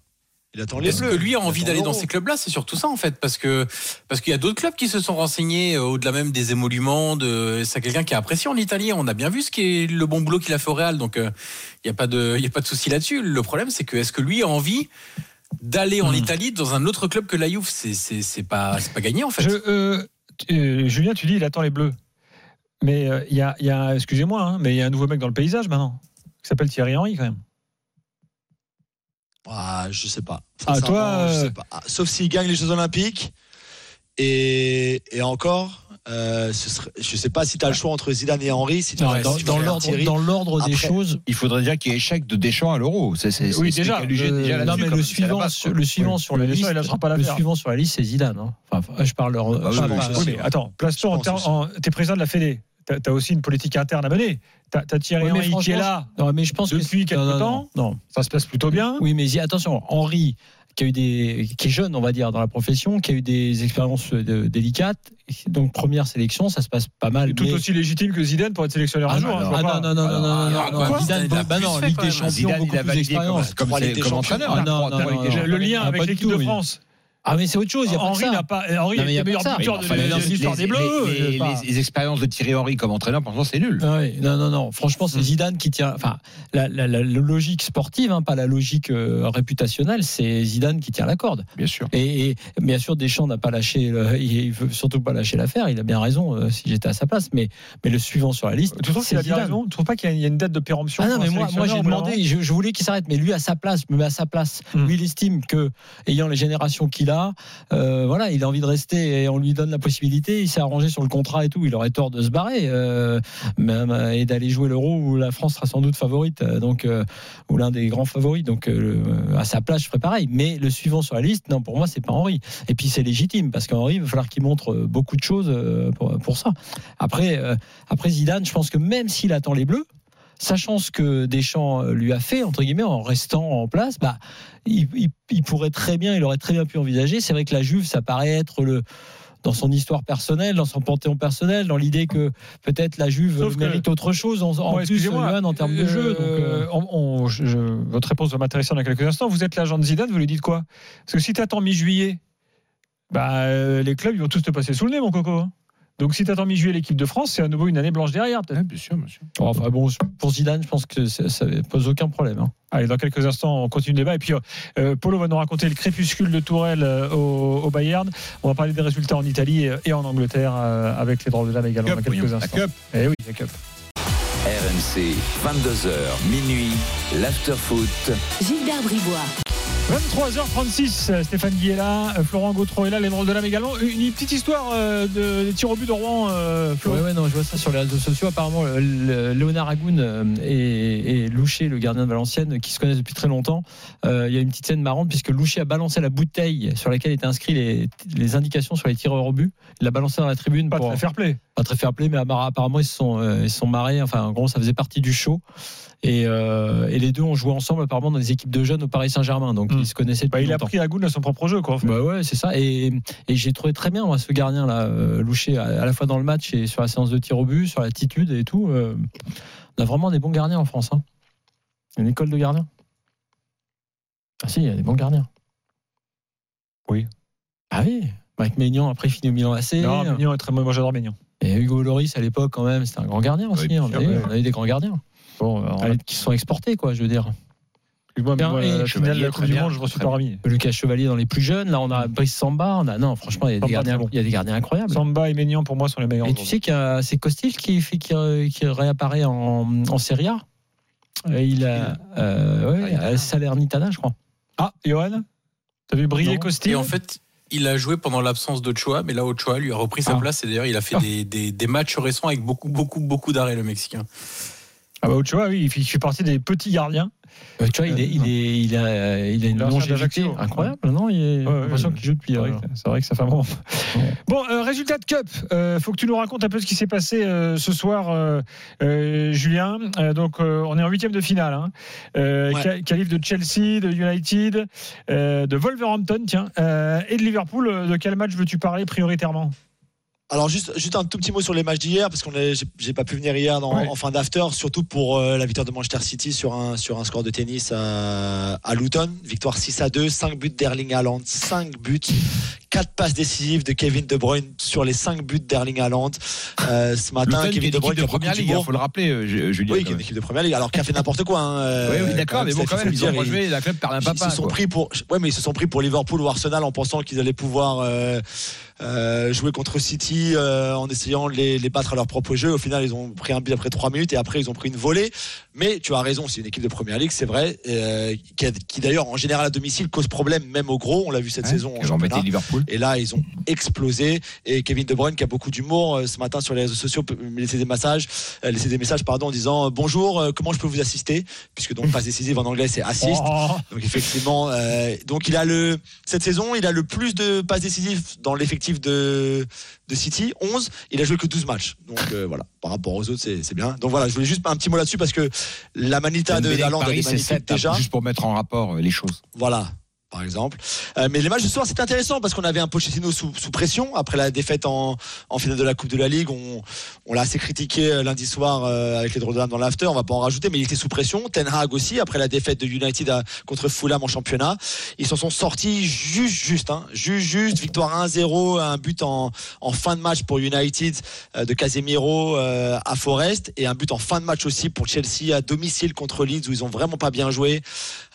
Il attend les Est-ce bleus. que lui a envie d'aller dans ces clubs-là C'est surtout ça en fait, parce que parce qu'il y a d'autres clubs qui se sont renseignés euh, au-delà même des émoluments. De, c'est quelqu'un qui a apprécié en Italie. On a bien vu ce qui est le bon boulot qu'il a fait au Real, donc euh, il y a pas de il y a pas de souci là-dessus. Le problème, c'est que est-ce que lui a envie d'aller Hmm. en Italie dans un autre club que la Juve? C'est c'est c'est pas c'est pas gagné en fait. Je, euh, euh, Julien, tu dis, il attend les bleus. Mais euh, il y a, excusez-moi, hein, mais il y a un nouveau mec dans le paysage maintenant, qui s'appelle Thierry Henry quand même. Ah, je sais pas. Ah, toi, je euh, sais pas. Ah, Sauf s'il gagne les Jeux Olympiques. Et, et encore, euh, ce serait- je sais pas si tu as le choix entre Zidane et Henry. Si Non, dans, l'ordre, dans l'ordre des Après, choses. Il faudrait dire qu'il y ait échec de Deschamps à l'Euro. C'est, c'est, Oui, c'est déjà, spécialisé euh, déjà non, mais le la suivant, base, sur, quoi. le suivant Oui. sur Mais la Deschamps, liste, il pas le l'affaire. suivant sur la liste, c'est Zidane. hein. Enfin, je parle leur. Bah oui, pas- Oui, mais attends, place-toi Je en T'es président de la Fédé. T'as as aussi une politique interne à mener. T'as as Thierry Henry qui est là Non, mais je pense que depuis non, temps. Non. Ça se passe plutôt bien. Oui, mais attention, Henri, qui a eu des, qui est jeune, on va dire, dans la profession, qui a eu des expériences euh, délicates. Donc première sélection, ça se passe pas mal. Et tout mais- aussi légitime que Zidane pour être sélectionneur Ah un non, jour. hein, je ah non, non, non, non, non, non, non, Zidane, bah non, Ligue des. Champions, Zidane, beaucoup il a plus validé comme, d'expérience. comme, comme champions. entraîneur. Ah hein, non, non, non, non. Le lien Ah, avec l'équipe de. France. Ah mais c'est autre chose, il y a pas que Henri n'a pas. Henri est a le meilleur buteur de l'histoire les, des Bleus. les- euh, les- expériences de Thierry Henry comme entraîneur, pour l'instant, c'est nul. Ah oui, non, non, non. Franchement, c'est Zidane qui tient. Enfin, la, la- la- la logique sportive, hein, pas la logique euh, réputationnelle, c'est Zidane qui tient la corde. Bien sûr. Et, et bien sûr, Deschamps n'a pas lâché. le- il veut surtout pas lâcher l'affaire. Il a bien raison. euh, si j'étais à sa place, mais mais le suivant sur la liste, Tu trouves qu'il a bien raison? Tu trouves pas qu'il y y a une date de péremption Ah non, mais moi, moi j'ai demandé, je, je voulais qu'il s'arrête, mais lui à sa place, me mets à sa place. Hmm. Lui, il estime que, ayant les générations qu'il a, euh, voilà, il a envie de rester et on lui donne la possibilité. Il s'est arrangé sur le contrat et tout. Il aurait tort de se barrer euh, même, euh, et d'aller jouer l'Euro où la France sera sans doute favorite, donc ou l'un des grands favoris. Donc à sa place, je ferais pareil. Mais le suivant sur la liste, non, pour moi, c'est pas Henri. Et puis c'est légitime parce qu'Henri, il va falloir qu'il montre beaucoup de choses pour, pour ça. Après, après Zidane, je pense que même s'il attend les Bleus sachant ce que Deschamps euh, lui a fait, entre guillemets, en restant en place, bah, il, il- il pourrait très bien, il aurait très bien pu envisager. C'est vrai que la Juve, ça paraît être le dans son histoire personnelle, dans son panthéon personnel, dans l'idée que peut-être la Juve Sauf que- mérite autre chose en, en Bon, plus, Johan, en termes de jeu. donc, euh, Euh, on- on- je- je- votre réponse va m'intéresser dans quelques instants. Vous êtes l'agent de Zidane, vous lui dites quoi? Parce que si tu attends mi-juillet, bah, les clubs ils vont tous te passer sous le nez, mon coco. Donc si tu attends mi-juillet l'équipe de France, c'est à nouveau une année blanche derrière, peut-être. bien sûr, monsieur. Enfin bon, pour Zidane, je pense que ça, ça pose aucun problème. hein. Allez, dans quelques instants, on continue le débat. Et puis, euh, Polo va nous raconter le crépuscule de Tourelle euh, au, au Bayern. On va parler des résultats en Italie et, et en Angleterre euh, avec les drôles de dames également Cup, dans quelques voyons, la instants. Cup. Eh oui, la Cup. RMC, 22h, minuit, l'afterfoot. Gilbert Bribois. 23h36, euh, Stéphane Guy est là, euh, Florent Gautreau est là, les drôles de l'âme également. Une, petite histoire euh, de, des tirs au but de Rouen, euh, Flo. Ouais, ouais, non, je vois ça sur les réseaux sociaux. Apparemment, le- le- Léonard Agoun et, et Loucher, le gardien de Valenciennes, qui se connaissent depuis très longtemps. Euh, il y a une petite scène marrante puisque Loucher a balancé la bouteille sur laquelle étaient inscrits les, les indications sur les tireurs au but. Il l'a balancé dans la tribune. Pas pour, très fair play. Pas très fair play, mais apparemment, ils se sont, euh, ils se sont marrés. Enfin, en gros, ça faisait partie du show. Et, euh, et les deux ont joué ensemble apparemment dans des équipes de jeunes au Paris Saint-Germain. Donc ils se connaissaient depuis Bah, il a longtemps. pris Agoun à son propre jeu, quoi. en fait. Bah ouais, c'est ça. Et, et j'ai trouvé très bien moi, ce gardien là, euh, Loucher, à, à la fois dans le match et sur la séance de tir au but, sur l'attitude et tout. euh, on a vraiment des bons gardiens en France. Hein. A Une école de gardiens. Ah si, il y a des bons gardiens. Oui. Ah oui. Mike Maignan après il finit au Milan AC. Non, Mignon est très bon. Moi, j'adore Mignon. Et Hugo Loris à l'époque quand même, c'était un grand gardien aussi. on, a eu, ouais. on a eu des grands gardiens. Bon, on a- qui sont exportés quoi, je veux dire. Moi, Bien, moi, et la finale de la Coupe du Monde, je me suis très pas remis. Lucas Chevalier dans les plus jeunes. Là, on a Brice Samba. On a non, franchement, il y a des Samba, gardiens, très bon. il y a des gardiens incroyables. Samba et Maignan, pour moi, sont les meilleurs. Et tu sais qu'il y a c'est Costil qui fait qui, qui réapparaît en, en Serie A. Euh, Il a euh, ouais, à Salernitana, je crois. Ah, Johan T'as vu briller Non. Costil Et en fait, Il a joué pendant l'absence d'Ochoa, mais là Ochoa lui a repris sa Ah. place et d'ailleurs il a fait Ah. des, des- des matchs récents avec beaucoup beaucoup beaucoup d'arrêts le Mexicain. Ah bah Ochoa, oui, il fait, il fait partie des petits gardiens. Euh, tu vois, il, est, il, est, il, a, il a une longévité incroyable, non il est, Ouais, l'impression ouais. qu'il joue depuis. C'est vrai, euh, que- c'est vrai que ça fait un moment. Bon, euh, résultat de Cup. Euh, faut que tu nous racontes un peu ce qui s'est passé euh, ce soir, euh, euh, Julien. Euh, donc, euh, on est en huitième de finale. Hein. Euh, de Chelsea, de United, euh, de Wolverhampton, tiens, euh, et de Liverpool. De quel match veux-tu parler prioritairement? Alors juste, juste un tout petit mot sur les matchs d'hier parce qu'on j'ai- pas pu venir hier dans- Ouais. en fin d'after, surtout pour euh, la victoire de Manchester City sur un sur un score de tennis à, à Luton, victoire 6 à 2, 5 buts d'Erling Haaland, 5 buts, 4 passes décisives de Kevin De Bruyne sur les 5 buts d'Erling Haaland. Euh, ce matin, Luton, Kevin une De Bruyne de première ligue, il d'humour. faut le rappeler, euh, Ju- Julien. Oui, qui est une équipe de première ligue, alors qui a fait n'importe quoi. Hein, euh, Oui, d'accord, mais bon, quand même, ils ont rejoué la club perd un ils papa. se sont quoi. pris pour ouais mais ils se sont pris pour Liverpool ou Arsenal en pensant qu'ils allaient pouvoir euh, euh, jouer contre City euh, en essayant de les, les battre à leur propre jeu. Au final ils ont pris un but après 3 minutes et après ils ont pris une volée mais tu as raison c'est une équipe de première ligue c'est vrai euh, qui, d'ailleurs en général à domicile cause problème même au gros on l'a vu cette Ouais, saison en championnat. Liverpool. et là ils ont explosé et Kevin De Bruyne qui a beaucoup d'humour euh, ce matin sur les réseaux sociaux peut me laisser des messages euh, laisser des messages pardon en disant euh, bonjour comment je peux vous assister? Puisque donc passe décisive en anglais c'est assist Oh. donc effectivement, donc il a le cette saison, il a le plus de passes décisives dans l'effectif de de City, 11. Il a joué que 12 matchs. Donc voilà, par rapport aux autres, c'est c'est bien. Donc voilà, je voulais juste un petit mot là-dessus parce que la manita de Haaland elle est magnifique 7, déjà. juste pour mettre en rapport euh, les choses. Voilà. Par exemple. Euh, mais les matchs de soir, c'était intéressant parce qu'on avait un Pochettino sous, pression après la défaite en, finale de la Coupe de la Ligue. On, l'a assez critiqué euh, lundi soir euh, avec les drôles dans l'after. On va pas en rajouter, mais il était sous pression. Ten Hag aussi après la défaite de United contre Fulham en championnat. Ils s'en sont sortis juste, juste, hein, juste, juste. Victoire 1-0, un but en, fin de match pour United de Casemiro à Forest et un but en fin de match aussi pour Chelsea à domicile contre Leeds où ils ont vraiment pas bien joué.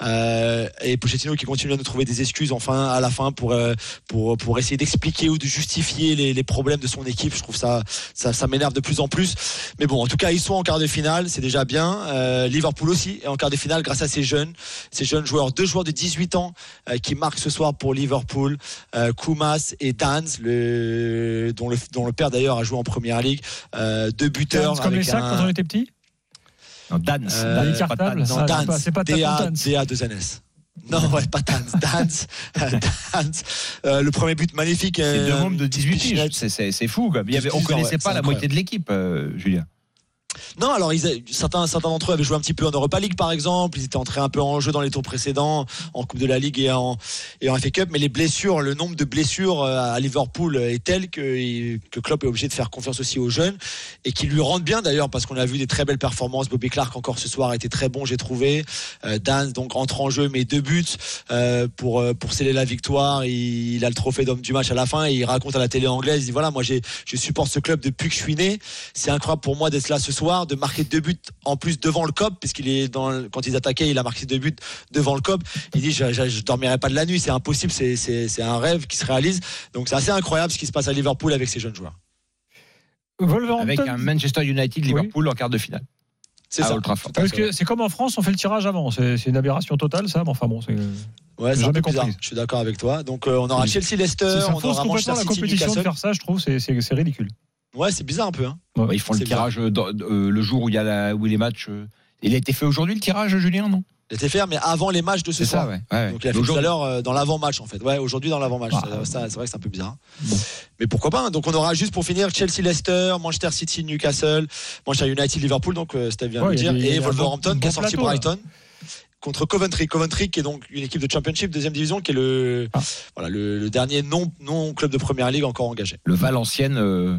Euh, et Pochettino qui continue à nous trouver des excuses enfin à la fin pour euh, pour pour essayer d'expliquer ou de justifier les, les problèmes de son équipe. Je trouve ça ça, ça m'énerve de plus en plus. Mais bon, en tout cas, ils sont en quart de finale, c'est déjà bien. Euh, Liverpool aussi est en quart de finale grâce à ces jeunes, ces jeunes joueurs, deux joueurs de 18 ans euh, qui marquent ce soir pour Liverpool, Koumas et Danz, le dont le dont le père d'ailleurs a joué en première ligue, deux buteurs comme les avec sacs un- quand on était petit Non, Dan, euh, Dans les pas cartables Dan. non, Ah, c'est pas- c'est pas DA, Tapon Danz. DA 2 NS. Non, ouais, pas Danz, euh, Danz. Euh, le premier but magnifique. C'est euh, deux membres de 18 Pichinette. piges. C'est- C'est c'est fou. Quoi. Il y avait, on 18 ans, connaissait ouais, pas la moitié de l'équipe, euh, Julien. Non, alors certains, d'entre eux avaient joué un petit peu en Europa League par exemple. Ils étaient entrés un peu en jeu dans les tours précédents, en Coupe de la Ligue et en, FA Cup. Mais les blessures, le nombre de blessures euh, à Liverpool est tel que, que Klopp est obligé de faire confiance aussi aux jeunes et qui lui rendent bien d'ailleurs parce qu'on a vu des très belles performances. Bobby Clark encore ce soir a été très bon, j'ai trouvé. Euh, Dan donc rentre en jeu, mais deux buts euh, pour pour sceller la victoire. Il, a le trophée d'homme du match à la fin et il raconte à la télé anglaise. Il dit voilà, moi je supporte ce club depuis que je suis né. C'est incroyable pour moi d'être là ce soir, de marquer deux buts en plus devant le COP, puisqu'il est dans le- quand ils attaquaient, il a marqué deux buts devant le COP. Il dit je, je, je dormirai pas de la nuit, c'est impossible, c'est c'est c'est un rêve qui se réalise. Donc c'est assez incroyable ce qui se passe à Liverpool avec ces jeunes joueurs. Avec un Manchester United Liverpool en quart de finale. C'est ça. Parce que c'est comme en France, on fait le tirage avant. C'est c'est une aberration totale, ça. Mais enfin bon, c'est. Ouais, c'est un peu bizarre. Je suis d'accord avec toi. Donc euh, on aura Oui. Chelsea Leicester, on aura Manchester complètement la City compétition de Newcastle. faire ça, je trouve. C'est c'est- c'est ridicule. Ouais, c'est bizarre un peu. Hein. Ouais, Ils font le tirage euh, dans- euh, le jour où il y a la, où les matchs. euh, Il a été fait aujourd'hui le tirage, Julien, non? Il était fait, mais avant les matchs de ce C'est ça, soir. ouais. ouais. Donc il a fait tout à Aujourd'hui- l'heure euh, dans l'avant-match en fait. Ouais, aujourd'hui dans l'avant-match. Ah. Ça, ça, c'est vrai que c'est un peu bizarre. Mais pourquoi pas hein. Donc on aura juste pour finir Chelsea Leicester, Manchester City Newcastle, Manchester United Liverpool donc euh, c'était bien de Ouais, le il y a dire des- il y et a Wolverhampton bon- qui a sorti plateau, là. Brighton contre Coventry. Coventry qui est donc une équipe de Championship deuxième division qui est le Ah. voilà le, le dernier non non club de première ligue encore engagé. Le Valenciennes euh,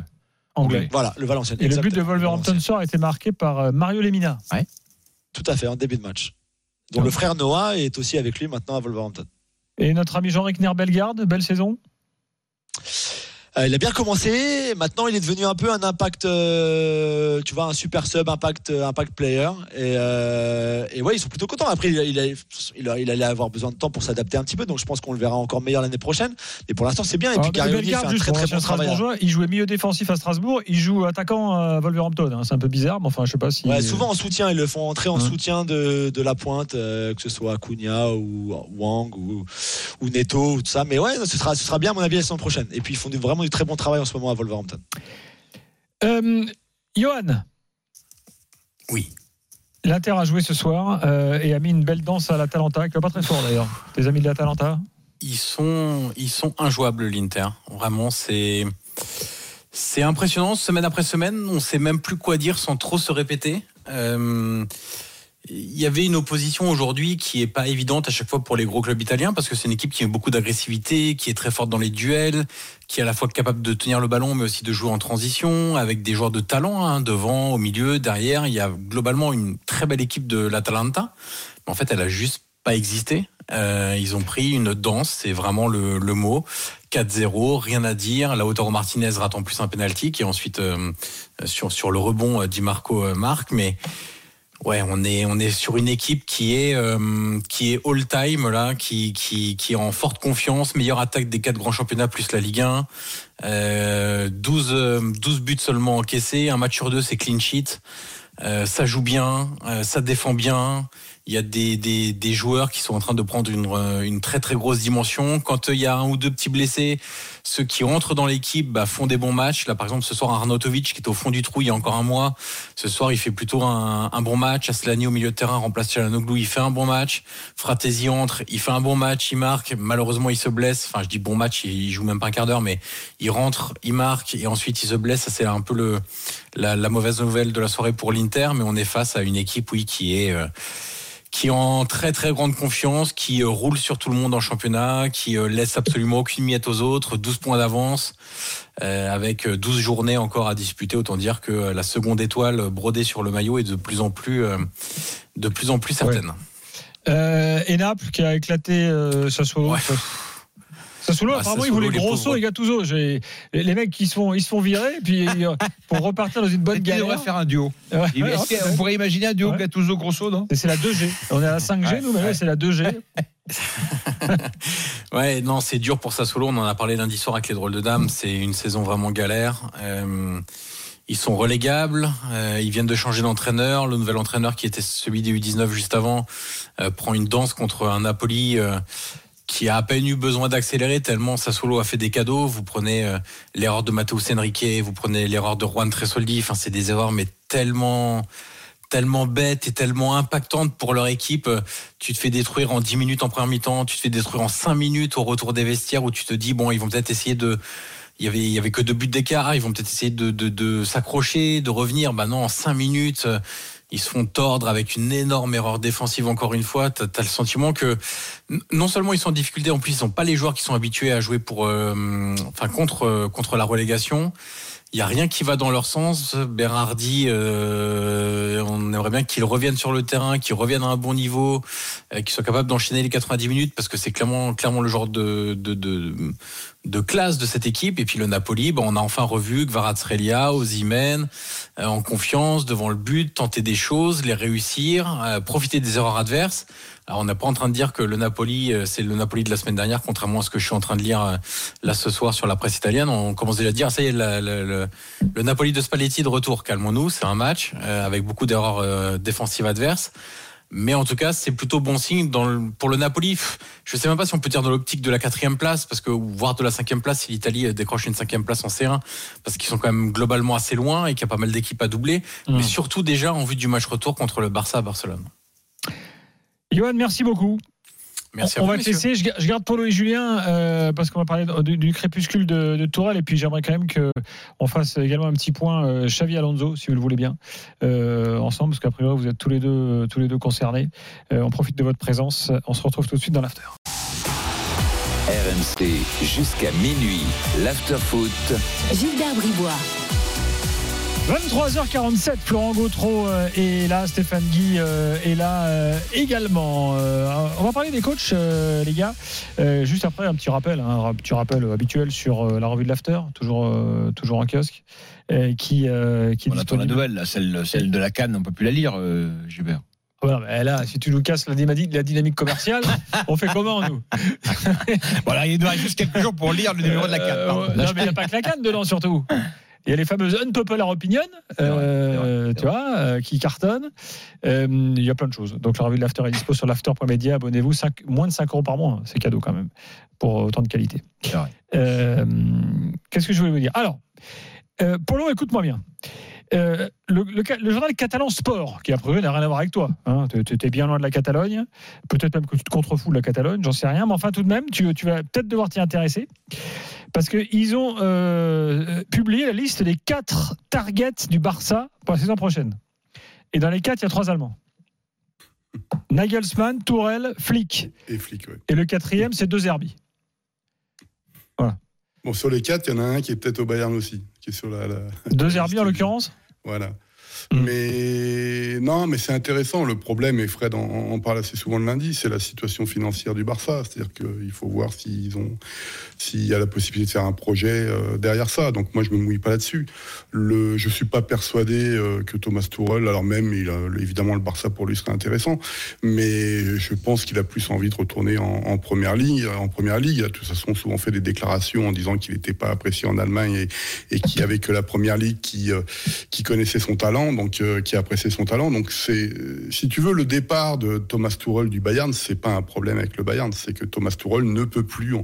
Anglais. Voilà, le Valenciennes. Et le but de Wolverhampton soir a été marqué par euh, Mario Lemina. Tout à fait en début de match. Dont le frère Noah est aussi avec lui maintenant à Wolverhampton. Et notre ami Jean-Rick Bellegarde, belle saison. Euh, il a bien commencé. Maintenant, il est devenu un peu un impact, euh, tu vois, un super sub, impact, euh, impact player. Et, euh, et ouais, ils sont plutôt contents. Après, il, a- il, a- il, a- il allait avoir besoin de temps pour s'adapter un petit peu. Donc, je pense qu'on le verra encore meilleur l'année prochaine. Mais pour l'instant, c'est bien. Et puis, Carioni fait un très bon travail. Strasbourgeois, Il jouait milieu défensif à Strasbourg. Il joue attaquant à Wolverhampton. hein. C'est un peu bizarre, mais enfin, je sais pas si. Ouais, souvent en soutien, ils le font entrer en Ouais. soutien de, de la pointe, que ce soit Cunha ou Wang ou, ou Neto ou tout ça. Mais ouais, ce sera, ce sera bien à mon avis la saison prochaine. Et puis ils font du- vraiment du très bon travail en ce moment à Wolverhampton. Euh, Johan. Oui. L'Inter a joué ce soir euh, et a mis une belle danse à l'Atalanta, qui va pas très fort d'ailleurs. Tes amis de l'Atalanta Ils sont, ils sont injouables, l'Inter. Vraiment, c'est. C'est impressionnant, semaine après semaine, on sait même plus quoi dire sans trop se répéter. Euh, Il y avait une opposition aujourd'hui qui est pas évidente à chaque fois pour les gros clubs italiens parce que c'est une équipe qui a beaucoup d'agressivité, qui est très forte dans les duels, qui est à la fois capable de tenir le ballon mais aussi de jouer en transition avec des joueurs de talent hein, devant, au milieu, derrière. Il y a globalement une très belle équipe de l'Atalanta, en fait elle a juste pas existé. Euh, ils ont pris une danse, c'est vraiment le, mot. 4-0, rien à dire. Lautaro Martinez rate en plus un penalty qui ensuite euh, sur le rebond euh, Di Marco euh, marque, Ouais, on est on est sur une équipe qui est euh, qui est all time là, qui qui qui est en forte confiance, meilleure attaque des quatre grands championnats plus la Ligue 1. Euh, 12 euh, 12 buts seulement encaissés, un match sur deux c'est clean sheet. Euh, ça joue bien, euh, ça défend bien. Il y a des, des, des joueurs qui sont en train de prendre une, euh, une très très grosse dimension. Quand euh, il y a un ou deux petits blessés, ceux qui rentrent dans l'équipe bah, font des bons matchs. Là, par exemple, ce soir, Arnautovic qui est au fond du trou il y a encore un mois. Ce soir, il fait plutôt un, bon match. Aslani au milieu de terrain remplace Chalanoglu, il fait un bon match. Fratesi entre, il fait un bon match, il marque. Malheureusement, il se blesse. Enfin, je dis bon match, il, joue même pas un quart d'heure, mais il rentre, il marque et ensuite il se blesse. Ça, c'est un peu le, la, la mauvaise nouvelle de la soirée pour l'Inter, mais on est face à une équipe, oui, qui est euh, qui est en très très grande confiance, qui euh, roule sur tout le monde en championnat, qui euh, laisse absolument aucune miette aux autres, 12 points d'avance, euh, avec euh, 12 journées encore à disputer. Autant dire que la seconde étoile brodée sur le maillot est de plus en plus, euh, de plus en plus certaine. Euh, et Naples qui a éclaté euh, Sassuolo. Sassuolo, Ah, apparemment, Sassuolo, voulaient les Grosso et Gattuso. Les les mecs, ils se font, ils se font virer, et puis euh, pour repartir dans une bonne galère. devrait faire un duo. Ouais, Il- vous pourriez imaginer un duo Ouais. Gattuso Grosso, non c'est la 2G. On est à la 5G, Ouais, nous, mais là, ouais. c'est la 2G. Ouais, non, c'est dur pour Sassuolo. On en a parlé lundi soir avec les drôles de dames. C'est une saison vraiment galère. Euh, ils sont relégables. Euh, ils viennent de changer d'entraîneur. Le nouvel entraîneur, qui était celui des U19 juste avant, euh, prend une danse contre un Napoli. Qui a à peine eu besoin d'accélérer tellement Sassuolo a fait des cadeaux. Vous prenez euh, l'erreur de Matteo Henrique, vous prenez l'erreur de Juan Tresoldi. Enfin, c'est des erreurs, mais tellement tellement bêtes et tellement impactantes pour leur équipe. Tu te fais détruire en 10 minutes en première mi-temps, tu te fais détruire en 5 minutes au retour des vestiaires où tu te dis, bon, ils vont peut-être essayer de... Il y avait, il y avait que deux buts d'écart, ils vont peut-être essayer de, s'accrocher, de revenir. Bah non, en 5 minutes, ils se font tordre avec une énorme erreur défensive encore une fois. Tu as, le sentiment que non seulement ils sont en difficulté, en plus ils n'ont pas les joueurs qui sont habitués à jouer pour, euh, enfin contre, euh, contre la relégation. Il n'y a rien qui va dans leur sens. Berardi, euh, on aimerait bien qu'il revienne sur le terrain, qu'il revienne à un bon niveau, qu'il soit capable d'enchaîner les 90 minutes parce que c'est clairement, clairement le genre de, de classe de cette équipe. Et puis le Napoli, ben, on a enfin revu Kvaratskhelia, Osimhen, euh, en confiance devant le but, tenter des choses, les réussir, euh, profiter des erreurs adverses. Alors, on n'est pas en train de dire que le Napoli, euh, c'est le Napoli de la semaine dernière, contrairement à ce que je suis en train de lire euh, là ce soir sur la presse italienne. On commence déjà à dire, ça y est, le Napoli de Spalletti de retour. Calmons-nous, c'est un match euh, avec beaucoup d'erreurs euh, défensives adverses. Mais en tout cas, c'est plutôt bon signe dans le- pour le Napoli. Je sais même pas si on peut dire dans l'optique de la quatrième place, parce que voire de la cinquième place si l'Italie euh, décroche une cinquième place en C1, parce qu'ils sont quand même globalement assez loin et qu'il y a pas mal d'équipes à doubler. Mais surtout déjà en vue du match retour contre le Barça à Barcelone. Johan, merci beaucoup. Merci on à on vous, va te laisser. Je, ga- je garde Polo et Julien euh, parce qu'on va parler du, du crépuscule de, de Tourelle et puis j'aimerais quand même que on fasse également un petit point euh, Xavi Alonso, si vous le voulez bien, euh, ensemble parce qu'à priori vous êtes tous les deux tous les deux concernés. Euh, on profite de votre présence. On se retrouve tout de suite dans l'after. RMC jusqu'à minuit. L'afterfoot. Gilbert Bribois. 23h47, Florent Gautreau euh, est là, Stéphane Guy euh, est là euh, également. On va parler des coachs, les gars. Juste après, un petit rappel, hein, un petit rappel habituel sur la revue de l'After, toujours, toujours en kiosque, qui, qui On attend la nouvelle, là, celle, celle de la Cannes, on peut plus la lire, Gilbert. Voilà, mais là, si tu nous casses la, dynamique commerciale, on fait comment, nous Voilà, il nous reste juste quelques jours pour lire le numéro de la Cannes. Euh, ouais, non, mais il n'y a pas que la canne dedans, surtout. Il y a les fameuses unpopular opinions, euh, tu vois, euh, qui cartonnent. Euh, il y a plein de choses. Donc, la revue de l'After est dispo sur l'after.media. Abonnez-vous. Moins de 5 euros par mois. hein. C'est cadeau quand même, pour autant de qualité. Euh, Qu'est-ce que je voulais vous dire? Alors, Polo, écoute-moi bien. Euh, le, le ca- le journal catalan Sport, qui a priori n'a rien à voir avec toi, hein, tu tu étais bien loin de la Catalogne, peut-être même que tu te contrefous de la Catalogne, j'en sais rien, mais enfin tout de même, tu, tu vas peut-être devoir t'y intéresser, parce qu'ils ont euh, publié la liste des quatre targets du Barça pour la saison prochaine. Et dans les quatre, il y a trois Allemands. Nagelsmann, Tourelle, Flick. Et Flick, ouais. Et le quatrième, c'est deux Herbie. Bon, sur les quatre, il y en a un qui est peut-être au Bayern aussi, qui est sur la. la- Deux Herbie en l'occurrence? Voilà. Mais non, mais c'est intéressant. Le problème, et Fred en, parle assez souvent le lundi, c'est la situation financière du Barça. C'est-à-dire qu'il faut voir s'ils ont, s'il y a la possibilité de faire un projet euh, derrière ça. Donc moi, je me mouille pas là-dessus. Le, je suis pas persuadé euh, que Thomas Tuchel, alors même, il a- évidemment, le Barça pour lui serait intéressant, mais je pense qu'il a plus envie de retourner en, première ligue. En première ligue, il a de toute façon souvent fait des déclarations en disant qu'il n'était pas apprécié en Allemagne et, qu'il y avait que la première ligue qui, euh, qui connaissait son talent, donc euh, qui appréciait son talent. Donc c'est, euh, si tu veux, le départ de Thomas Tuchel du Bayern, c'est pas un problème avec le Bayern, c'est que Thomas Tuchel ne peut plus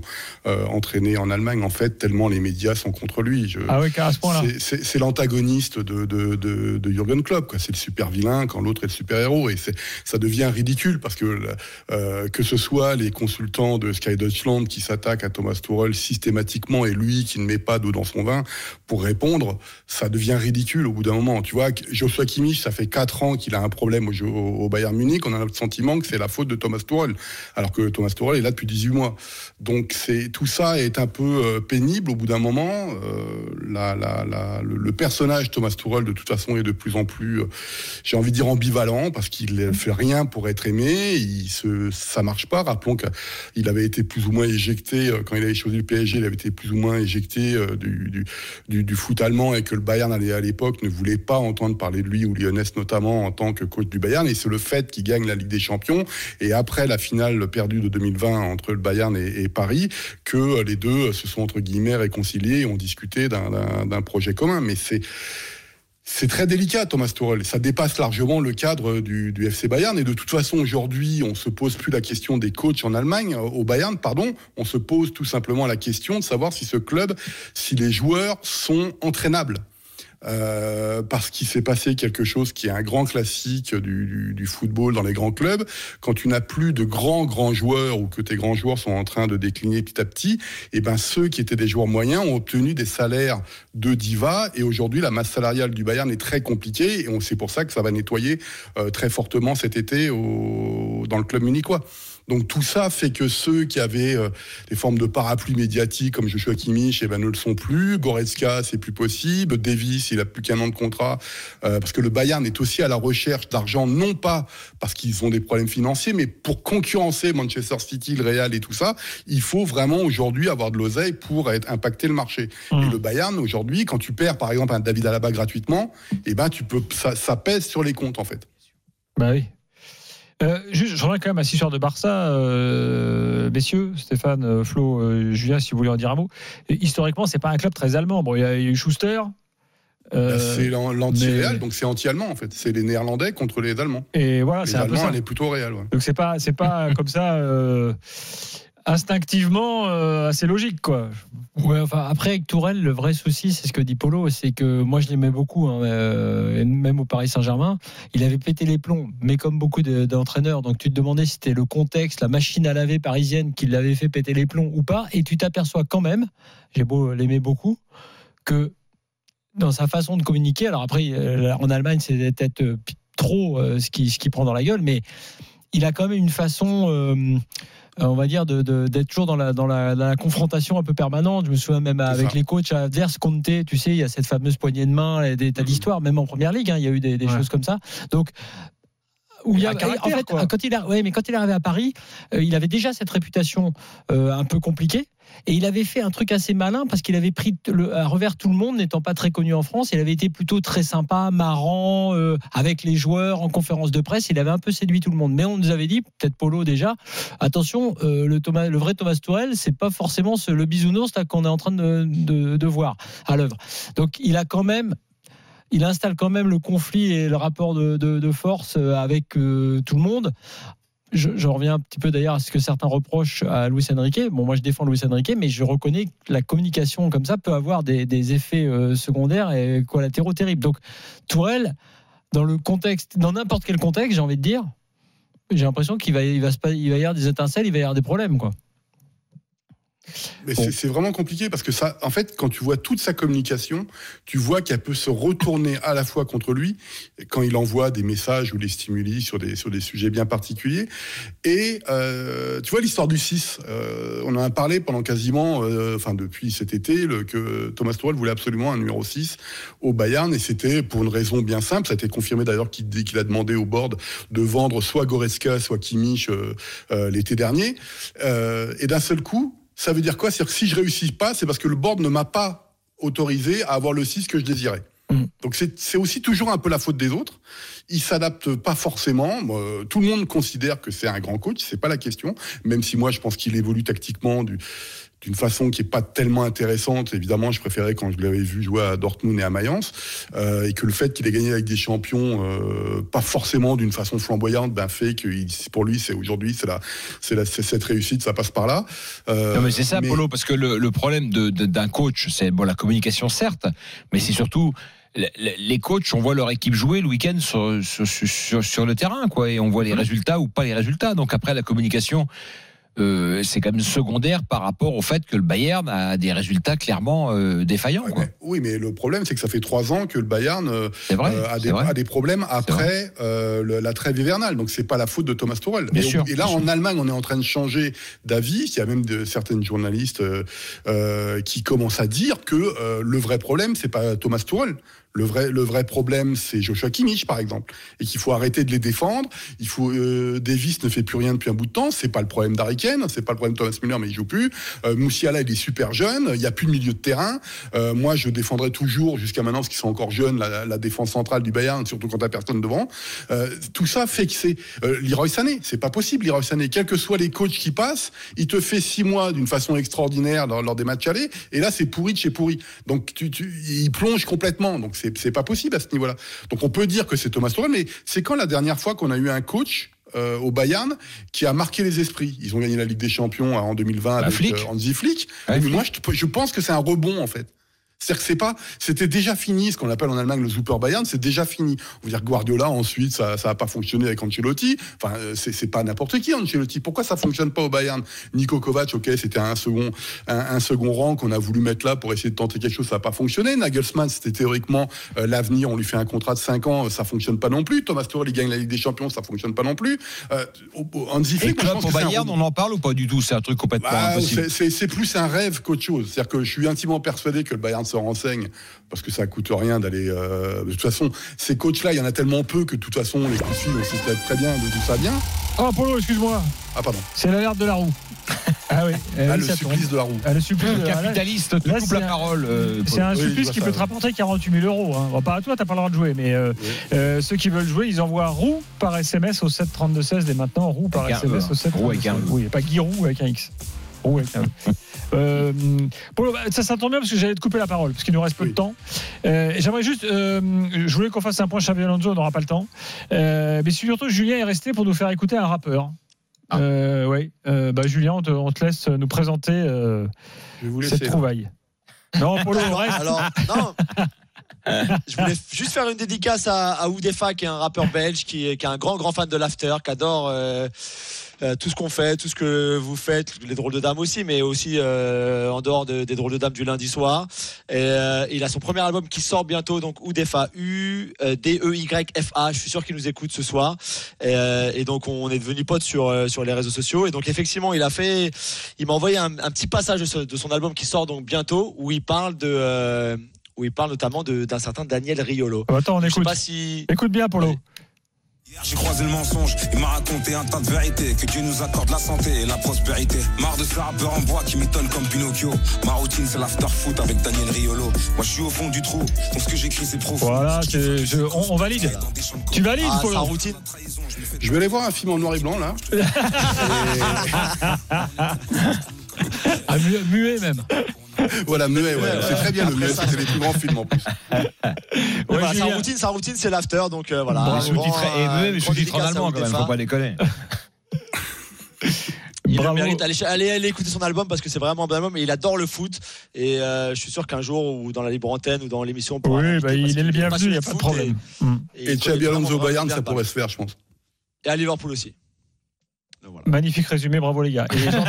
euh, entraîner en Allemagne en fait tellement les médias sont contre lui. Je- Ah oui, à ce point-là. c'est- l'antagoniste de, de, de, de Jürgen Klopp. quoi. C'est le super vilain quand l'autre est le super héros. Et c'est- ça devient ridicule parce que euh, que ce soit les consultants de Sky Deutschland qui s'attaquent à Thomas Tuchel systématiquement et lui qui ne met pas d'eau dans son vin pour répondre, ça devient ridicule au bout d'un moment. Tu vois, Joshua Kimmich, ça fait quatre ans qu'il a un problème au, Bayern Munich. On a le sentiment que c'est la faute de Thomas Tuchel, alors que Thomas Tuchel est là depuis 18 mois. Donc c'est tout ça est un peu euh, pénible au bout d'un moment. Euh, le, personnage Thomas Tuchel de toute façon est de plus en plus, euh, j'ai envie de dire ambivalent parce qu'il ne fait rien pour être aimé. Il se, ça marche pas. Rappelons qu'il avait été plus ou moins éjecté quand il avait choisi le PSG. Il avait été plus ou moins éjecté du, du, du, foot allemand et que le Bayern à l'époque ne voulait pas entendre parler de lui ou Lyonnais notamment en tant que coach du Bayern. Et c'est le fait qu'il gagne la Ligue des Champions et après la finale perdue de 2020 entre le Bayern et, Paris que euh, les deux se sont entre guillemets réconciliés et ont discuté d'un- projet commun. Mais c'est c'est très délicat, Thomas Tuchel. Ça dépasse largement le cadre du, du FC Bayern. Et de toute façon, aujourd'hui, on se pose plus la question des coachs en Allemagne, euh, au Bayern, pardon. On se pose tout simplement la question de savoir si ce club, si les joueurs sont entraînables. Euh, parce qu'il s'est passé quelque chose qui est un grand classique du, football dans les grands clubs. Quand tu n'as plus de grands grands joueurs ou que tes grands joueurs sont en train de décliner petit à petit, et ben ceux qui étaient des joueurs moyens ont obtenu des salaires de diva. Et aujourd'hui, la masse salariale du Bayern est très compliquée. Et c'est pour ça que ça va nettoyer euh, très fortement cet été dans le club munichois. Donc tout ça fait que ceux qui avaient euh, des formes de parapluie médiatique comme Joshua Kimmich, eh ben, ne le sont plus. Goretzka, c'est plus possible. Davis, il a plus qu'un an de contrat euh, parce que le Bayern est aussi à la recherche d'argent, non pas parce qu'ils ont des problèmes financiers, mais pour concurrencer Manchester City, le Real et tout ça, il faut vraiment aujourd'hui avoir de l'oseille pour être, impacter le marché. Et le Bayern aujourd'hui, quand tu perds par exemple un David Alaba gratuitement, eh ben tu peux, ça, ça pèse sur les comptes en fait. Bah oui. Euh, juste, je reviens quand même à cette histoire de Barça, euh, messieurs, Stéphane, euh, Flo, euh, Julien, si vous voulez en dire un mot. Et historiquement, c'est pas un club très allemand. Bon, il y a il y a eu Schuster. Bah, c'est l'an- l'anti-Réal, mais- donc c'est anti-allemand en fait. C'est les Néerlandais contre les Allemands. Et voilà, c'est un peu ça. elle est plutôt Réal. Ouais. Donc c'est pas, c'est pas comme ça instinctivement euh, assez logique, quoi. Ouais, enfin, après, avec Tourelle, le vrai souci, c'est ce que dit Polo, c'est que moi, je l'aimais beaucoup, hein, euh, même au Paris Saint-Germain. Il avait pété les plombs, mais comme beaucoup de- d'entraîneurs. Donc, tu te demandais si c'était le contexte, la machine à laver parisienne qui l'avait fait péter les plombs ou pas. Et tu t'aperçois quand même, j'ai beau l'aimer beaucoup, que dans sa façon de communiquer, alors après, euh, en Allemagne, c'est peut-être euh, trop ce qui, ce qui prend dans la gueule, mais il a quand même une façon. Euh, on va dire de- de- d'être toujours dans la, dans, la, dans la confrontation un peu permanente. Je me souviens même avec ça. les coachs adverses, Conte, tu sais, il y a cette fameuse poignée de main, et des tas d'histoires, même en première ligue, hein, il y a eu des, des Ouais. choses comme ça. Donc, où il y a, en fait, quoi. quand il a, ouais, mais quand il est arrivé à Paris, euh, il avait déjà cette réputation euh, un peu compliquée. Et il avait fait un truc assez malin parce qu'il avait pris le, à revers tout le monde, n'étant pas très connu en France. Il avait été plutôt très sympa, marrant, euh, avec les joueurs en conférence de presse. Il avait un peu séduit tout le monde. Mais on nous avait dit, peut-être Polo déjà, attention, euh, le, Thomas, le vrai Thomas Tourel, c'est pas forcément ce- le bisounours là qu'on est en train de, de- de voir à l'œuvre. Donc il a quand même il installe quand même le conflit et le rapport de, force euh, avec euh, tout le monde. Je, reviens un petit peu d'ailleurs à ce que certains reprochent à Luis Enrique. Bon, moi je défends Luis Enrique, mais je reconnais que la communication comme ça peut avoir des, effets euh, secondaires et collatéraux terribles. Donc Tourelle, dans le contexte, dans n'importe quel contexte, j'ai envie de dire, j'ai l'impression qu'il va, va, va y avoir des étincelles, il va y avoir des problèmes, quoi. C'est- vraiment compliqué parce que ça, en fait, quand tu vois toute sa communication, tu vois qu'elle peut se retourner à la fois contre lui quand il envoie des messages ou des stimuli sur des, sur des sujets bien particuliers. Et euh, tu vois l'histoire du 6, euh, on en a parlé pendant quasiment, euh, enfin depuis cet été, que Thomas Tuchel voulait absolument un numéro 6 au Bayern et c'était pour une raison bien simple. Ça a été confirmé d'ailleurs qu'il a demandé au board de vendre soit Goretzka, soit Kimmich euh, l'été dernier. Et d'un seul coup, ça veut dire quoi? C'est-à-dire que si je réussis pas, c'est parce que le board ne m'a pas autorisé à avoir le 6 que je désirais. Donc c'est aussi toujours un peu la faute des autres. Il s'adapte pas forcément. Tout le monde considère que c'est un grand coach, c'est pas la question. Même si moi je pense qu'il évolue tactiquement du- d'une façon qui est pas tellement intéressante. Évidemment, je préférais quand je l'avais vu jouer à Dortmund et à Mayence, euh, et que le fait qu'il ait gagné avec des champions, euh, pas forcément d'une façon flamboyante, ben fait que il- pour lui c'est aujourd'hui c'est la c'est la cette réussite, ça passe par là. Euh, Non, mais c'est ça, mais- Polo, parce que le, le problème de- de- d'un coach, c'est bon, la communication, certes, mais c'est surtout le- le- les coachs, on voit leur équipe jouer le week-end sur, sur, sur- sur le terrain, quoi, et on voit les résultats ou pas les résultats. Donc après, la communication. Euh, c'est quand même secondaire par rapport au fait que le Bayern a des résultats clairement euh, défaillants. quoi. Oui, mais le problème, c'est que ça fait trois ans que le Bayern euh, vrai, euh, a, des, vrai. a des problèmes après euh, le- la trêve hivernale. Donc, c'est pas la faute de Thomas Tuchel. Bien et, et là, en sûr. Allemagne, on est en train de changer d'avis. Il y a même de, certaines journalistes qui commencent à dire que euh, le vrai problème, c'est pas Thomas Tuchel. Le vrai, problème, c'est Joshua Kimmich, par exemple, et qu'il faut arrêter de les défendre. Il faut euh, Davis ne fait plus rien depuis un bout de temps. C'est pas le problème d'Harry c'est pas le problème de Thomas Müller, mais il joue plus. Euh, Moussiala, il est super jeune. Il y a plus de milieu de terrain. Euh, moi, je défendrai toujours jusqu'à maintenant, parce qu'ils sont encore jeunes, la, défense centrale du Bayern, surtout quand t'as personne devant. Tout ça fait que c'est Leroy Sané. C'est pas possible, Leroy Sané. Quels que soient les coachs qui passent, il te fait six mois d'une façon extraordinaire lors, des matchs allés, et là, c'est pourri de chez pourri. Donc, il plonge complètement. Donc, c'est c'est pas possible à ce niveau-là. Donc, on peut dire que c'est Thomas Tuchel, mais c'est quand la dernière fois qu'on a eu un coach euh, au Bayern qui a marqué les esprits? Ils ont gagné la Ligue des Champions en 2020 avec Flick. euh, Hansi Flick. moi, je, je pense que c'est un rebond en fait. C'est-à-dire que c'est pas, c'était déjà fini, ce qu'on appelle en Allemagne le Super Bayern, c'est déjà fini. On veut dire Guardiola, ensuite, ça, ça a pas fonctionné avec Ancelotti. Enfin, euh, c'est, pas n'importe qui, Ancelotti. Pourquoi ça fonctionne pas au Bayern? Nico Kovac, ok, c'était un second, un, un second rang qu'on a voulu mettre là pour essayer de tenter quelque chose, ça a pas fonctionné. Nagelsmann, c'était théoriquement euh, l'avenir, on lui fait un contrat de 5 ans, ça fonctionne pas non plus. Thomas Tuchel, il gagne la Ligue des Champions, ça fonctionne pas non plus. Euh, Hansi Flick, moi, je club pense au que c'est un Bayern, on en parle ou pas du tout? C'est un truc complètement Bah, impossible. c'est plus un rêve qu'autre chose. C'est-à-dire que je suis intimement persuadé que le Bayern se renseigne parce que ça coûte rien d'aller. euh, de toute façon, ces coachs-là, il y en a tellement peu que de toute façon, les fil, on sait peut-être très bien de d'où ça vient. Oh, Polo, excuse-moi. Ah, pardon. C'est l'alerte de la roue. Ah oui. Ah, oui, le supplice de la roue. Ah, le supplice de la roue. Capitaliste, te Là, coupe la un- parole. euh, C'est un supplice qui peut te rapporter 48 000 euros. Hein. Bon, pas à toi, t'as pas le droit de jouer, mais euh, euh, ceux qui veulent jouer, ils envoient roue par SMS au 7 32 16 dès maintenant. Roue par Avec SMS E, au 7 roue avec un E. Oui, pas Guy Roux avec un X. Avec un E. Euh, bah, ça, ça tombe bien parce que j'allais te couper la parole parce qu'il nous reste peu de temps. Euh, J'aimerais juste, euh, je voulais qu'on fasse un point Xavi Alonso, on n'aura pas le temps. Mais surtout, Julien est resté pour nous faire écouter un rappeur. Ah. Oui, bah, Julien, on te, on te laisse nous présenter Je vous cette trouvaille. Non, Polo, reste. Alors, non. je voulais juste faire une dédicace à, à Oudefa, qui est un rappeur belge, qui, est- qui est un grand, grand fan de l'after, qui adore euh, tout ce qu'on fait, tout ce que vous faites, les drôles de dames aussi, mais aussi euh, en dehors de- des drôles de dames du lundi soir. Et, euh, il a son premier album qui sort bientôt, donc Oudefa, U-D-E-Y-F-A. Je suis sûr qu'il nous écoute ce soir. Et, et donc, on est devenus potes sur, sur les réseaux sociaux. Et donc, effectivement, il a fait, il m'a envoyé un, un petit passage de, ce- de son album qui sort donc bientôt, où il parle de, où il parle notamment d'un certain Daniel Riolo. Attends, on Je sais écoute. pas si. Écoute bien, Polo. J'ai croisé le mensonge, il m'a raconté un tas de vérités Que Dieu nous accorde la santé et la prospérité. Marre de ce rappeur en bois qui m'étonne comme Pinocchio. Ma routine c'est l'after foot avec Daniel Riolo. Moi je suis au fond du trou, donc ce que j'écris c'est profond. Voilà, je- on, on valide. Tu valides, Ah, Polo sa routine. Je vais aller voir un film en noir et blanc là. Ah, mu- muet même. voilà, muet, ouais. C'est très bien le muet, c'était les plus grands films en plus. Voilà, sa routine, sa routine, c'est l'after, donc euh, voilà. Bon, grand, et euh, même grande sous-titré en allemand quand même, faut pas déconner. Il le Bravo. mérite. Allez, allez, allez écouter son album parce que c'est vraiment un bon album et il adore le foot. Et euh, je suis sûr qu'un jour, ou dans la libre antenne ou dans l'émission, Oui, bah, il est le bienvenu, il n'y a pas de problème. Mm. Et Xabi connaît Alonso Bayern, ça pourrait se faire, je pense. Et à Liverpool aussi. Magnifique résumé, bravo les gars. Et Jean-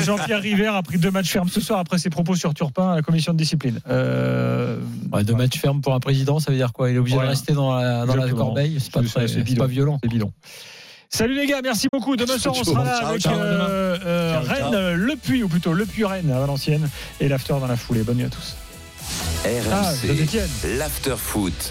et Jean-Pierre River a pris deux matchs fermes ce soir après ses propos sur Turpin à la commission de discipline. Euh, Ouais, deux matchs fermes pour un président, ça veut dire quoi? Il est obligé Ouais. de rester dans la, dans la Exactement. corbeille? C'est pas, très- violent. C'est bidon. Salut les gars, merci beaucoup. Demain soir, on sera là Ciao, avec ciao. euh, euh, Ciao. Rennes, Le Puy, ou plutôt Le Puy Rennes à Valenciennes, et l'after dans la foulée. Bonne nuit à tous. Ah, RMC, Saint-Étienne. l'after foot.